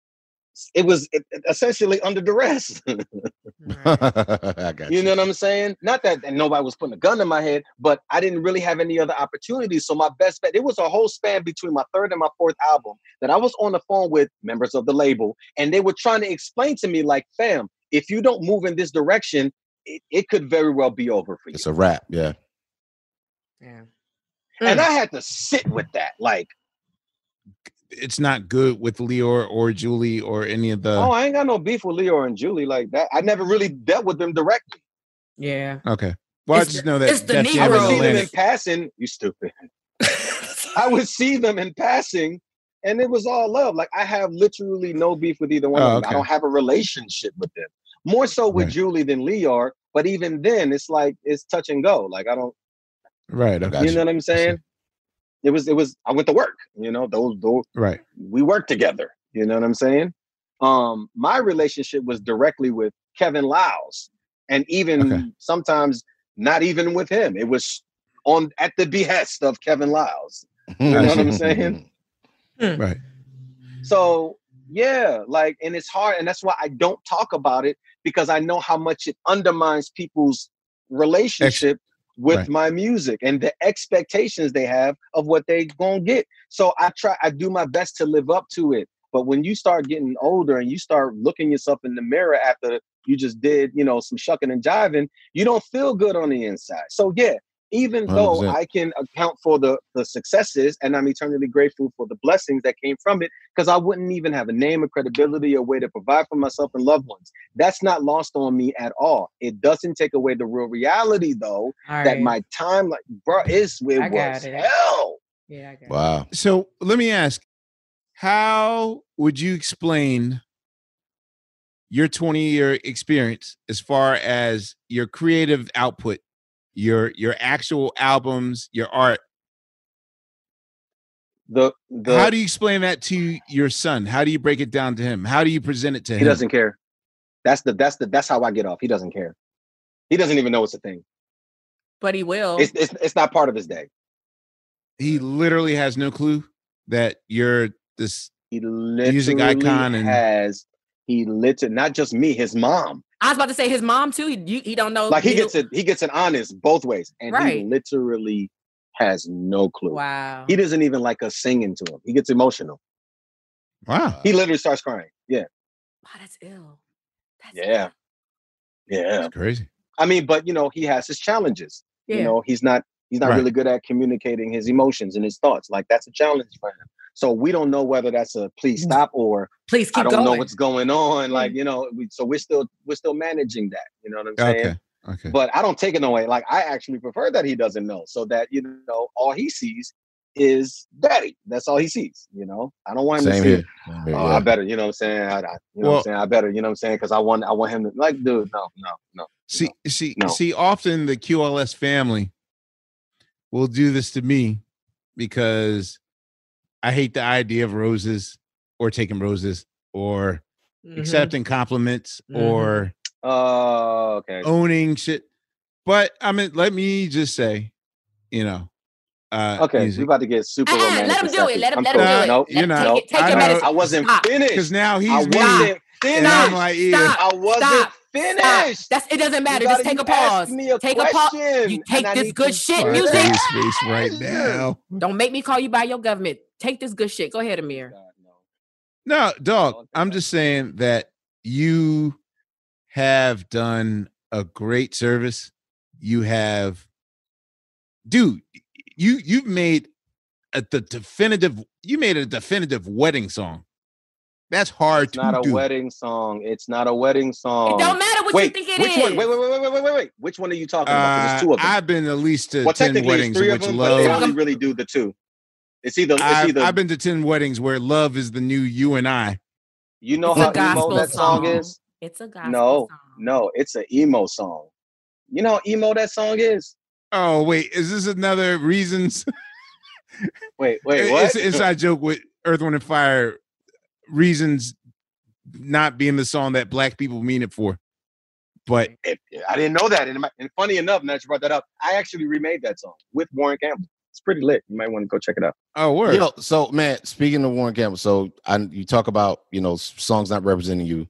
[SPEAKER 6] it was essentially under duress.
[SPEAKER 8] I got
[SPEAKER 6] You know what I'm saying? Not that and nobody was putting a gun in my head, but I didn't really have any other opportunities. So my best bet, it was a whole span between my third and my fourth album that I was on the phone with members of the label, and they were trying to explain to me, like, fam, if you don't move in this direction, it, it could very well be over for you.
[SPEAKER 8] it's a wrap yeah
[SPEAKER 7] Yeah.
[SPEAKER 6] And
[SPEAKER 7] Mm.
[SPEAKER 6] I had to sit with that. Like,
[SPEAKER 4] It's not good with Lyor or Julie or any of the.
[SPEAKER 6] oh, I ain't got no beef with Lyor and Julie like that. I never really dealt with them directly.
[SPEAKER 7] Yeah.
[SPEAKER 4] okay. Well,
[SPEAKER 7] It's
[SPEAKER 4] I just
[SPEAKER 7] the-
[SPEAKER 4] know that
[SPEAKER 7] it's the
[SPEAKER 4] Def
[SPEAKER 6] I
[SPEAKER 4] Jam
[SPEAKER 6] would see them in passing. You stupid. I would see them in passing, and it was all love. Like I have literally no beef with either one
[SPEAKER 4] Oh,
[SPEAKER 6] of them. I don't have a relationship with them. More so with
[SPEAKER 4] Right.
[SPEAKER 6] Julie than Lyor, but even then, it's like it's touch and go. Like I don't,
[SPEAKER 4] Right. Okay.
[SPEAKER 6] you know what I'm saying? It was, it was. I went to work. You know, those, those
[SPEAKER 4] Right.
[SPEAKER 6] we worked together. You know what I'm saying? Um, my relationship was directly with Kevin Liles, and even
[SPEAKER 4] Okay.
[SPEAKER 6] sometimes not even with him. It was on at the behest of Kevin Liles. You know what I'm saying?
[SPEAKER 4] Right.
[SPEAKER 6] So yeah, like, and it's hard, and that's why I don't talk about it because I know how much it undermines people's relationship with
[SPEAKER 4] right.
[SPEAKER 6] my music and the expectations they have of what they gonna get. So I try, I do my best to live up to it. But when you start getting older and you start looking yourself in the mirror after you just did, you know, some shucking and jiving, you don't feel good on the inside. So yeah, even though
[SPEAKER 8] 100%.
[SPEAKER 6] I can account for the the successes and I'm eternally grateful for the blessings that came from it, because I wouldn't even have a name or credibility or way to provide for myself and loved ones. That's not lost on me at all. It doesn't take away the real reality though,
[SPEAKER 7] All
[SPEAKER 6] that my time, like bro, is it
[SPEAKER 7] I got
[SPEAKER 6] was
[SPEAKER 7] it.
[SPEAKER 6] hell.
[SPEAKER 7] Yeah. I got it.
[SPEAKER 8] wow
[SPEAKER 4] So let me ask, how would you explain your 20 year experience as far as your creative output, your your actual albums, your art
[SPEAKER 6] The the
[SPEAKER 4] How do you explain that to your son? How do you break it down to him? How do you present it to
[SPEAKER 6] he
[SPEAKER 4] him?
[SPEAKER 6] He doesn't care. That's the that's the that's how I get off. He doesn't care. He doesn't even know it's a thing.
[SPEAKER 7] But he will.
[SPEAKER 6] It's it's, it's not part of his day.
[SPEAKER 4] He literally has no clue that you're this
[SPEAKER 6] He
[SPEAKER 4] music icon and
[SPEAKER 6] has he literally not just me, his mom.
[SPEAKER 7] I was about to say his mom too. He you, he don't know.
[SPEAKER 6] Like he
[SPEAKER 7] he
[SPEAKER 6] gets it, he gets it honest both ways, and he literally has no clue.
[SPEAKER 7] Wow.
[SPEAKER 6] He doesn't even like us singing to him. He gets emotional.
[SPEAKER 4] Wow.
[SPEAKER 6] He literally starts crying. Yeah.
[SPEAKER 7] Wow, that's ill.
[SPEAKER 6] yeah. Yeah.
[SPEAKER 4] crazy.
[SPEAKER 6] I mean, but you know, he has his challenges.
[SPEAKER 7] Yeah.
[SPEAKER 6] You know, he's not he's not
[SPEAKER 4] Right.
[SPEAKER 6] really good at communicating his emotions and his thoughts. Like that's a challenge for him. So we don't know whether that's a please mm. stop or
[SPEAKER 7] Please keep I
[SPEAKER 6] don't know what's going on. Like, mm. you know, we, so we're still we're still managing that. You know what I'm saying?
[SPEAKER 4] Okay. Okay.
[SPEAKER 6] But I don't take it away. Like I actually prefer that he doesn't know, so that you know all he sees is daddy. That's all he sees. You know, I don't want him
[SPEAKER 8] Same
[SPEAKER 6] to see.
[SPEAKER 8] here. Same here,
[SPEAKER 6] Oh,
[SPEAKER 8] yeah.
[SPEAKER 6] I better. You know what I'm saying? I, I, you know what I'm saying? I better. You know what I'm saying? Because I want I want him to like, dude. No, no, no.
[SPEAKER 4] See, see,
[SPEAKER 6] No.
[SPEAKER 4] see. Often the QLS family will do this to me because I hate the idea of roses or taking roses or
[SPEAKER 6] Mm-hmm.
[SPEAKER 4] accepting compliments or
[SPEAKER 6] Oh, okay.
[SPEAKER 4] owning shit. But I mean, let me just say, you know, uh,
[SPEAKER 6] Okay,
[SPEAKER 4] music-
[SPEAKER 6] we about to get super
[SPEAKER 7] Uh-uh,
[SPEAKER 6] romantic.
[SPEAKER 7] let him do it. Let him- let him do it.
[SPEAKER 6] Nope,
[SPEAKER 4] You know.
[SPEAKER 7] Take it- take
[SPEAKER 4] I
[SPEAKER 7] your
[SPEAKER 4] know-
[SPEAKER 6] I wasn't
[SPEAKER 7] Stop.
[SPEAKER 6] finished.
[SPEAKER 4] because now he's
[SPEAKER 6] I wasn't
[SPEAKER 4] and I'm
[SPEAKER 6] finished.
[SPEAKER 4] like, yeah.
[SPEAKER 7] Stop.
[SPEAKER 6] I wasn't
[SPEAKER 7] Stop.
[SPEAKER 6] finished.
[SPEAKER 7] Stop. That's it doesn't matter.
[SPEAKER 6] gotta-
[SPEAKER 7] Just take a pause.
[SPEAKER 6] me a
[SPEAKER 7] take a pause. You take this good shit music.
[SPEAKER 4] in his face right now.
[SPEAKER 7] Don't make me call you by your government. Take this good shit. Go ahead, Ahmir.
[SPEAKER 4] No, dog. I'm just saying that you have done a great service. You have, dude. You you've made a the definitive. You made a definitive wedding song. That's hard
[SPEAKER 6] It's
[SPEAKER 4] to
[SPEAKER 6] not a
[SPEAKER 4] do.
[SPEAKER 6] wedding song. It's not a wedding song.
[SPEAKER 7] It don't matter what you
[SPEAKER 6] wait,
[SPEAKER 7] think it
[SPEAKER 6] which one?
[SPEAKER 7] is.
[SPEAKER 6] Wait, wait, wait, wait, wait, wait, wait, wait. Which one are you talking about? 'Cause
[SPEAKER 4] Uh,
[SPEAKER 6] There's two of them.
[SPEAKER 4] I've been at least to
[SPEAKER 6] well,
[SPEAKER 4] ten
[SPEAKER 6] technically,
[SPEAKER 4] weddings
[SPEAKER 6] it's three of
[SPEAKER 4] which
[SPEAKER 6] them, but they only really do the two. It's either it's
[SPEAKER 4] I've,
[SPEAKER 6] either
[SPEAKER 4] I've been to ten weddings where love is the new you and I.
[SPEAKER 6] you know
[SPEAKER 7] It's
[SPEAKER 6] how emo
[SPEAKER 7] gospel
[SPEAKER 6] that song,
[SPEAKER 7] song.
[SPEAKER 6] is.
[SPEAKER 7] It's a gospel
[SPEAKER 6] No,
[SPEAKER 7] song.
[SPEAKER 6] no, it's an emo song. You know how emo that song is?
[SPEAKER 4] Oh wait, is this another reasons?
[SPEAKER 6] Wait, wait,
[SPEAKER 4] It-
[SPEAKER 6] what?
[SPEAKER 4] It's an inside joke with Earth, Wind, and Fire. Reasons not being the song that black people mean it for, but
[SPEAKER 6] If- I didn't know that. And, my- and funny enough, now that you brought that up, I actually remade that song with Warren Campbell. It's pretty lit. You might want to go check it out.
[SPEAKER 4] oh, word.
[SPEAKER 8] Yo, so man, speaking of Warren Campbell, so I, you talk about you know songs not representing you.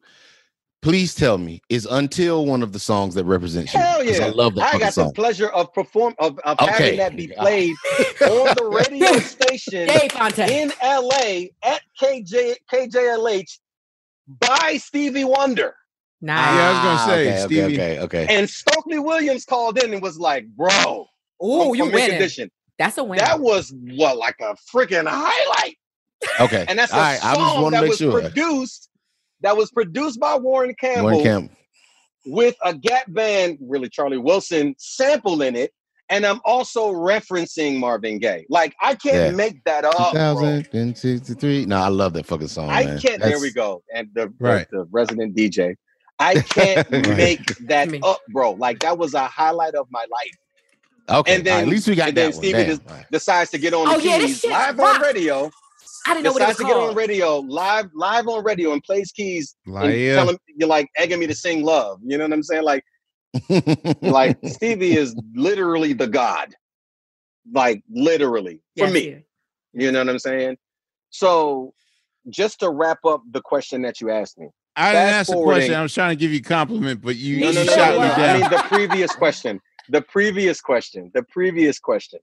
[SPEAKER 8] Please tell me, is "Until" one of the songs that represents you?
[SPEAKER 6] Hell
[SPEAKER 8] 'Cause
[SPEAKER 6] yeah!
[SPEAKER 8] I love that
[SPEAKER 6] I got
[SPEAKER 8] song.
[SPEAKER 6] the pleasure of perform of, of
[SPEAKER 8] Okay.
[SPEAKER 6] having that be played on the radio station in LA at KJ KJLH by Stevie Wonder.
[SPEAKER 7] Nice.
[SPEAKER 4] Yeah, I was gonna say,
[SPEAKER 8] okay,
[SPEAKER 4] Stevie.
[SPEAKER 8] okay, okay, okay.
[SPEAKER 6] And Stokely Williams called in and was like, "Bro, oh,
[SPEAKER 7] you
[SPEAKER 6] from Mint
[SPEAKER 7] winning.
[SPEAKER 6] Condition,
[SPEAKER 7] That's a win.
[SPEAKER 6] That was what like a freaking highlight."
[SPEAKER 8] Okay,
[SPEAKER 6] And that's a
[SPEAKER 8] all right. I just
[SPEAKER 6] song that
[SPEAKER 8] make
[SPEAKER 6] was
[SPEAKER 8] sure.
[SPEAKER 6] produced that was produced by Warren Campbell
[SPEAKER 8] Warren Campbell.
[SPEAKER 6] with a Gap Band, really Charlie Wilson sample in it. And I'm also referencing Marvin Gaye. Like I can't
[SPEAKER 8] Yeah.
[SPEAKER 6] make that up, bro.
[SPEAKER 8] 2063. No, I love that fucking song.
[SPEAKER 6] I
[SPEAKER 8] man.
[SPEAKER 6] can't. There we go. And the, the-
[SPEAKER 4] Right.
[SPEAKER 6] the resident DJ. I can't
[SPEAKER 8] Right.
[SPEAKER 6] make that
[SPEAKER 7] Me.
[SPEAKER 6] up, bro. Like that was a highlight of my life.
[SPEAKER 8] Okay,
[SPEAKER 6] And then
[SPEAKER 8] all right, at least we got
[SPEAKER 6] and then
[SPEAKER 8] that one.
[SPEAKER 6] Stevie
[SPEAKER 8] Damn.
[SPEAKER 6] des- decides to get on the
[SPEAKER 7] Oh, yeah,
[SPEAKER 6] keys
[SPEAKER 7] shit
[SPEAKER 6] live
[SPEAKER 7] rock.
[SPEAKER 6] on radio.
[SPEAKER 7] I didn't know what it was
[SPEAKER 6] Decides to get on radio live, live on radio, and plays keys. And
[SPEAKER 4] Liar.
[SPEAKER 6] tell him you're like egging me to sing love. You know what I'm saying? Like, like Stevie is literally the god. Like literally for
[SPEAKER 7] Yes,
[SPEAKER 6] me.
[SPEAKER 7] yeah.
[SPEAKER 6] You know what I'm saying? So just to wrap up the question that you asked me.
[SPEAKER 4] I didn't ask the question. I was trying to give you a compliment, but you,
[SPEAKER 6] No,
[SPEAKER 4] you
[SPEAKER 6] no, no,
[SPEAKER 4] shot
[SPEAKER 6] no,
[SPEAKER 4] me
[SPEAKER 6] no.
[SPEAKER 4] down.
[SPEAKER 6] I mean the previous question. The previous question. The previous question.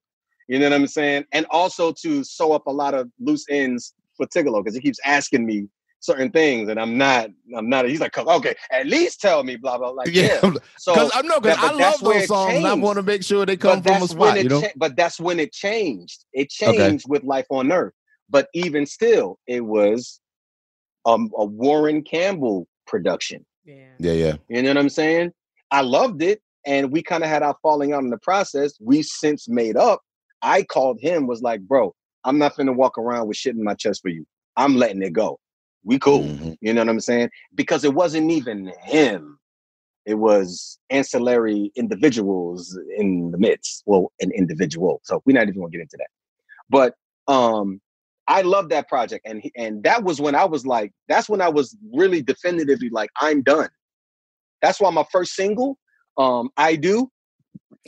[SPEAKER 6] You know what I'm saying? And also to sew up a lot of loose ends for Tigallo because he keeps asking me certain things, and I'm not. I'm not. He's like, okay, at least tell me, blah blah. Like, yeah.
[SPEAKER 8] Yeah,
[SPEAKER 6] So
[SPEAKER 8] because I know because
[SPEAKER 6] that- but
[SPEAKER 8] I love
[SPEAKER 6] where
[SPEAKER 8] those
[SPEAKER 6] it
[SPEAKER 8] songs. and I want to make sure they come
[SPEAKER 6] but
[SPEAKER 8] from a spot. You know,
[SPEAKER 6] cha- but that's when it changed. It
[SPEAKER 8] Okay.
[SPEAKER 6] changed with Life on Earth. But even still, it was um, a Warren Campbell production.
[SPEAKER 7] Yeah.
[SPEAKER 8] yeah, yeah.
[SPEAKER 6] You know what I'm saying? I loved it, and we kind of had our falling out in the process. We since made up. I called him, was like, "Bro, I'm not gonna walk around with shit in my chest for you. I'm letting it go. We cool."
[SPEAKER 8] Mhm.
[SPEAKER 6] You know what I'm saying? Because it wasn't even him. It was ancillary individuals in the midst. Well, an individual. So we're not even gonna get into that. But um, I love that project, and and that was when I was like, that's when I was really definitively like, I'm done. That's why my first single, um, I do.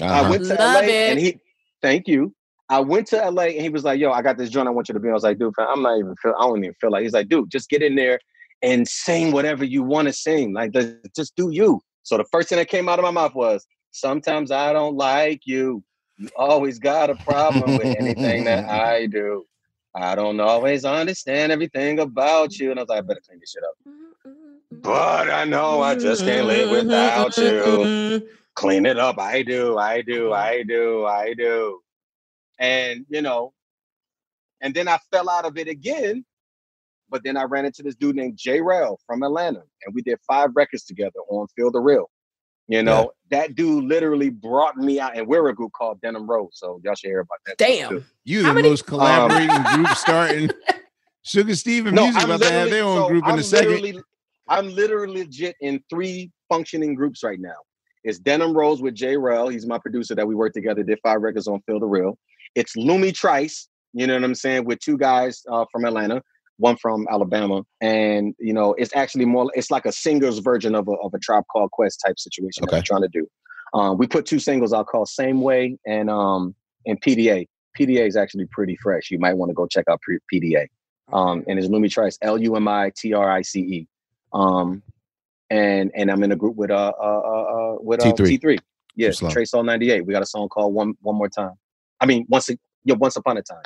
[SPEAKER 6] I
[SPEAKER 8] Uh-huh.
[SPEAKER 6] went to
[SPEAKER 7] Love
[SPEAKER 6] LA,
[SPEAKER 7] it.
[SPEAKER 6] and he, thank you. I went to LA, and he was like, "Yo, I got this joint. I want you to be." on." I was like, "Dude, I'm not even feel. I don't even feel like." He's like, "Dude, just get in there and sing whatever you want to sing. Like, just do you." So the first thing that came out of my mouth was, "Sometimes I don't like you. You always got a problem with anything that I do. I don't always understand everything about you." And I was like, "I better clean this shit up." Mm-hmm, but I know I just can't live mm-hmm. without you. Mm-hmm, clean it up. I do. I do. I do. I do. And you know, and then I fell out of it again. But then I ran into this dude named J Rel from Atlanta, and we did five records together on Feel the Real. You know, that dude literally brought me out, and we're a group called Denim Rose, so y'all should hear about that.
[SPEAKER 7] Damn.
[SPEAKER 4] You the most collaborating um, group starting. Sugar Steve and Musiq about to have their own
[SPEAKER 6] so
[SPEAKER 4] group in
[SPEAKER 6] I'm
[SPEAKER 4] a second.
[SPEAKER 6] literally- I'm literally legit in three functioning groups right now. It's Denim Rose with J Rel. He's my producer that we worked together, did five records on Feel the Real. It's Lumi Trice, you know what I'm saying, with two guys uh, from Atlanta, one from Alabama. And, you know, it's actually more, it's like a singer's version of a, of a Tribe Called Quest type situation that we're trying to do. Um, we put two singles out called Same Way and um, and PDA. PDA is actually pretty fresh. You might want to go check out PDA. Um, and it's Lumi Trice, L U M I T R I C E. Um, and and I'm in a group with uh uh uh, uh with uh,
[SPEAKER 8] T3.
[SPEAKER 6] T3. Yeah. Trace All 98. We got a song called One One More Time. I mean, once a, yeah, once upon a time.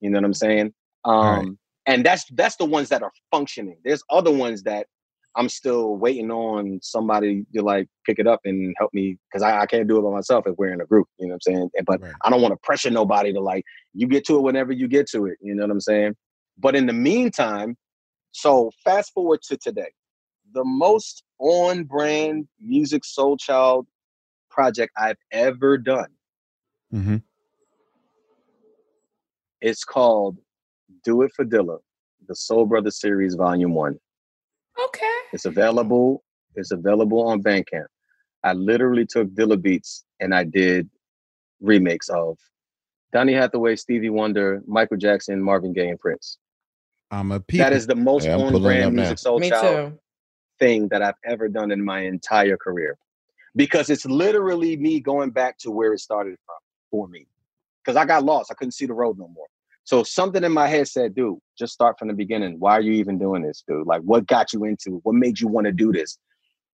[SPEAKER 6] You know what I'm saying? Um, and that's that's the ones that are functioning. There's other ones that I'm still waiting on somebody to like pick it up and help me because I, I can't do it by myself if we're in a group. You know what I'm saying? And, but I don't want to pressure nobody to like you get to it whenever you get to it. You know what I'm saying? But in the meantime, so fast forward to today, the most on brand Musiq Soulchild project I've ever done.
[SPEAKER 4] Mm-hmm.
[SPEAKER 6] It's called Do It for Dilla, the Soul Brother series, volume one.
[SPEAKER 7] Okay.
[SPEAKER 6] It's available. It's available on Bandcamp. I literally took Dilla beats and I did remakes of Donny Hathaway, Stevie Wonder, Michael Jackson, Marvin Gaye, and Prince.
[SPEAKER 4] I'm a
[SPEAKER 6] That is the most
[SPEAKER 8] Yeah,
[SPEAKER 6] on
[SPEAKER 8] pulling it up
[SPEAKER 6] brand music soul
[SPEAKER 7] Me
[SPEAKER 6] child
[SPEAKER 7] too.
[SPEAKER 6] thing that I've ever done in my entire career. Because it's literally me going back to where it started from for me. Because I got lost. I couldn't see the road no more. So something in my head said, dude, just start from the beginning. Why are you even doing this, dude? Like, what got you into it? What made you want to do this?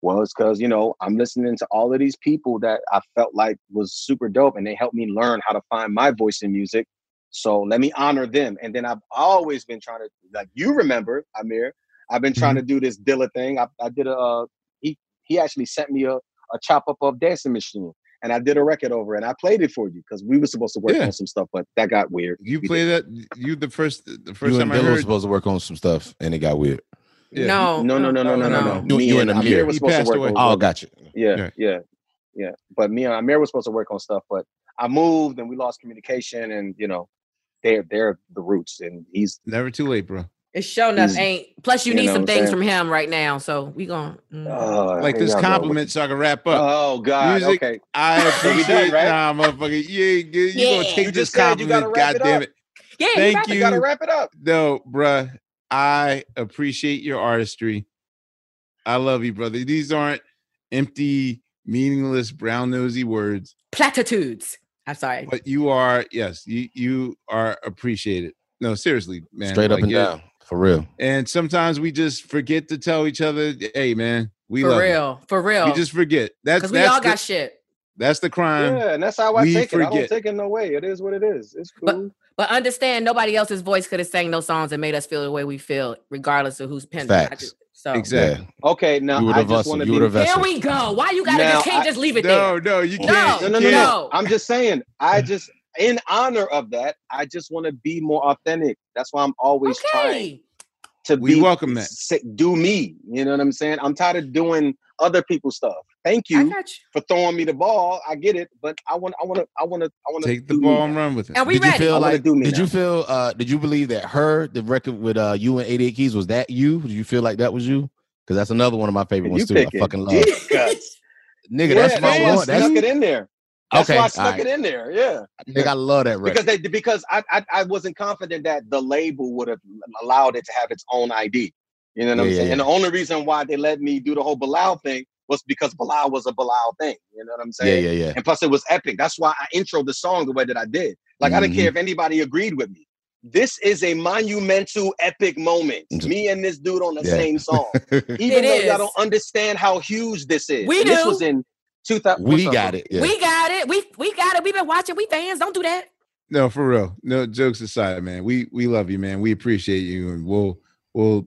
[SPEAKER 6] Well, it's because, you know, I'm listening to all of these people that I felt like was super dope and they helped me learn how to find my voice in music. So let me honor them. And then I've always been trying to, like, you remember, Ahmir, I've been trying to do this Dilla thing. I, I did a, uh, he, he actually sent me a, a chop up of Dancing Machine and I did a record over it and I played it for you because we were supposed to work
[SPEAKER 4] Yeah.
[SPEAKER 6] on some stuff, but that got weird.
[SPEAKER 4] You play that. You the first. The first
[SPEAKER 8] You
[SPEAKER 4] time
[SPEAKER 8] and
[SPEAKER 4] I
[SPEAKER 8] Dilla were
[SPEAKER 4] heard.
[SPEAKER 8] supposed to work on some stuff, and it got weird.
[SPEAKER 4] Yeah.
[SPEAKER 7] No.
[SPEAKER 6] No, no, no, no, no, no, no.
[SPEAKER 8] You-
[SPEAKER 6] Me
[SPEAKER 8] you and Ahmir.
[SPEAKER 6] was supposed to work
[SPEAKER 4] away.
[SPEAKER 6] on
[SPEAKER 8] Oh,
[SPEAKER 6] work-
[SPEAKER 8] gotcha.
[SPEAKER 6] Yeah,
[SPEAKER 4] Yeah.
[SPEAKER 6] yeah, yeah. But me and Ahmir was supposed to work on stuff, but I moved and we lost communication, and you know, they're they're the roots, and he's
[SPEAKER 4] Never too late, bro.
[SPEAKER 7] It's showing enough ain't. Plus, you
[SPEAKER 6] you
[SPEAKER 7] need some things
[SPEAKER 6] saying?
[SPEAKER 7] from him right now. So we going.
[SPEAKER 6] uh,
[SPEAKER 4] Like this compliment, so I can wrap up.
[SPEAKER 6] Oh God,
[SPEAKER 4] Musiq,
[SPEAKER 6] okay.
[SPEAKER 4] I appreciate
[SPEAKER 6] done, right?
[SPEAKER 4] Nah, motherfucker. You ain't good. You gonna take
[SPEAKER 6] You
[SPEAKER 4] this
[SPEAKER 6] just said you gotta
[SPEAKER 4] compliment.
[SPEAKER 6] wrap it
[SPEAKER 4] God damn it.
[SPEAKER 7] Yeah, you
[SPEAKER 4] Thank you.
[SPEAKER 6] You gotta wrap it up.
[SPEAKER 4] No, bruh. I appreciate your artistry. I love you, brother. These aren't empty, meaningless, brown nosy words,
[SPEAKER 7] Platitudes. I'm sorry.
[SPEAKER 4] but you are, yes, you you are appreciated. No, seriously, man.
[SPEAKER 8] Straight up
[SPEAKER 4] like,
[SPEAKER 8] and
[SPEAKER 4] you're-
[SPEAKER 8] down, for real.
[SPEAKER 4] And sometimes we just forget to tell each other, "Hey, man, we
[SPEAKER 7] For
[SPEAKER 4] love
[SPEAKER 7] real. For real.
[SPEAKER 4] We just forget. That's
[SPEAKER 7] Because we
[SPEAKER 4] that's
[SPEAKER 7] all
[SPEAKER 4] the,
[SPEAKER 7] got shit.
[SPEAKER 4] that's the crime.
[SPEAKER 6] Yeah, and that's how I
[SPEAKER 4] we
[SPEAKER 6] take it. I don't take it no way. It is what it is. It's cool.
[SPEAKER 7] But understand, nobody else's voice could have sang those songs and made us feel the way we feel, regardless of who's penned them.
[SPEAKER 8] Facts.
[SPEAKER 7] just- So
[SPEAKER 4] Exactly.
[SPEAKER 6] okay, now
[SPEAKER 8] You
[SPEAKER 6] I just want to be.
[SPEAKER 8] were the
[SPEAKER 7] here we go. Why you gotta
[SPEAKER 6] Now,
[SPEAKER 7] just can't
[SPEAKER 6] I-
[SPEAKER 7] just leave it
[SPEAKER 4] No,
[SPEAKER 7] there?
[SPEAKER 4] no, no, you
[SPEAKER 7] No.
[SPEAKER 4] can't.
[SPEAKER 6] No,
[SPEAKER 4] you
[SPEAKER 6] no, no, no. I'm just saying. I just, in honor of that, I just want to be more authentic. That's why I'm always trying to
[SPEAKER 4] We
[SPEAKER 6] be
[SPEAKER 4] welcome that.
[SPEAKER 6] say- do me. You know what I'm saying? I'm tired of doing other people's stuff. Thank you
[SPEAKER 7] you.
[SPEAKER 6] for throwing me the ball. I get it, but I want, I want to, I want to, I want to
[SPEAKER 4] Take the ball and run with it.
[SPEAKER 7] And we
[SPEAKER 8] did you
[SPEAKER 7] ready.
[SPEAKER 8] feel
[SPEAKER 6] I wanna
[SPEAKER 8] like?
[SPEAKER 6] do me
[SPEAKER 8] Did you feel? uh Did you believe that her the record with uh you and 88 Keys was that you? Did you feel like that was you? Because that's another one of my favorite
[SPEAKER 6] You
[SPEAKER 8] ones too. I fucking love.
[SPEAKER 6] deep.
[SPEAKER 8] Nigga,
[SPEAKER 6] Yeah,
[SPEAKER 8] that's my one. That's
[SPEAKER 6] snuck it in there. That's
[SPEAKER 8] Okay,
[SPEAKER 6] why I stuck
[SPEAKER 8] alright.
[SPEAKER 6] it in there. Yeah.
[SPEAKER 8] I think I love that record.
[SPEAKER 6] because they because I, I I wasn't confident that the label would have allowed it to have its own ID. You know what I'm
[SPEAKER 8] Yeah, yeah,
[SPEAKER 6] saying? And the only reason why they let me do the whole Bilal thing was because Bilal was a Bilal thing. You know what I'm saying?
[SPEAKER 8] yeah, yeah. yeah.
[SPEAKER 6] And plus, it was epic. That's why I introed the song the way that I did. Like I didn't
[SPEAKER 8] Mm-hmm.
[SPEAKER 6] care if anybody agreed with me. This is a monumental, epic moment. Me and this dude on the
[SPEAKER 8] Yeah.
[SPEAKER 6] same song. Even
[SPEAKER 7] It
[SPEAKER 6] though y'all don't understand how huge this is.
[SPEAKER 7] We
[SPEAKER 6] And This was in 2000.
[SPEAKER 8] We got it. Yeah.
[SPEAKER 7] We got it. We we got it. We've been watching. We fans. Don't do that.
[SPEAKER 4] No, for real. No jokes aside, man. We we love you, man. We appreciate you, and we'll we'll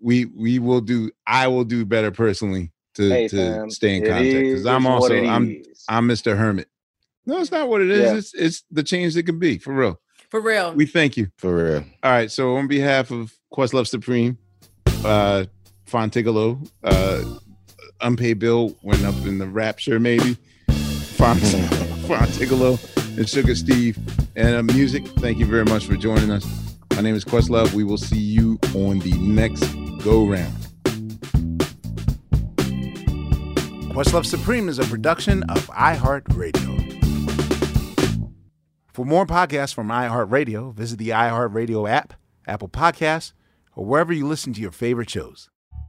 [SPEAKER 4] we we will do. I will do better personally to
[SPEAKER 6] Hey,
[SPEAKER 4] to
[SPEAKER 6] fam,
[SPEAKER 4] stay in
[SPEAKER 6] it
[SPEAKER 4] contact because I'm also I'm
[SPEAKER 6] is.
[SPEAKER 4] I'm Mr. Hermit. No, it's not what it is.
[SPEAKER 6] Yeah.
[SPEAKER 4] It's it's the change that can be for real.
[SPEAKER 7] For real.
[SPEAKER 4] We thank you.
[SPEAKER 8] For real.
[SPEAKER 4] All right. So on behalf of Questlove Supreme, uh Phontigallo, uh unpaid bill went up in the rapture, maybe. Font Phontigallo and Sugar Steve and uh, Musiq. Thank you very much for joining us. My name is Questlove. We will see you on the next go round.
[SPEAKER 3] Questlove Supreme is a production of iHeartRadio. For more podcasts from iHeartRadio, visit the iHeartRadio app, Apple Podcasts, or wherever you listen to your favorite shows.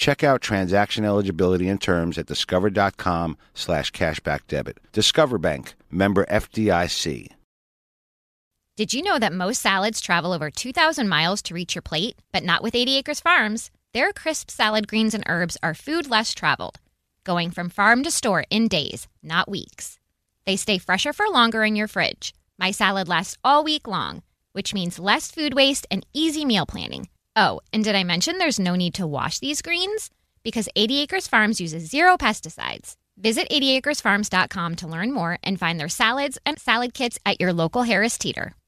[SPEAKER 3] Check out transaction eligibility and terms at discover.com slash cashback debit. Discover Bank, member FDIC.
[SPEAKER 13] Did you know that most salads travel over 2,000 miles to reach your plate? But not with 80 Acres Farms. Their crisp salad greens and herbs are food less traveled, going from farm to store in days, not weeks. They stay fresher for longer in your fridge. My salad lasts all week long, which means less food waste and easy meal planning. Oh, and did I mention there's no need to wash these greens? Because 80 Acres Farms uses zero pesticides. Visit 80acresfarms.com to learn more and find their salads and salad kits at your local Harris Teeter.